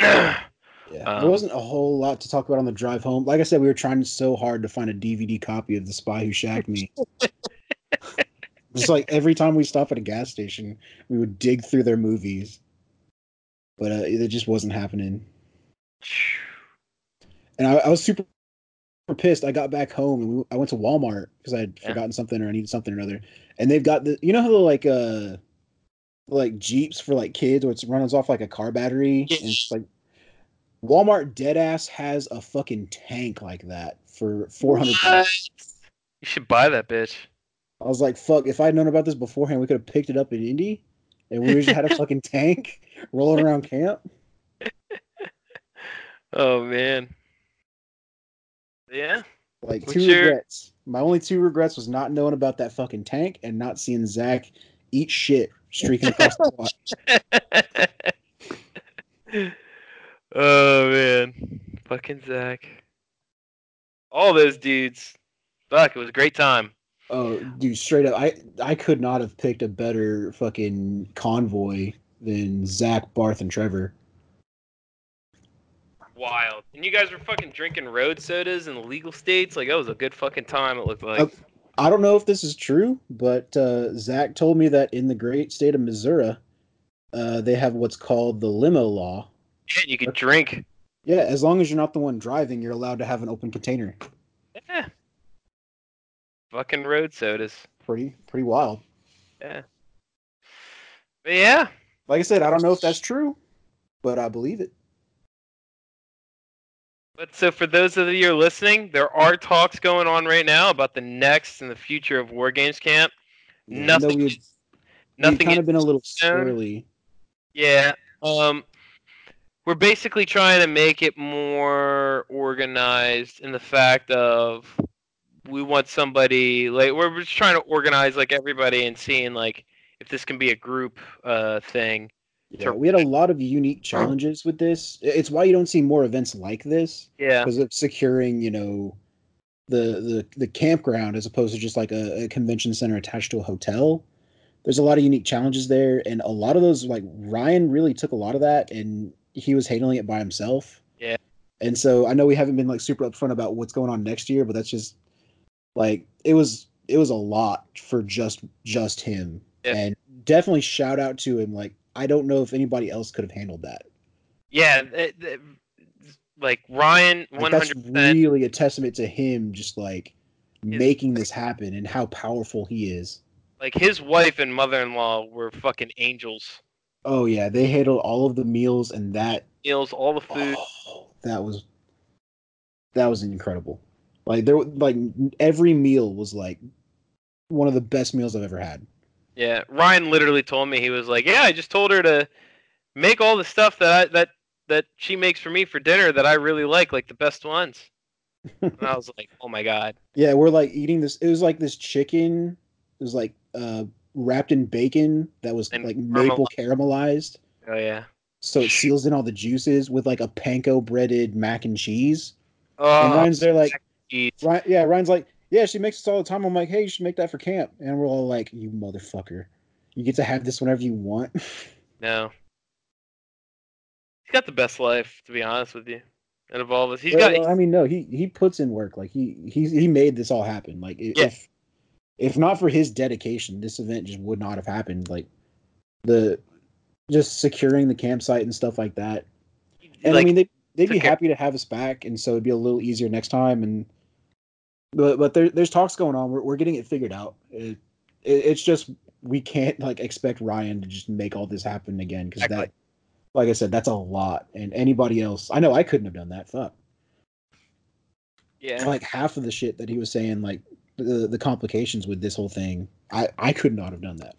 Yeah, Um, there wasn't a whole lot to talk about on the drive home. Like I said, we were trying so hard to find a DVD copy of The Spy Who Shagged Me. It's like every time we stop at a gas station, we would dig through their movies, but uh, it just wasn't happening. And I, I was super pissed. I got back home and we, I went to Walmart because I had Yeah. forgotten something or I needed something or another. And they've got the, you know how the like uh, like Jeeps for like kids, where it's runs off like a car battery. And it's like Walmart deadass has a fucking tank like that for four hundred bucks. You should buy that bitch. I was like, fuck, if I'd known about this beforehand, we could have picked it up in Indy and we just had a fucking tank rolling around camp. Oh man. Yeah. Like What's two your- regrets. My only two regrets was not knowing about that fucking tank and not seeing Zach eat shit streaking across the lot. Oh man. Fucking Zach. All those dudes. Fuck, it was a great time. Oh, dude, straight up, I I could not have picked a better fucking convoy than Zach, Barth, and Trevor. Wild. And you guys were fucking drinking road sodas in the legal states? Like that was a good fucking time it looked like. Oh. I don't know if this is true, but uh, Zach told me that in the great state of Missouri, uh, they have what's called the limo law. You could drink. Yeah, as long as you're not the one driving, you're allowed to have an open container. Yeah. Fucking road sodas. Pretty, pretty wild. Yeah. But yeah. Like I said, I don't know if that's true, but I believe it. But so for those of you are listening, there are talks going on right now about the next and the future of War Games Camp. Yeah, Nothing. we've, is- we've nothing. kind of been a little surly. Yeah. Um, we're basically trying to make it more organized in the fact of we want somebody like we're just trying to organize like everybody and seeing like if this can be a group uh thing. Yeah, we had a lot of unique challenges with this. It's why you don't see more events like this Yeah. because of securing, you know, the the the campground as opposed to just like a, a convention center attached to a hotel. There's a lot of unique challenges there, and a lot of those like Ryan really took a lot of that, and he was handling it by himself. Yeah. And so I know we haven't been like super upfront about what's going on next year, but that's just like it was it was a lot for just just him. Yeah. And definitely shout out to him. Like I don't know if anybody else could have handled that. Yeah. it- it- like Ryan, one that's hundred percent. really a testament to him just like His- making this happen and how powerful he is. Like his wife and mother-in-law were fucking angels. Oh yeah, they handled all of the meals and that Meals, all the food. oh, that was that was incredible. Like there like every meal was like one of the best meals I've ever had. Yeah, Ryan literally told me he was like, "Yeah, I just told her to make all the stuff that I, that that she makes for me for dinner that I really like, like the best ones." and I was like, "Oh my god!" Yeah, we're like eating this it was like this chicken it was like uh wrapped in bacon that was And like maple caramelized. Oh yeah. So it seals in all the juices with like a panko breaded mac and cheese. Oh, And Ryan's there like. Ryan, yeah, Ryan's like, yeah, she makes this all the time. I'm like, hey, you should make that for camp. And we're all like, you motherfucker. You get to have this whenever you want. no. He's got the best life, to be honest with you. Out of all of us, he's Well, got. I mean, no, he he puts in work. Like he he he made this all happen. Like Yeah. if if not for his dedication, this event just would not have happened. Like the just securing the campsite and stuff like that. And like, I mean, they they'd be happy to have us back, and so it'd be a little easier next time. And but but there, there's talks going on. We're we're getting it figured out. It, it, it's just we can't like expect Ryan to just make all this happen again because that, like I said, that's a lot. And anybody else, I know I couldn't have done that. Fuck. yeah. Like half of the shit that he was saying, like the the complications with this whole thing, I I could not have done that.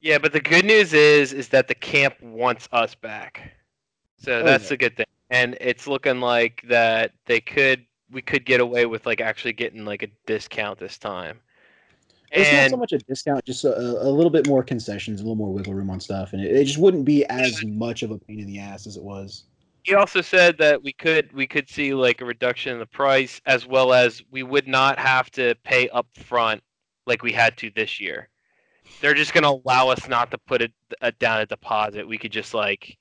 Yeah, but the good news is is that the camp wants us back. So Oh, that's yeah. the good thing. And it's looking like that they could we could get away with like actually getting like a discount this time. It's not so much a discount, just a, a little bit more concessions, a little more wiggle room on stuff, and it, it just wouldn't be as much of a pain in the ass as it was. He also said that we could we could see like a reduction in the price as well as we would not have to pay up front like we had to this year. They're just going to allow us not to put it a, down a deposit. We could just like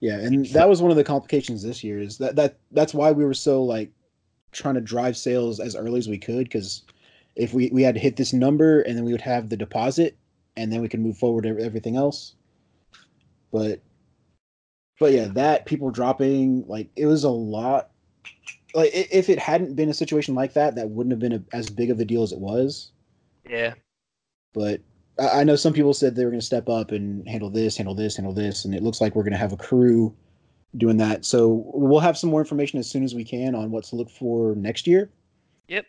Yeah, and that was one of the complications this year. Is that that that's why we were so like trying to drive sales as early as we could because if we we had to hit this number and then we would have the deposit and then we could move forward ev- everything else. But but yeah, that people dropping like it was a lot. Like if it hadn't been a situation like that, that wouldn't have been a, as big of a deal as it was. yeah. But I, I know some people said they were going to step up and handle this, handle this, handle this, and it looks like we're going to have a crew doing that. So we'll have some more information as soon as we can on what to look for next year. Yep.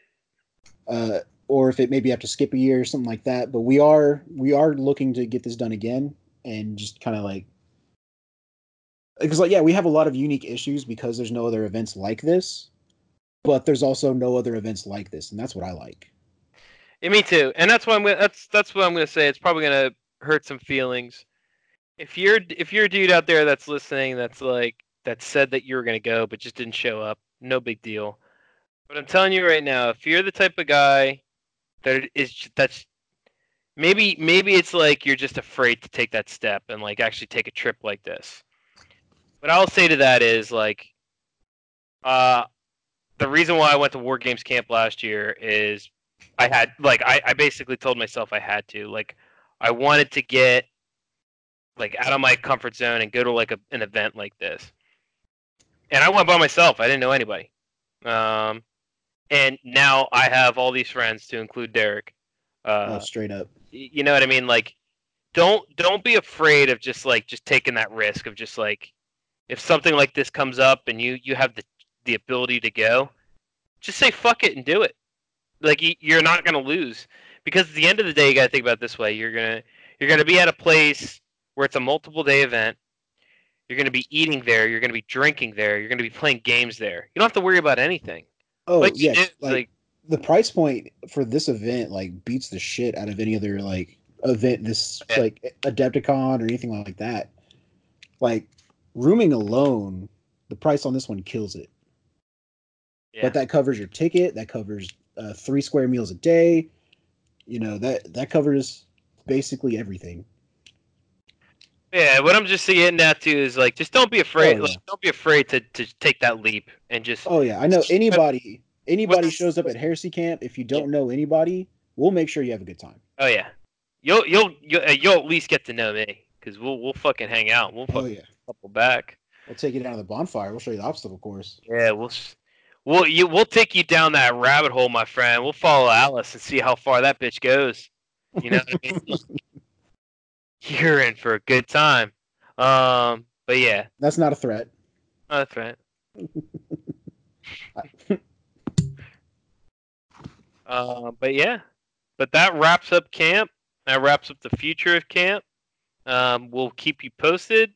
Uh, or if it maybe have to skip a year or something like that. But we are we are looking to get this done again and just kind of like because like yeah we have a lot of unique issues because there's no other events like this, but there's also no other events like this, and that's what I like. Yeah, me too. And that's what I'm gonna, that's that's what I'm to say. It's probably to hurt some feelings. If you're if you're a dude out there that's listening that's like that said that you were to go but just didn't show up, no big deal. But I'm telling you right now, if you're the type of guy that is that's maybe maybe it's like you're just afraid to take that step and like actually take a trip like this. What I'll say to that is like uh the reason why I went to War Games camp last year is I had like I, I basically told myself I had to like I wanted to get like out of my comfort zone and go to like a, an event like this. And I went by myself. I didn't know anybody. Um, and now I have all these friends to include Derek. Uh, oh, straight up. you know what I mean? Like, don't don't be afraid of just like just taking that risk of just like if something like this comes up and you you have the the ability to go, just say fuck it and do it. Like you, you're not gonna lose because at the end of the day, you gotta think about it this way: you're gonna you're gonna be at a place where it's a multiple day event. You're gonna be eating there. You're gonna be drinking there. You're gonna be playing games there. You don't have to worry about anything. Oh Like yes, do, like, like the price point for this event like beats the shit out of any other like event this Yeah. like Adepticon or anything like that. Like rooming alone, the price on this one kills it. yeah. But that covers your ticket, that covers uh, three square meals a day. You know that that covers basically everything. Yeah, what I'm just getting at too is like, just don't be afraid. Oh, like, don't be afraid to, to take that leap and just. Oh yeah, I know anybody anybody shows up at Heresy Camp. If you don't know anybody, we'll make sure you have a good time. Oh yeah, you'll you'll you'll, you'll at least get to know me because we'll we'll fucking hang out. We'll Oh yeah, couple back. we'll take you down to the bonfire. We'll show you the obstacle course. Yeah, we'll we'll you we'll take you down that rabbit hole, my friend. We'll follow Alice and see how far that bitch goes. You know what I mean? You're in for a good time. Um, but yeah, That's not a threat. oh, that's right. Um, but yeah, but that wraps up camp. That wraps up the future of camp. Um, we'll keep you posted.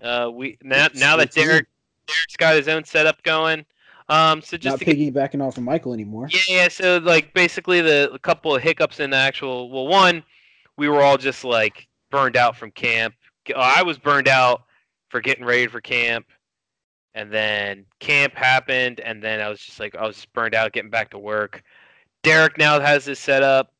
Uh, we now now that Derek Derek's got his own setup going. Um, so just not piggybacking off of Michael anymore. yeah, yeah. So like basically the a couple of hiccups in the actual. Well, one, we were all just like burned out from camp. I was burned out for getting ready for camp, and then camp happened, and then I was just like I was just burned out getting back to work. Derek now has his setup.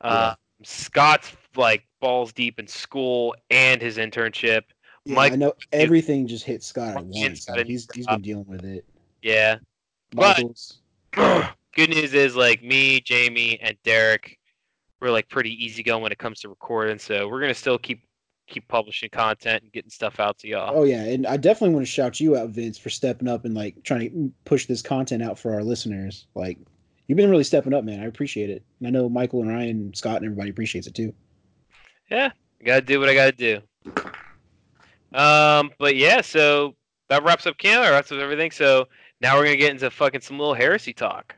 Uh, Scott's like balls deep in school and his internship. Yeah, Mike- I know everything just hit Scott at once. Like, he's he's been dealing with it. Yeah. But- good news is like me, Jamie, and Derek, we're like pretty easygoing when it comes to recording. So we're gonna still keep keep publishing content and getting stuff out to y'all. Oh yeah, and I definitely want to shout you out, Vince, for stepping up and like trying to push this content out for our listeners. Like you've been really stepping up, man. I appreciate it. And I know Michael and Ryan, Scott, and everybody appreciates it too. Yeah, I gotta do what I gotta do. Um, but yeah, so that wraps up. That wraps up everything. So now we're gonna get into fucking some little heresy talk.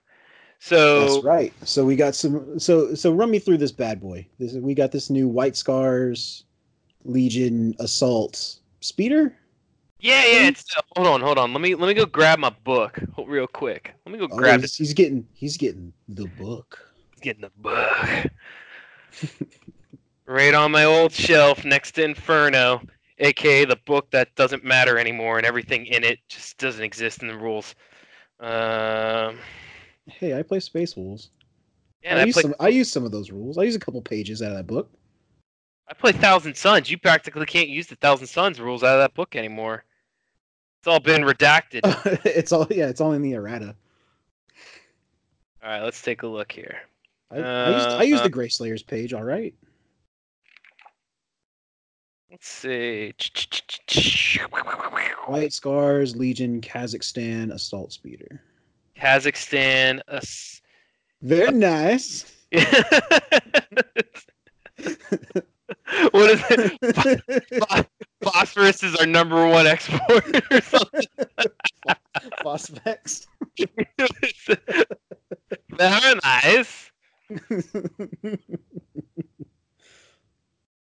So That's right. So we got some. So so run me through this bad boy. This we got this new White Scars Legion Assault Speeder. yeah, yeah. It's, uh, hold on, hold on. Let me let me go grab my book real quick. Let me go Oh, grab he's, he's getting he's getting the book. He's getting the book. right on my old shelf next to Inferno, aka the book that doesn't matter anymore and everything in it just doesn't exist in the rules. Um, Hey, I play Space Wolves. yeah, I, I, use play, some. I use some of those rules. I use a couple pages out of that book. I play Thousand Suns. You practically can't use the Thousand Suns rules out of that book anymore. It's all been redacted. it's all yeah. It's all in the errata. all right, let's take a look here. I, I used I used Uh, the Gray Slayers page. All right. Let's see. White Scars, Legion, Kazakhstan, Assault Speeder. Kazakhstan. Us- Very nice. what is it? Phosphorus is our number one export or something. Phosphex. Very nice.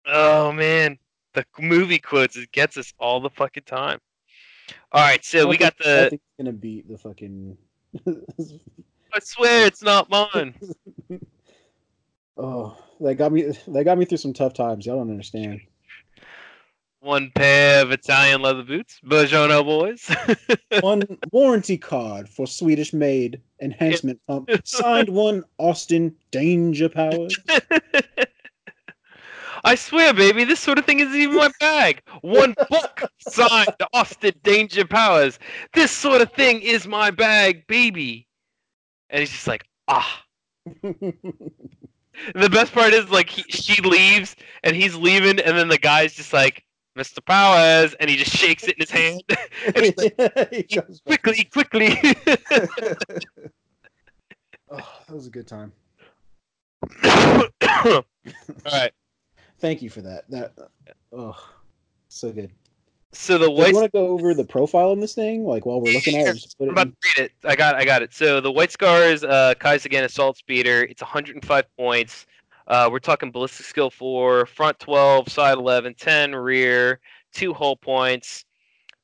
Oh man, the movie quotes it gets us all the fucking time. All right, so we got I the. think it's gonna beat the fucking. I swear it's not mine. oh, that got me. That got me through some tough times. Y'all don't understand. One pair of Italian leather boots, Bergiano boys. One warranty card for Swedish made enhancement pump. Signed one Austin Danger Powers. I swear, baby, this sort of thing isn't even my bag. One book signed Austin Danger Powers. This sort of thing is my bag, baby. And he's just like, ah. The best part is like he, she leaves and he's leaving, and then the guy's just like, Mr. Powers, and he just shakes it in his hand. like, He quickly, quickly. oh, that was a good time. All right. Thank you for that. That oh, so good. So the Do you want to go over the profile on this thing, like while we're looking at it? Just put I'm it about in- to read it. I got, I got it. So the White Scars, uh, Kyzagan Assault Speeder. It's 105 points. Uh, we're talking ballistic skill four, front 12, side 11, 10, rear, two hull points.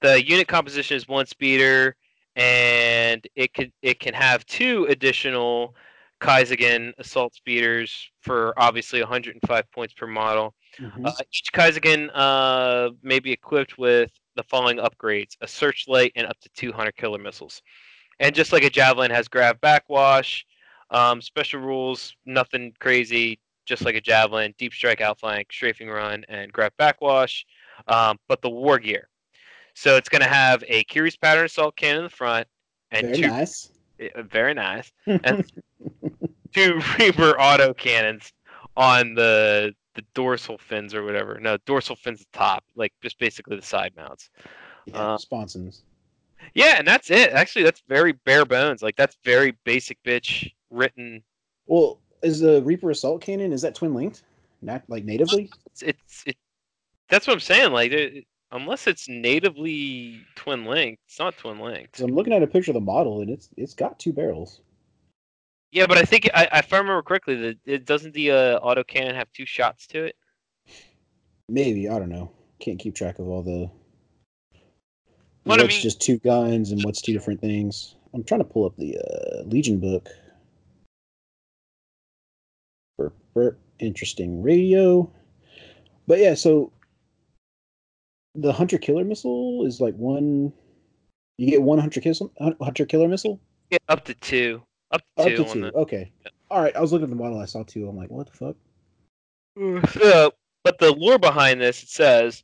The unit composition is one speeder, and it can it can have two additional Kyzagan Assault Speeders for obviously 105 points per model. Mhm. Uh, each Kyzagan uh, may be equipped with the following upgrades: a searchlight and up to two hunter killer missiles. And just like a javelin has grav backwash, um, special rules, nothing crazy. Just like a javelin, deep strike, outflank, strafing run, and grav backwash. Um, but the war gear. So it's going to have a Kheres pattern assault cannon in the front, and Very two nice. very nice, and two Reaper auto cannons on the the dorsal fins or whatever. No, dorsal fins at the top, like just basically the side mounts. Yeah, Uh, sponsons. Yeah, and that's it. Actually, that's very bare bones. Like that's very basic bitch written. Well, is the Reaper assault cannon is that twin linked? Not like natively? It's it's it. That's what I'm saying. Like it, unless it's natively twin linked, it's not twin linked. So I'm looking at a picture of the model, and it's it's got two barrels. Yeah, but I think I, if I remember correctly, the, it doesn't the uh, auto cannon have two shots to it? Maybe I don't know. Can't keep track of all the. What I what's mean- just two guns and what's two different things? I'm trying to pull up the uh, Legion book. Burp, burp, interesting radio. But yeah, so the hunter killer missile is like one. You get one hunter killer hunter killer missile. Yeah, up to two. Up to Up two. to two. the- Okay. All right. I was looking at the model. I saw two. I'm like, what the fuck? So, but the lore behind this it says,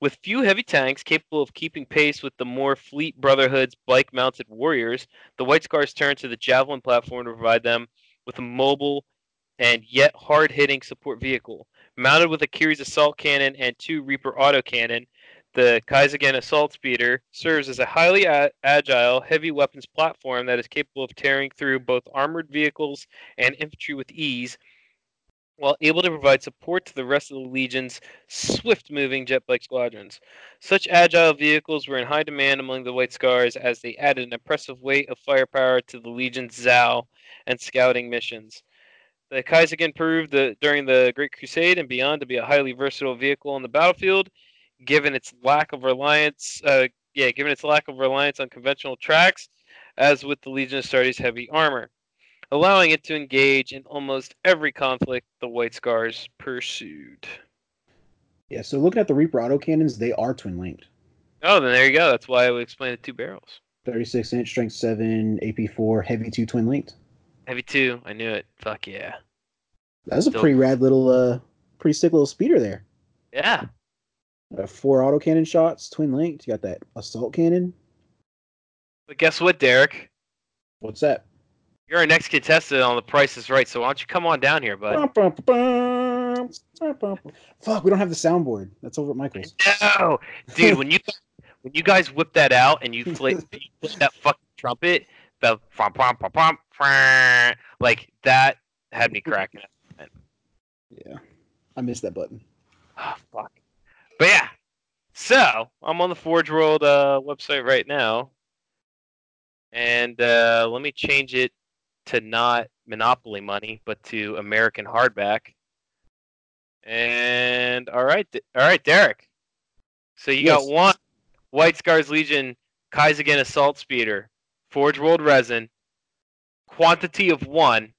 with few heavy tanks capable of keeping pace with the more fleet Brotherhood's bike-mounted warriors, the White Scars turn to the Javelin platform to provide them with a mobile and yet hard-hitting support vehicle. Mounted with a Kheres assault cannon and two Reaper autocannon, the Kyzagan assault speeder serves as a highly a- agile, heavy weapons platform that is capable of tearing through both armored vehicles and infantry with ease, while able to provide support to the rest of the Legion's swift moving jet bike squadrons. Such agile vehicles were in high demand among the White Scars as they added an impressive weight of firepower to the Legion's ZOW and scouting missions. The Kyzagan proved during the Great Crusade and beyond to be a highly versatile vehicle on the battlefield, given its lack of reliance. Uh, yeah, given its lack of reliance on conventional tracks, as with the Legiones Astartes heavy armor. allowing it to engage in almost every conflict the White Scars pursued. Yeah, so looking at the Reaper autocannons, they are twin linked. Oh, then there you go. That's why I would explain the two barrels. 36 inch, strength 7, AP4, heavy 2 twin linked. Heavy two. I knew it. Fuck yeah. That was a pretty rad little, uh, pretty sick little speeder there. Yeah. Uh, four autocannon shots, twin linked. You got that assault cannon. But guess what, Derek? What's that? You're our next contestant on The Price is Right, so why don't you come on down here, bud? Fuck, we don't have the soundboard. That's over at Michael's. No, dude. When you when you guys whip that out and you play, you play that fucking trumpet, the like that had me cracking up. Yeah, I missed that button. Oh, fuck. But yeah, so I'm on the Forge World uh, website right now, and uh, let me change it to not Monopoly money, but to American hardback. And all right, D- all right, Derek. So you got one White Scars Legion Kaizen Assault Speeder, Forge World resin, quantity of one,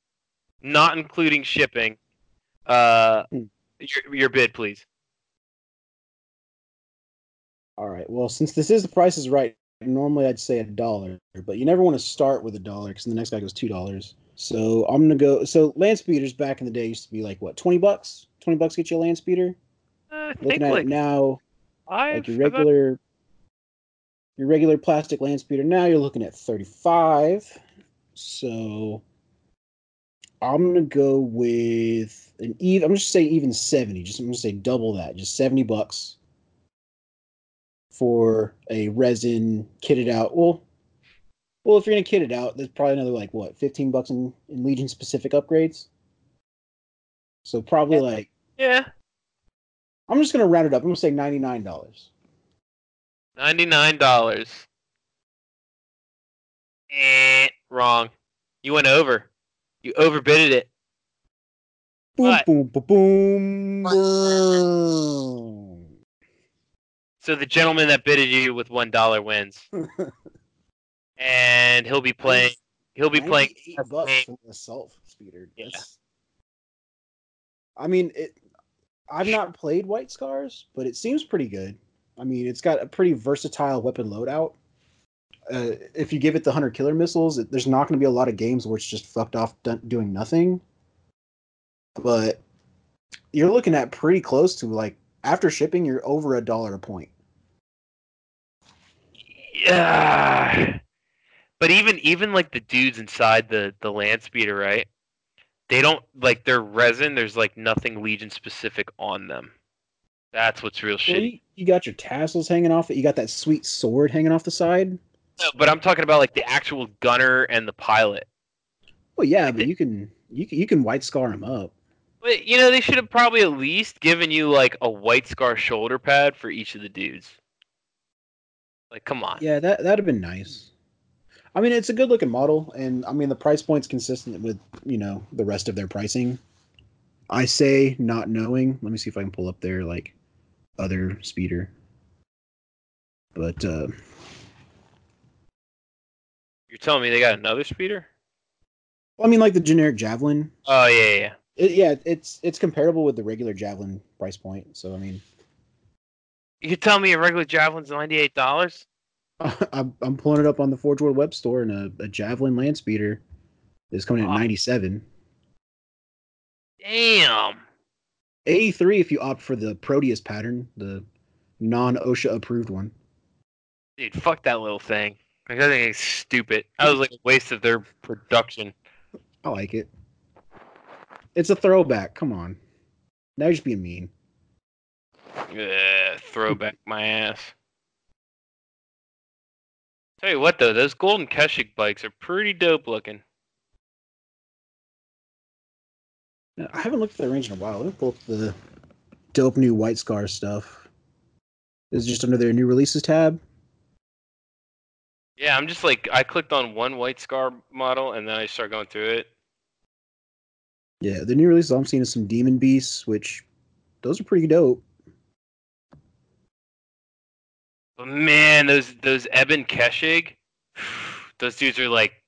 not including shipping. Uh, Hmm. your, your bid, please. All right. Well, since this is the price is right, normally I'd say a dollar, but you never want to start with a dollar because the next guy goes two dollars. So I'm gonna go. So land speeders back in the day used to be like what, twenty bucks? Twenty bucks get you a land speeder. Uh, Looking at like it now, five. like your regular, your regular plastic land speeder. Now you're looking at thirty-five. So I'm gonna go with an even. I'm just say even seventy. Just I'm gonna say double that. Just seventy bucks for a resin kitted out. Well, well, if you're gonna kit it out, there's probably another like what, fifteen bucks in, in Legion specific upgrades. So probably like Yeah, I'm just gonna round it up. I'm gonna say ninety nine dollars. ninety nine dollars. Eh, wrong. You went over. You overbidded it. Boom, What? boom, boom, boom, boom. So the gentleman that bidded you with one dollar wins, and he'll be playing. He'll be playing. 98 bucks for the assault speeder. Yeah. That's- I mean, it. I've not played White Scars, but it seems pretty good. I mean, it's got a pretty versatile weapon loadout. Uh, if you give it the hunter killer missiles, it, there's not going to be a lot of games where it's just fucked off done, doing nothing. But you're looking at pretty close to like after shipping, you're over a dollar a point. Yeah. But even even like the dudes inside the the land speeder, right? They don't like their resin. There's like nothing Legion specific on them. That's what's real Well, shitty. you, you got your tassels hanging off it. You got that sweet sword hanging off the side. No, but I'm talking about like the actual gunner and the pilot. Well, yeah, but you can you can you can white scar them up. But you know they should have probably at least given you like a white scar shoulder pad for each of the dudes. Like, come on. Yeah, that that'd have been nice. I mean, it's a good looking model, and I mean the price point's consistent with you know the rest of their pricing. I say not knowing. Let me see if I can pull up their like other speeder. But uh You're telling me they got another speeder? Well, I mean, like the generic javelin. Oh yeah, yeah. It, yeah, it's it's comparable with the regular javelin price point. So I mean, You could tell me a regular javelin's ninety eight dollars. I'm I'm pulling it up on the Forge World web store, and a, a javelin land speeder is coming Wow. at 97. Damn. 83 if you opt for the Proteus pattern, the non OSHA approved one. Dude, fuck that little thing. Like, that thing is stupid. That was like a waste of their production. I like it. It's a throwback. Come on. Now you're just being mean. Ugh, throwback my ass. Tell you what though, those golden Keshig bikes are pretty dope looking. Now, I haven't looked at the range in a while. Let me pull up the dope new White Scar stuff. Is just under their new releases tab. Yeah, I'm just like I clicked on one white scar model and then I start going through it. Yeah, the new releases I'm seeing is some Demon Beasts, which those are pretty dope. But man, those those Ebon Keshig, those dudes are like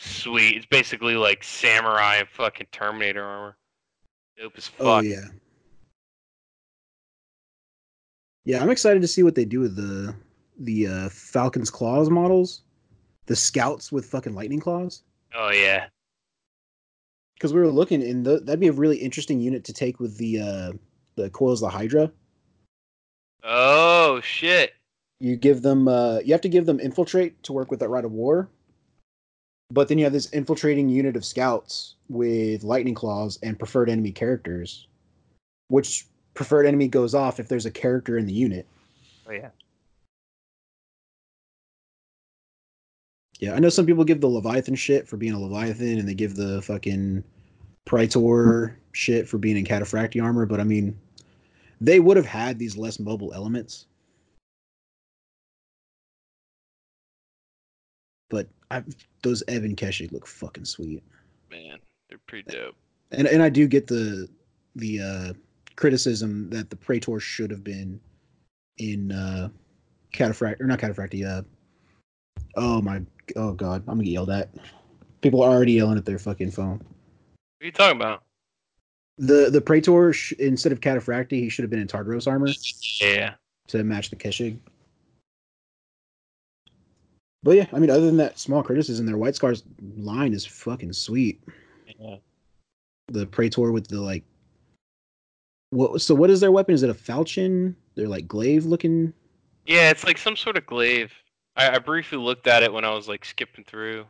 Sweet. It's basically like samurai fucking Terminator armor. Dope as fuck. Oh yeah. Yeah, I'm excited to see what they do with the the uh, Falcon's claws models, the scouts with fucking lightning claws. Oh yeah. Because we were looking, and that'd be a really interesting unit to take with the uh, the coils, the Hydra. Oh shit. You give them, uh, you have to give them infiltrate to work with that rite of war. But then you have this infiltrating unit of scouts with lightning claws and preferred enemy characters, which preferred enemy goes off if there's a character in the unit. Oh yeah. Yeah, I know some people give the Leviathan shit for being a Leviathan, and they give the fucking Praetor shit for being in Cataphracti armor, but I mean, they would have had these less mobile elements. But I, those Ebon Keshig look fucking sweet, Man, they're pretty dope. and and I do get the the uh, criticism that the Praetor should have been in uh, Cataphract or not Cataphracti. Uh, oh my, oh god, I'm gonna get yelled at. People are already yelling at their fucking phone. What are you talking about? The the Praetor sh- instead of Cataphracti, he should have been in Tartaros armor Yeah. to match the Keshig. But yeah, I mean, other than that small criticism, their White Scars line is fucking sweet. Yeah. The Praetor with the like, what? So what is their weapon? Is it a falchion? They're like glaive looking. Yeah, it's like some sort of glaive. I, I briefly looked at it when I was like skipping through.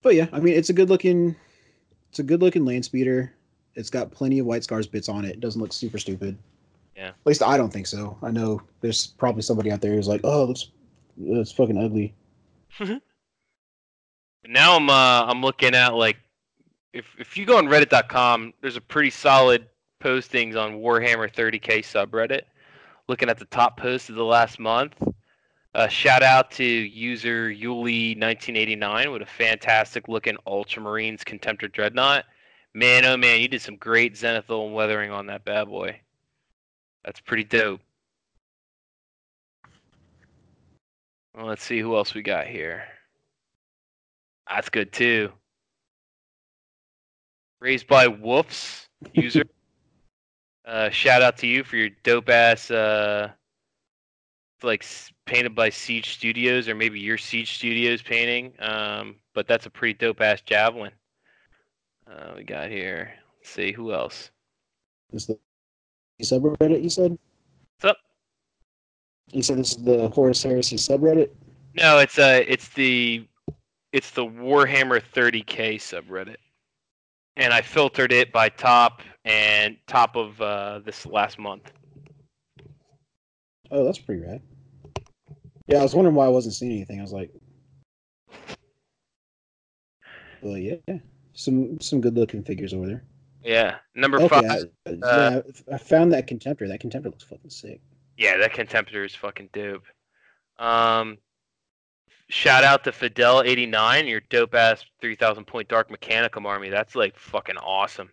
But yeah, I mean, it's a good looking, it's a good looking land speeder. It's got plenty of White Scars bits on it. It doesn't look super stupid. Yeah. At least I don't think so. I know there's probably somebody out there who's like, oh, it's fucking ugly. Now I'm uh I'm looking at like if if you go on reddit.com, there's a pretty solid postings on Warhammer 30k subreddit. Looking at the top posts of the last month. Uh, shout out to user Yuli1989 with a fantastic looking Ultramarines Contemptor Dreadnought. Man, oh man, you did some great Zenithal weathering on that bad boy. That's pretty dope. Well, let's see who else we got here. That's good too. Raised by Woofs user. uh, shout out to you for your dope ass uh, like painted by Siege Studios or maybe your Siege Studios painting. Um, but that's a pretty dope ass javelin. Uh, we got here. Let's see who else. Is the subreddit you said? What's up? You said this is the Horus Heresy subreddit? No, it's uh it's the it's the Warhammer 30k subreddit. And I filtered it by top and top of uh, this last month. Oh, that's pretty rad. Yeah, I was wondering why I wasn't seeing anything. I was like, well, yeah, some some good looking figures over there. Yeah, number Okay, five. I, uh, yeah, I found that contemptor. That contemptor looks fucking sick. Yeah, that contemptor is fucking dope. Um, shout out to Fidel eighty nine, your dope ass three thousand point Dark Mechanicum army. That's like fucking awesome.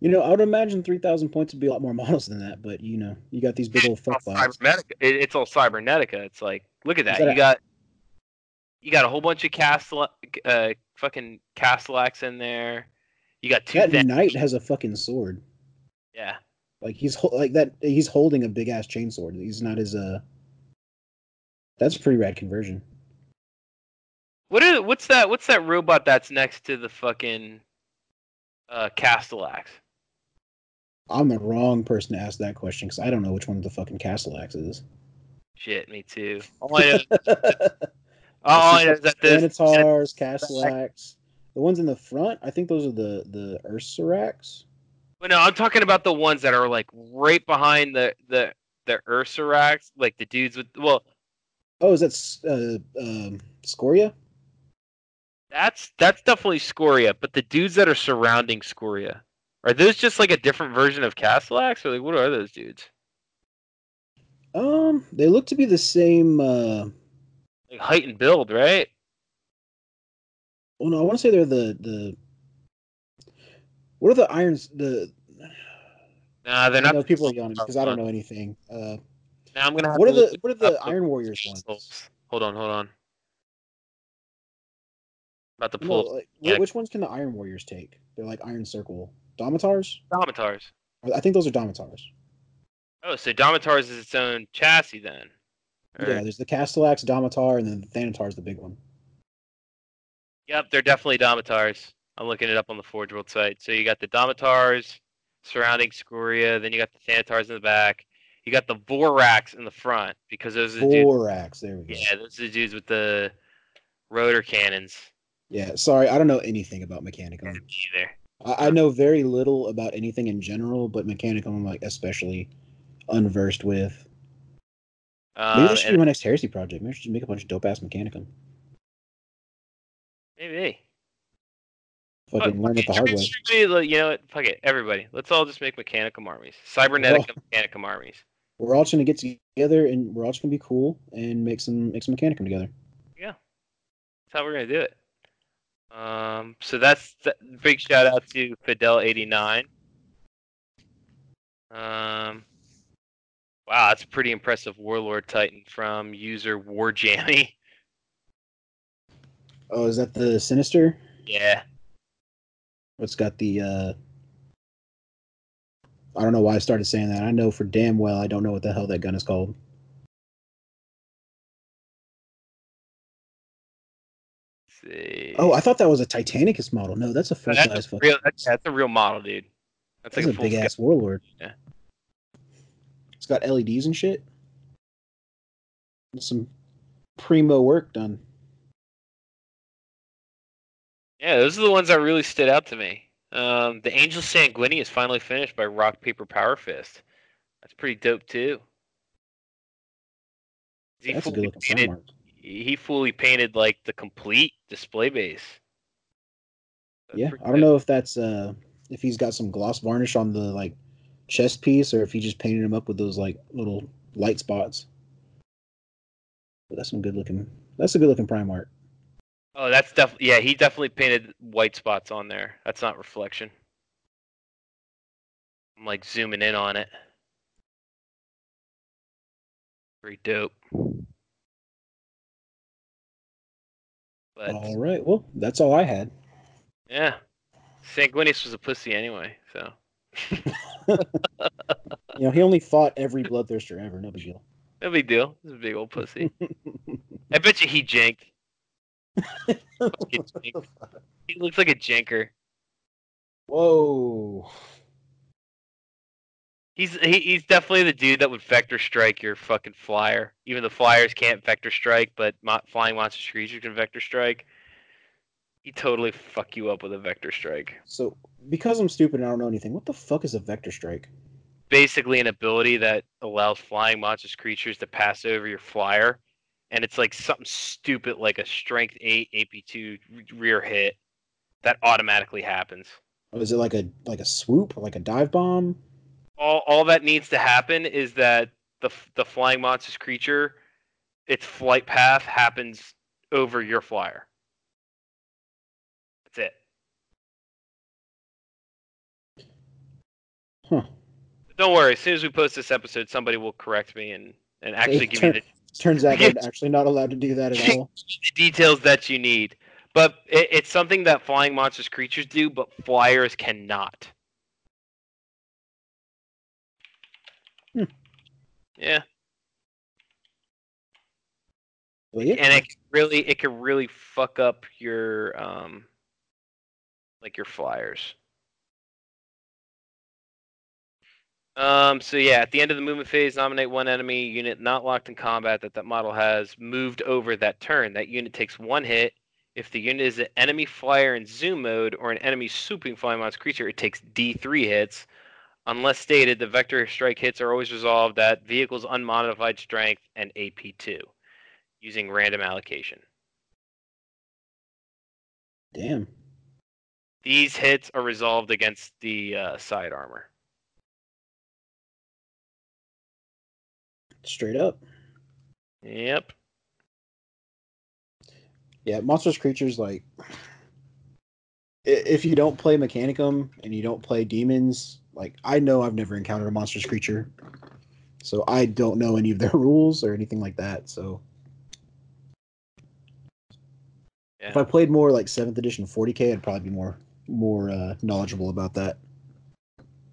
You know, I would imagine three thousand points would be a lot more models than that, but you know, you got these big old fuck bots. it's all cybernetica. It's like look at that. that You a- got you got a whole bunch of castle uh fucking Castellax in there. You got two That things. knight has a fucking sword. Yeah. Like he's like that. He's holding a big ass chainsword. He's not as uh. That's a pretty rad conversion. What is what's that what's that robot that's next to the fucking uh Castellax? I'm the wrong person to ask that question because I don't know which one of the fucking Castellax is. Shit, me too. All I know, all yeah, that this Minotaurs, Castellax. The ones in the front, I think those are the the Ursarax. No, I'm talking about the ones that are like right behind the the the Ursarax, like the dudes with. Well, Oh, is that uh, um, Scoria? that's that's definitely Scoria, but the dudes that are surrounding Scoria are those just like a different version of Castellax, or like what are those dudes? Um, they look to be the same. Uh, Like height and build, right? well, no, I want to say they're the the. What are the irons? The Nah, they're not. know people are yawning because I don't know anything. Uh, Now I'm gonna have What are to look the what are the Iron Warriors ones? Hold on, hold on. About No, pull like, yeah. which ones can the Iron Warriors take? They're like Iron Circle. Domitars? Domitars. I think those are Domitars. Oh, so Domitars is its own chassis then. Yeah, there's the Castellax, Domitar, and then the Thanatar's the big one. Yep, they're definitely Domitars. I'm looking it up on the Forge World site. So you got the Domitars surrounding Scoria, then you got the Thanatars in the back. You got the Vorax in the front because those are the dudes. Borax, there we go. Yeah, those are the dudes with the rotor cannons. Yeah, sorry, I don't know anything about Mechanicum. Either. I, I know very little about anything in general, but Mechanicum I'm like especially unversed with. Maybe Um, that should be my next heresy project. Maybe I should make a bunch of dope ass Mechanicum. maybe. Fucking learn it the hard way. You know what? Fuck it, everybody. Let's all just make Mechanicum armies. Cybernetic Mechanicum armies. We're all just gonna get together and we're all just gonna be cool and make some make some Mechanicum together. Yeah. That's how we're gonna do it. Um, so that's th- big shout out to Fidel89. Um, wow, that's a pretty impressive Warlord Titan from user Warjammy. Oh, is that the Sinister? Yeah, It's got the uh I don't know why I started saying that. I know for damn well I don't know what the hell that gun is called. Let's see. Oh, I thought that was a Titanicus model. No, that's a full that's, size real, that's, that's a real model, dude. That's that's like a a, big ass warlord. Yeah. Got LEDs and shit. Some primo work done. Yeah, those are the ones that really stood out to me. Um, the Angel Sanguini is finally finished by Rock Paper Power Fist. That's pretty dope too. He That's fully painted. He fully painted like the complete display base. That's Yeah, I don't dope. know if that's uh if he's got some gloss varnish on the like chest piece or if he just painted him up with those like little light spots. But that's some good looking. That's a good looking prime art. Oh, that's definitely yeah. He definitely painted white spots on there. That's not reflection. I'm like zooming in on it. Pretty dope. But All right. Well, that's all I had. yeah, Sanguinius was a pussy anyway. So You know, he only fought every bloodthirster ever. No big deal. no big deal. He's a big old pussy. I bet you he janked. Jank. He looks like a janker. Whoa. He's he, he's definitely the dude that would vector strike your fucking flyer. Even the flyers can't vector strike, but mo- flying monster creatures can vector strike. He totally fuck you up with a vector strike. So, because I'm stupid and I don't know anything, what the fuck is a vector strike? Basically, an ability that allows flying monstrous creatures to pass over your flyer, and it's like something stupid like a strength eight AP two rear hit that automatically happens. Or is it like a like a swoop, like a dive bomb? all all that needs to happen is that the the flying monstrous creature, its flight path happens over your flyer. That's it. Huh. Don't worry. As soon as we post this episode, somebody will correct me and and actually give you the, Turns out they're actually not allowed to do that at all. the details that you need. But it, it's something that flying monstrous creatures do, but flyers cannot. Hmm. Yeah. Well, yeah. and it can really it can really fuck up your um like your flyers um so yeah at the end of the movement phase nominate one enemy unit not locked in combat that that model has moved over that turn that unit takes one hit if the unit is an enemy flyer in zoom mode or an enemy swooping flying monster creature it takes d3 hits unless stated the vector strike hits are always resolved at vehicle's unmodified strength and ap2 using random allocation. Damn. These hits are resolved against the uh, side armor. Straight up. Yep. Yeah, monstrous creatures like if you don't play Mechanicum and you don't play demons, like I know I've never encountered a monstrous creature. So I don't know any of their rules or anything like that. So Yeah. if I played more like seventh edition 40k, I'd probably be more more uh, knowledgeable about that.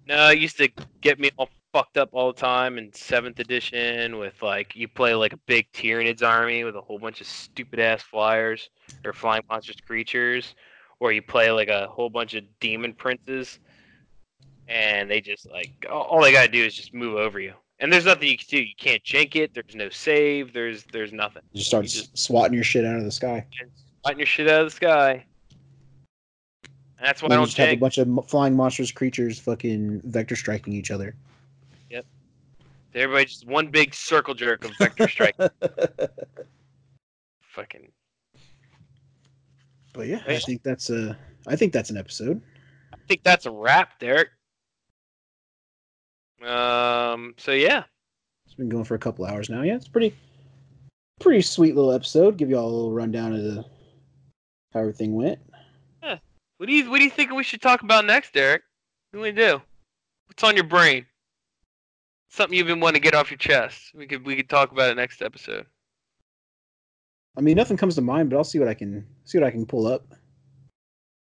No, it used to get me all fucked up all the time in seventh edition with like you play like a big Tyranids army with a whole bunch of stupid ass flyers or flying monstrous creatures, or you play like a whole bunch of demon princes, and they just like all all they gotta do is just move over you, and there's nothing you can do. You can't jank it. There's no save. There's there's nothing. You just start You just- swatting your shit out of the sky. Swatting your shit out of the sky. And that's why And I don't just have a bunch of flying monstrous creatures, fucking vector striking each other. Everybody just one big circle jerk of vector strike. Fucking But yeah, I think that's a. I think that's an episode. I think that's a wrap, Derek. Um. So yeah, It's been going for a couple hours now. Yeah, it's pretty, pretty sweet little episode. Give you all a little rundown of the, how everything went. Yeah. what do you what do you think we should talk about next, Derek? What do we do? What's on your brain? Something you've been wanting to get off your chest. We could we could talk about it next episode. I mean, nothing comes to mind, but I'll see what I can see what I can pull up.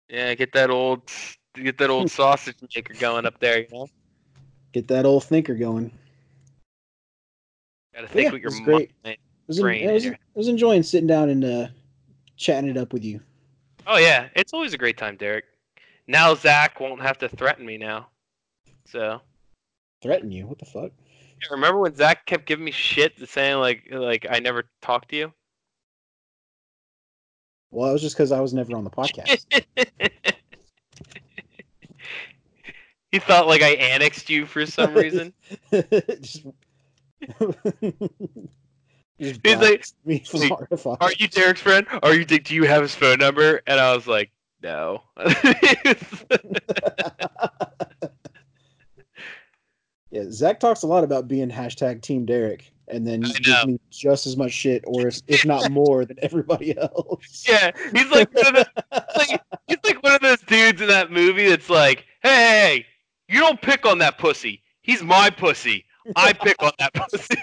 Yeah, get that old get that old sausage maker going up there. You know, Get that old thinker going. gotta think yeah, with your it's great. mind. Was, en- Brain I was. I was enjoying sitting down and uh, chatting it up with you. Oh yeah, it's always a great time, Derek. Now Zach won't have to threaten me now. So Threaten you? What the fuck? Yeah, remember when Zach kept giving me shit, saying like like I never talked to you. Well, it was just because I was never on the podcast. he thought like I annexed you for some reason. just, He's like, blocked me from "Wait, RFI. "Are you Derek's friend? Are you? Do you have his phone number?" And I was like, "No." Yeah, Zach talks a lot about being hashtag Team Derek, and then gives me just as much shit, or if, if not more, than everybody else. yeah, he's like one of the, like he's like one of those dudes in that movie that's like, "Hey, you don't pick on that pussy. He's my pussy. I pick on that pussy."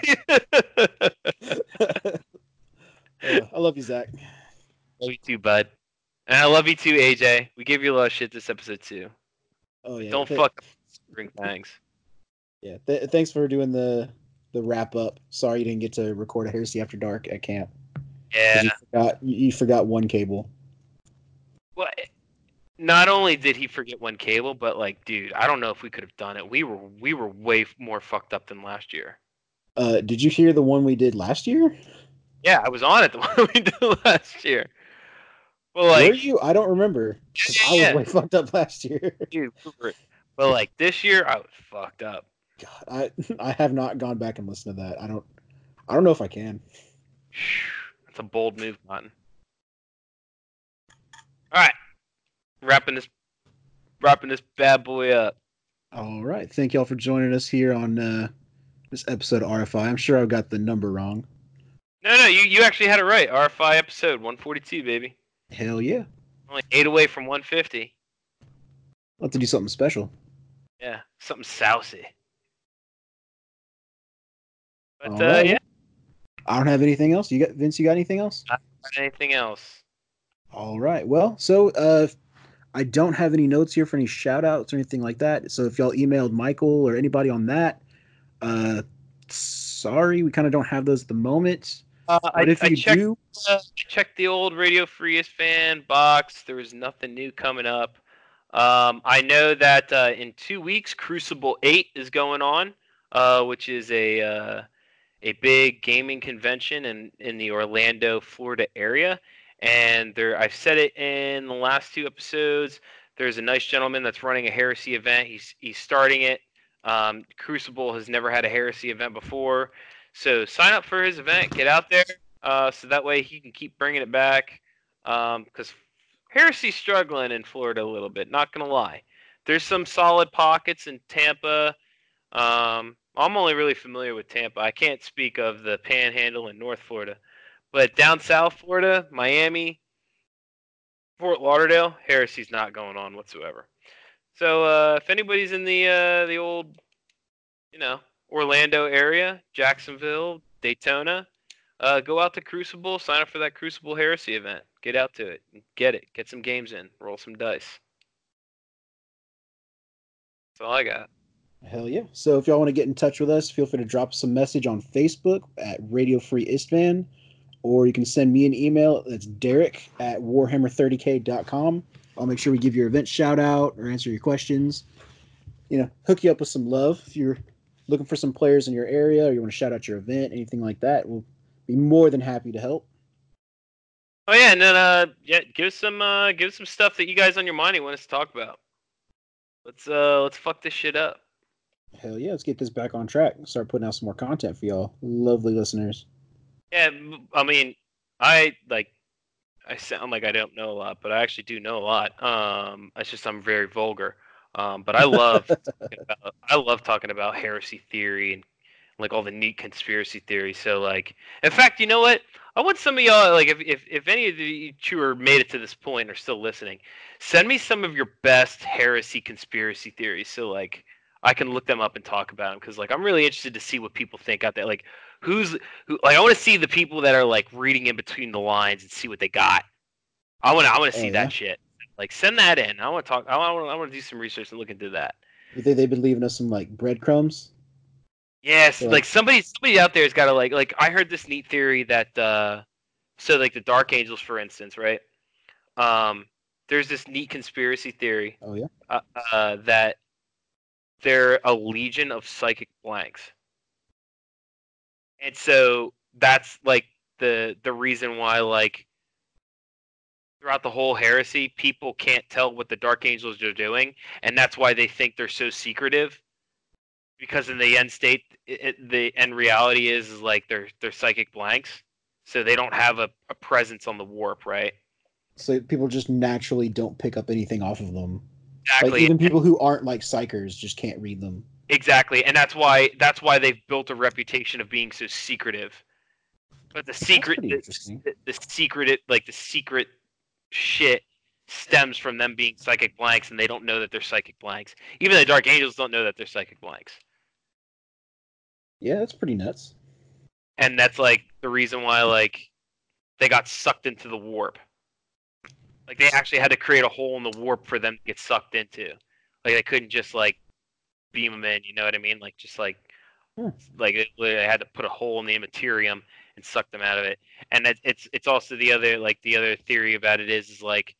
Uh, I love you, Zach. love you too, bud. And I love you too, AJ. We gave you a lot of shit this episode too. Oh yeah, Don't fuck spring thanks. Yeah, th- thanks for doing the the wrap up. Sorry you didn't get to record a Heresy After Dark at camp. Yeah. you forgot you, forgot one cable. Well, not only did he forget one cable, but like, dude, I don't know if we could have done it. We were we were way more fucked up than last year. Uh, did you hear the one we did last year? Yeah, I was on it the one we did last year. Well, Were like, you? I don't remember. Yeah, I was yeah. way fucked up last year. dude, but like this year, I was fucked up. God, I I have not gone back and listened to that. I don't I don't know if I can. That's a bold move, Martin. All right, wrapping this, wrapping this bad boy up. All right. Thank y'all for joining us here on uh, this episode of RFI. I'm sure I've got the number wrong. No, no, you you actually had it right. RFI episode 142, baby. Hell yeah. Only eight away from 150. I'll have to do something special. Yeah, something saucy. But uh, right. yeah, I don't have anything else. You got Vince, you got anything else? anything else? All right. Well, so uh I don't have any notes here for any shout outs or anything like that. So if y'all emailed Michael or anybody on that, uh sorry, we kind of don't have those at the moment. Uh, But I, if I you checked, do, uh, checked the old Radio Free Istvan box. There was nothing new coming up. Um, I know that uh, in two weeks, Crucible Eight is going on, uh, which is a uh, a big gaming convention in in the Orlando, Florida area. And there, I've said it in the last two episodes. There's a nice gentleman that's running a heresy event. He's he's starting it. Um, Crucible has never had a heresy event before. So sign up for his event, get out there, uh, so that way he can keep bringing it back. Because Heresy's struggling in Florida a little bit. Not gonna lie, there's some solid pockets in Tampa. Um, I'm only really familiar with Tampa. I can't speak of the Panhandle in North Florida, but down South Florida, Miami, Fort Lauderdale, Heresy's not going on whatsoever. So uh, if anybody's in the uh, the old, you know, Orlando area, Jacksonville, Daytona, uh, go out to Crucible, sign up for that Crucible Heresy event. Get out to it, get it, get some games in, roll some dice. That's all I got. Hell yeah. So if y'all want to get in touch with us, feel free to drop us a message on Facebook at Radio Free Istvan, or you can send me an email. That's Derek at Warhammer30k.com. I'll make sure we give your event shout out or answer your questions. You know, hook you up with some love if you're looking for some players in your area or you want to shout out your event, anything like that. We'll be more than happy to help. Oh yeah, and then uh, yeah, give some uh, give some stuff that you guys on your mind you want us to talk about. Let's uh, let's fuck this shit up. Hell yeah, let's get this back on track. Start putting out some more content for y'all, lovely listeners. Yeah, I mean, I like, I sound like I don't know a lot, but I actually do know a lot. Um, it's just I'm very vulgar. Um, but I love, about, I love talking about heresy theory and like all the neat conspiracy theories. So like, in fact, you know what? I want some of y'all like if if if any of you two are made it to this point point are still listening, send me some of your best heresy conspiracy theories. So like. I can look them up and talk about them because like I'm really interested to see what people think out there. Like who's who like I want to see the people that are like reading in between the lines and see what they got. I want to I want to Oh, see yeah? that shit. Like send that in. I want to talk. I want I want to do some research and look into that. You think they've been leaving us some like breadcrumbs? Yes, Yeah. like somebody somebody out there's got to like like I heard this neat theory that uh so like the Dark Angels for instance, right? Um there's this neat conspiracy theory Oh yeah. uh, uh that they're a legion of psychic blanks. And so that's like the the reason why like throughout the whole heresy people can't tell what the dark angels are doing and that's why they think they're so secretive because in the end state it, the end reality is, is like they're they're psychic blanks so they don't have a, a presence on the warp right So people just naturally don't pick up anything off of them. Exactly Like even people who aren't like psykers just can't read them. Exactly, and that's why that's why they've built a reputation of being so secretive. But the secret, the, the, the secret, like the secret shit, stems from them being psychic blanks, and they don't know that they're psychic blanks. Even the Dark Angels don't know that they're psychic blanks, Yeah, that's pretty nuts. and that's like the reason why like they got sucked into the warp. Like they actually had to create a hole in the warp for them to get sucked into. Like they couldn't just like beam them in. You know what I mean? Like just like Hmm. like they had to put a hole in the immaterium and suck them out of it. And it, it's it's also the other like the other theory about it is is like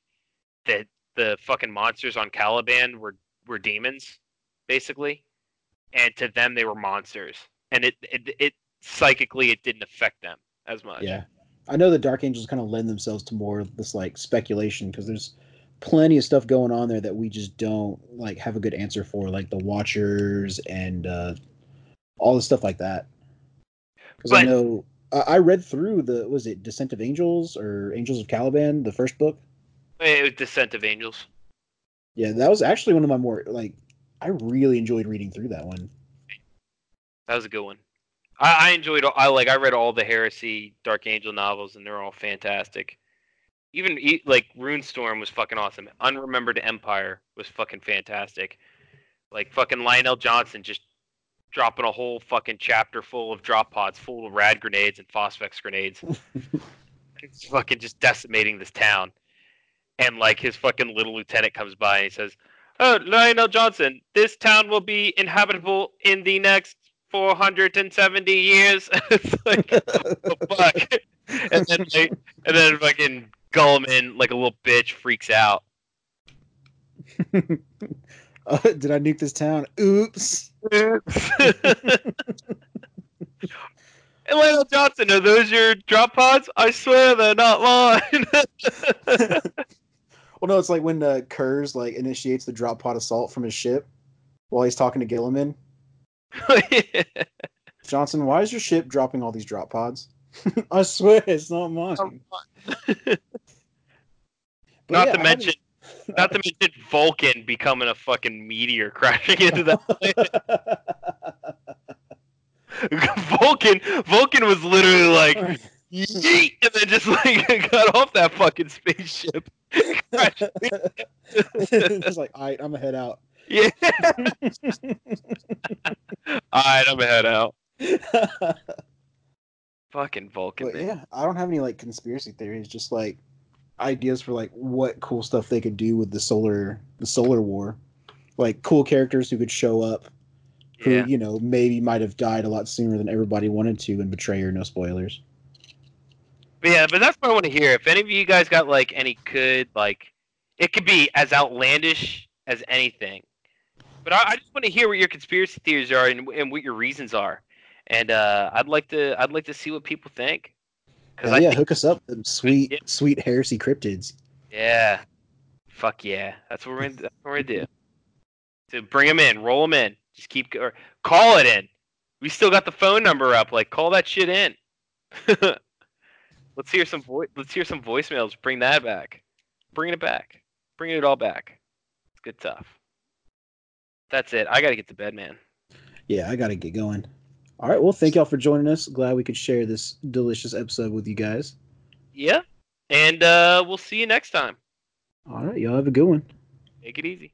that the fucking monsters on Caliban were were demons basically, and to them they were monsters. And it it, it psychically it didn't affect them as much. Yeah. I know the Dark Angels kind of lend themselves to more of this like speculation because there's plenty of stuff going on there that we just don't like have a good answer for, like the Watchers and uh, all the stuff like that. Because I know I I read through the was it Descent of Angels or Angels of Caliban, the first book. It was Descent of Angels. Yeah, that was actually one of my more like I really enjoyed reading through that one. That was a good one. I, I enjoyed. I like. I read all the Heresy Dark Angel novels, and they're all fantastic. Even like Runestorm was fucking awesome. Unremembered Empire was fucking fantastic. Like fucking Lion El'Jonson just dropping a whole fucking chapter full of drop pods full of rad grenades and phosphex grenades. it's fucking just decimating this town. And like his fucking little lieutenant comes by and he says, "Oh, Lion El'Jonson, this town will be inhabitable in the next 470 years." it's like, what the fuck? and then they, and then fucking Guilliman, like a little bitch, freaks out. Uh, did I nuke this town? Oops. and Lion El'Jonson, are those your drop pods? I swear they're not mine. Well, no, it's like when uh, Curze like initiates the drop pod assault from his ship while he's talking to Guilliman. Johnson, why is your ship dropping all these drop pods? I swear it's not mine. Oh, but not yeah, to mention, not to mention Vulcan becoming a fucking meteor crashing into that planet. Vulcan, Vulcan was literally like, yeet, and then just like got off that fucking spaceship. It's like, all right, I'm gonna head out. Yeah. right, I'm gonna head out. Fucking Vulcan. But man. yeah, I don't have any like conspiracy theories, just like ideas for like what cool stuff they could do with the solar the solar war. Like cool characters who could show up who, Yeah. you know, maybe might have died a lot sooner than everybody wanted to in Betrayer, no spoilers. But yeah, but that's what I want to hear. If any of you guys got like any good like, it could be as outlandish as anything. But I, I just want to hear what your conspiracy theories are and, and what your reasons are, and uh, I'd like to I'd like to see what people think. Because Hell I yeah, think, hook us up, them sweet, Yeah. sweet heresy cryptids. yeah, fuck yeah, that's what we're gonna, that's what we're gonna do. To bring them in, roll them in, just keep or call it in. We still got the phone number up. Like call that shit in. let's hear some voice. Let's hear some voicemails. Bring that back. Bring it back. Bring it all back. It's good stuff. That's it. I gotta get to bed, man. Yeah, I gotta get going. All right, well, thank y'all for joining us. Glad we could share this delicious episode with you guys. Yeah. And uh, we'll see you next time. All right, y'all have a good one. Take it easy.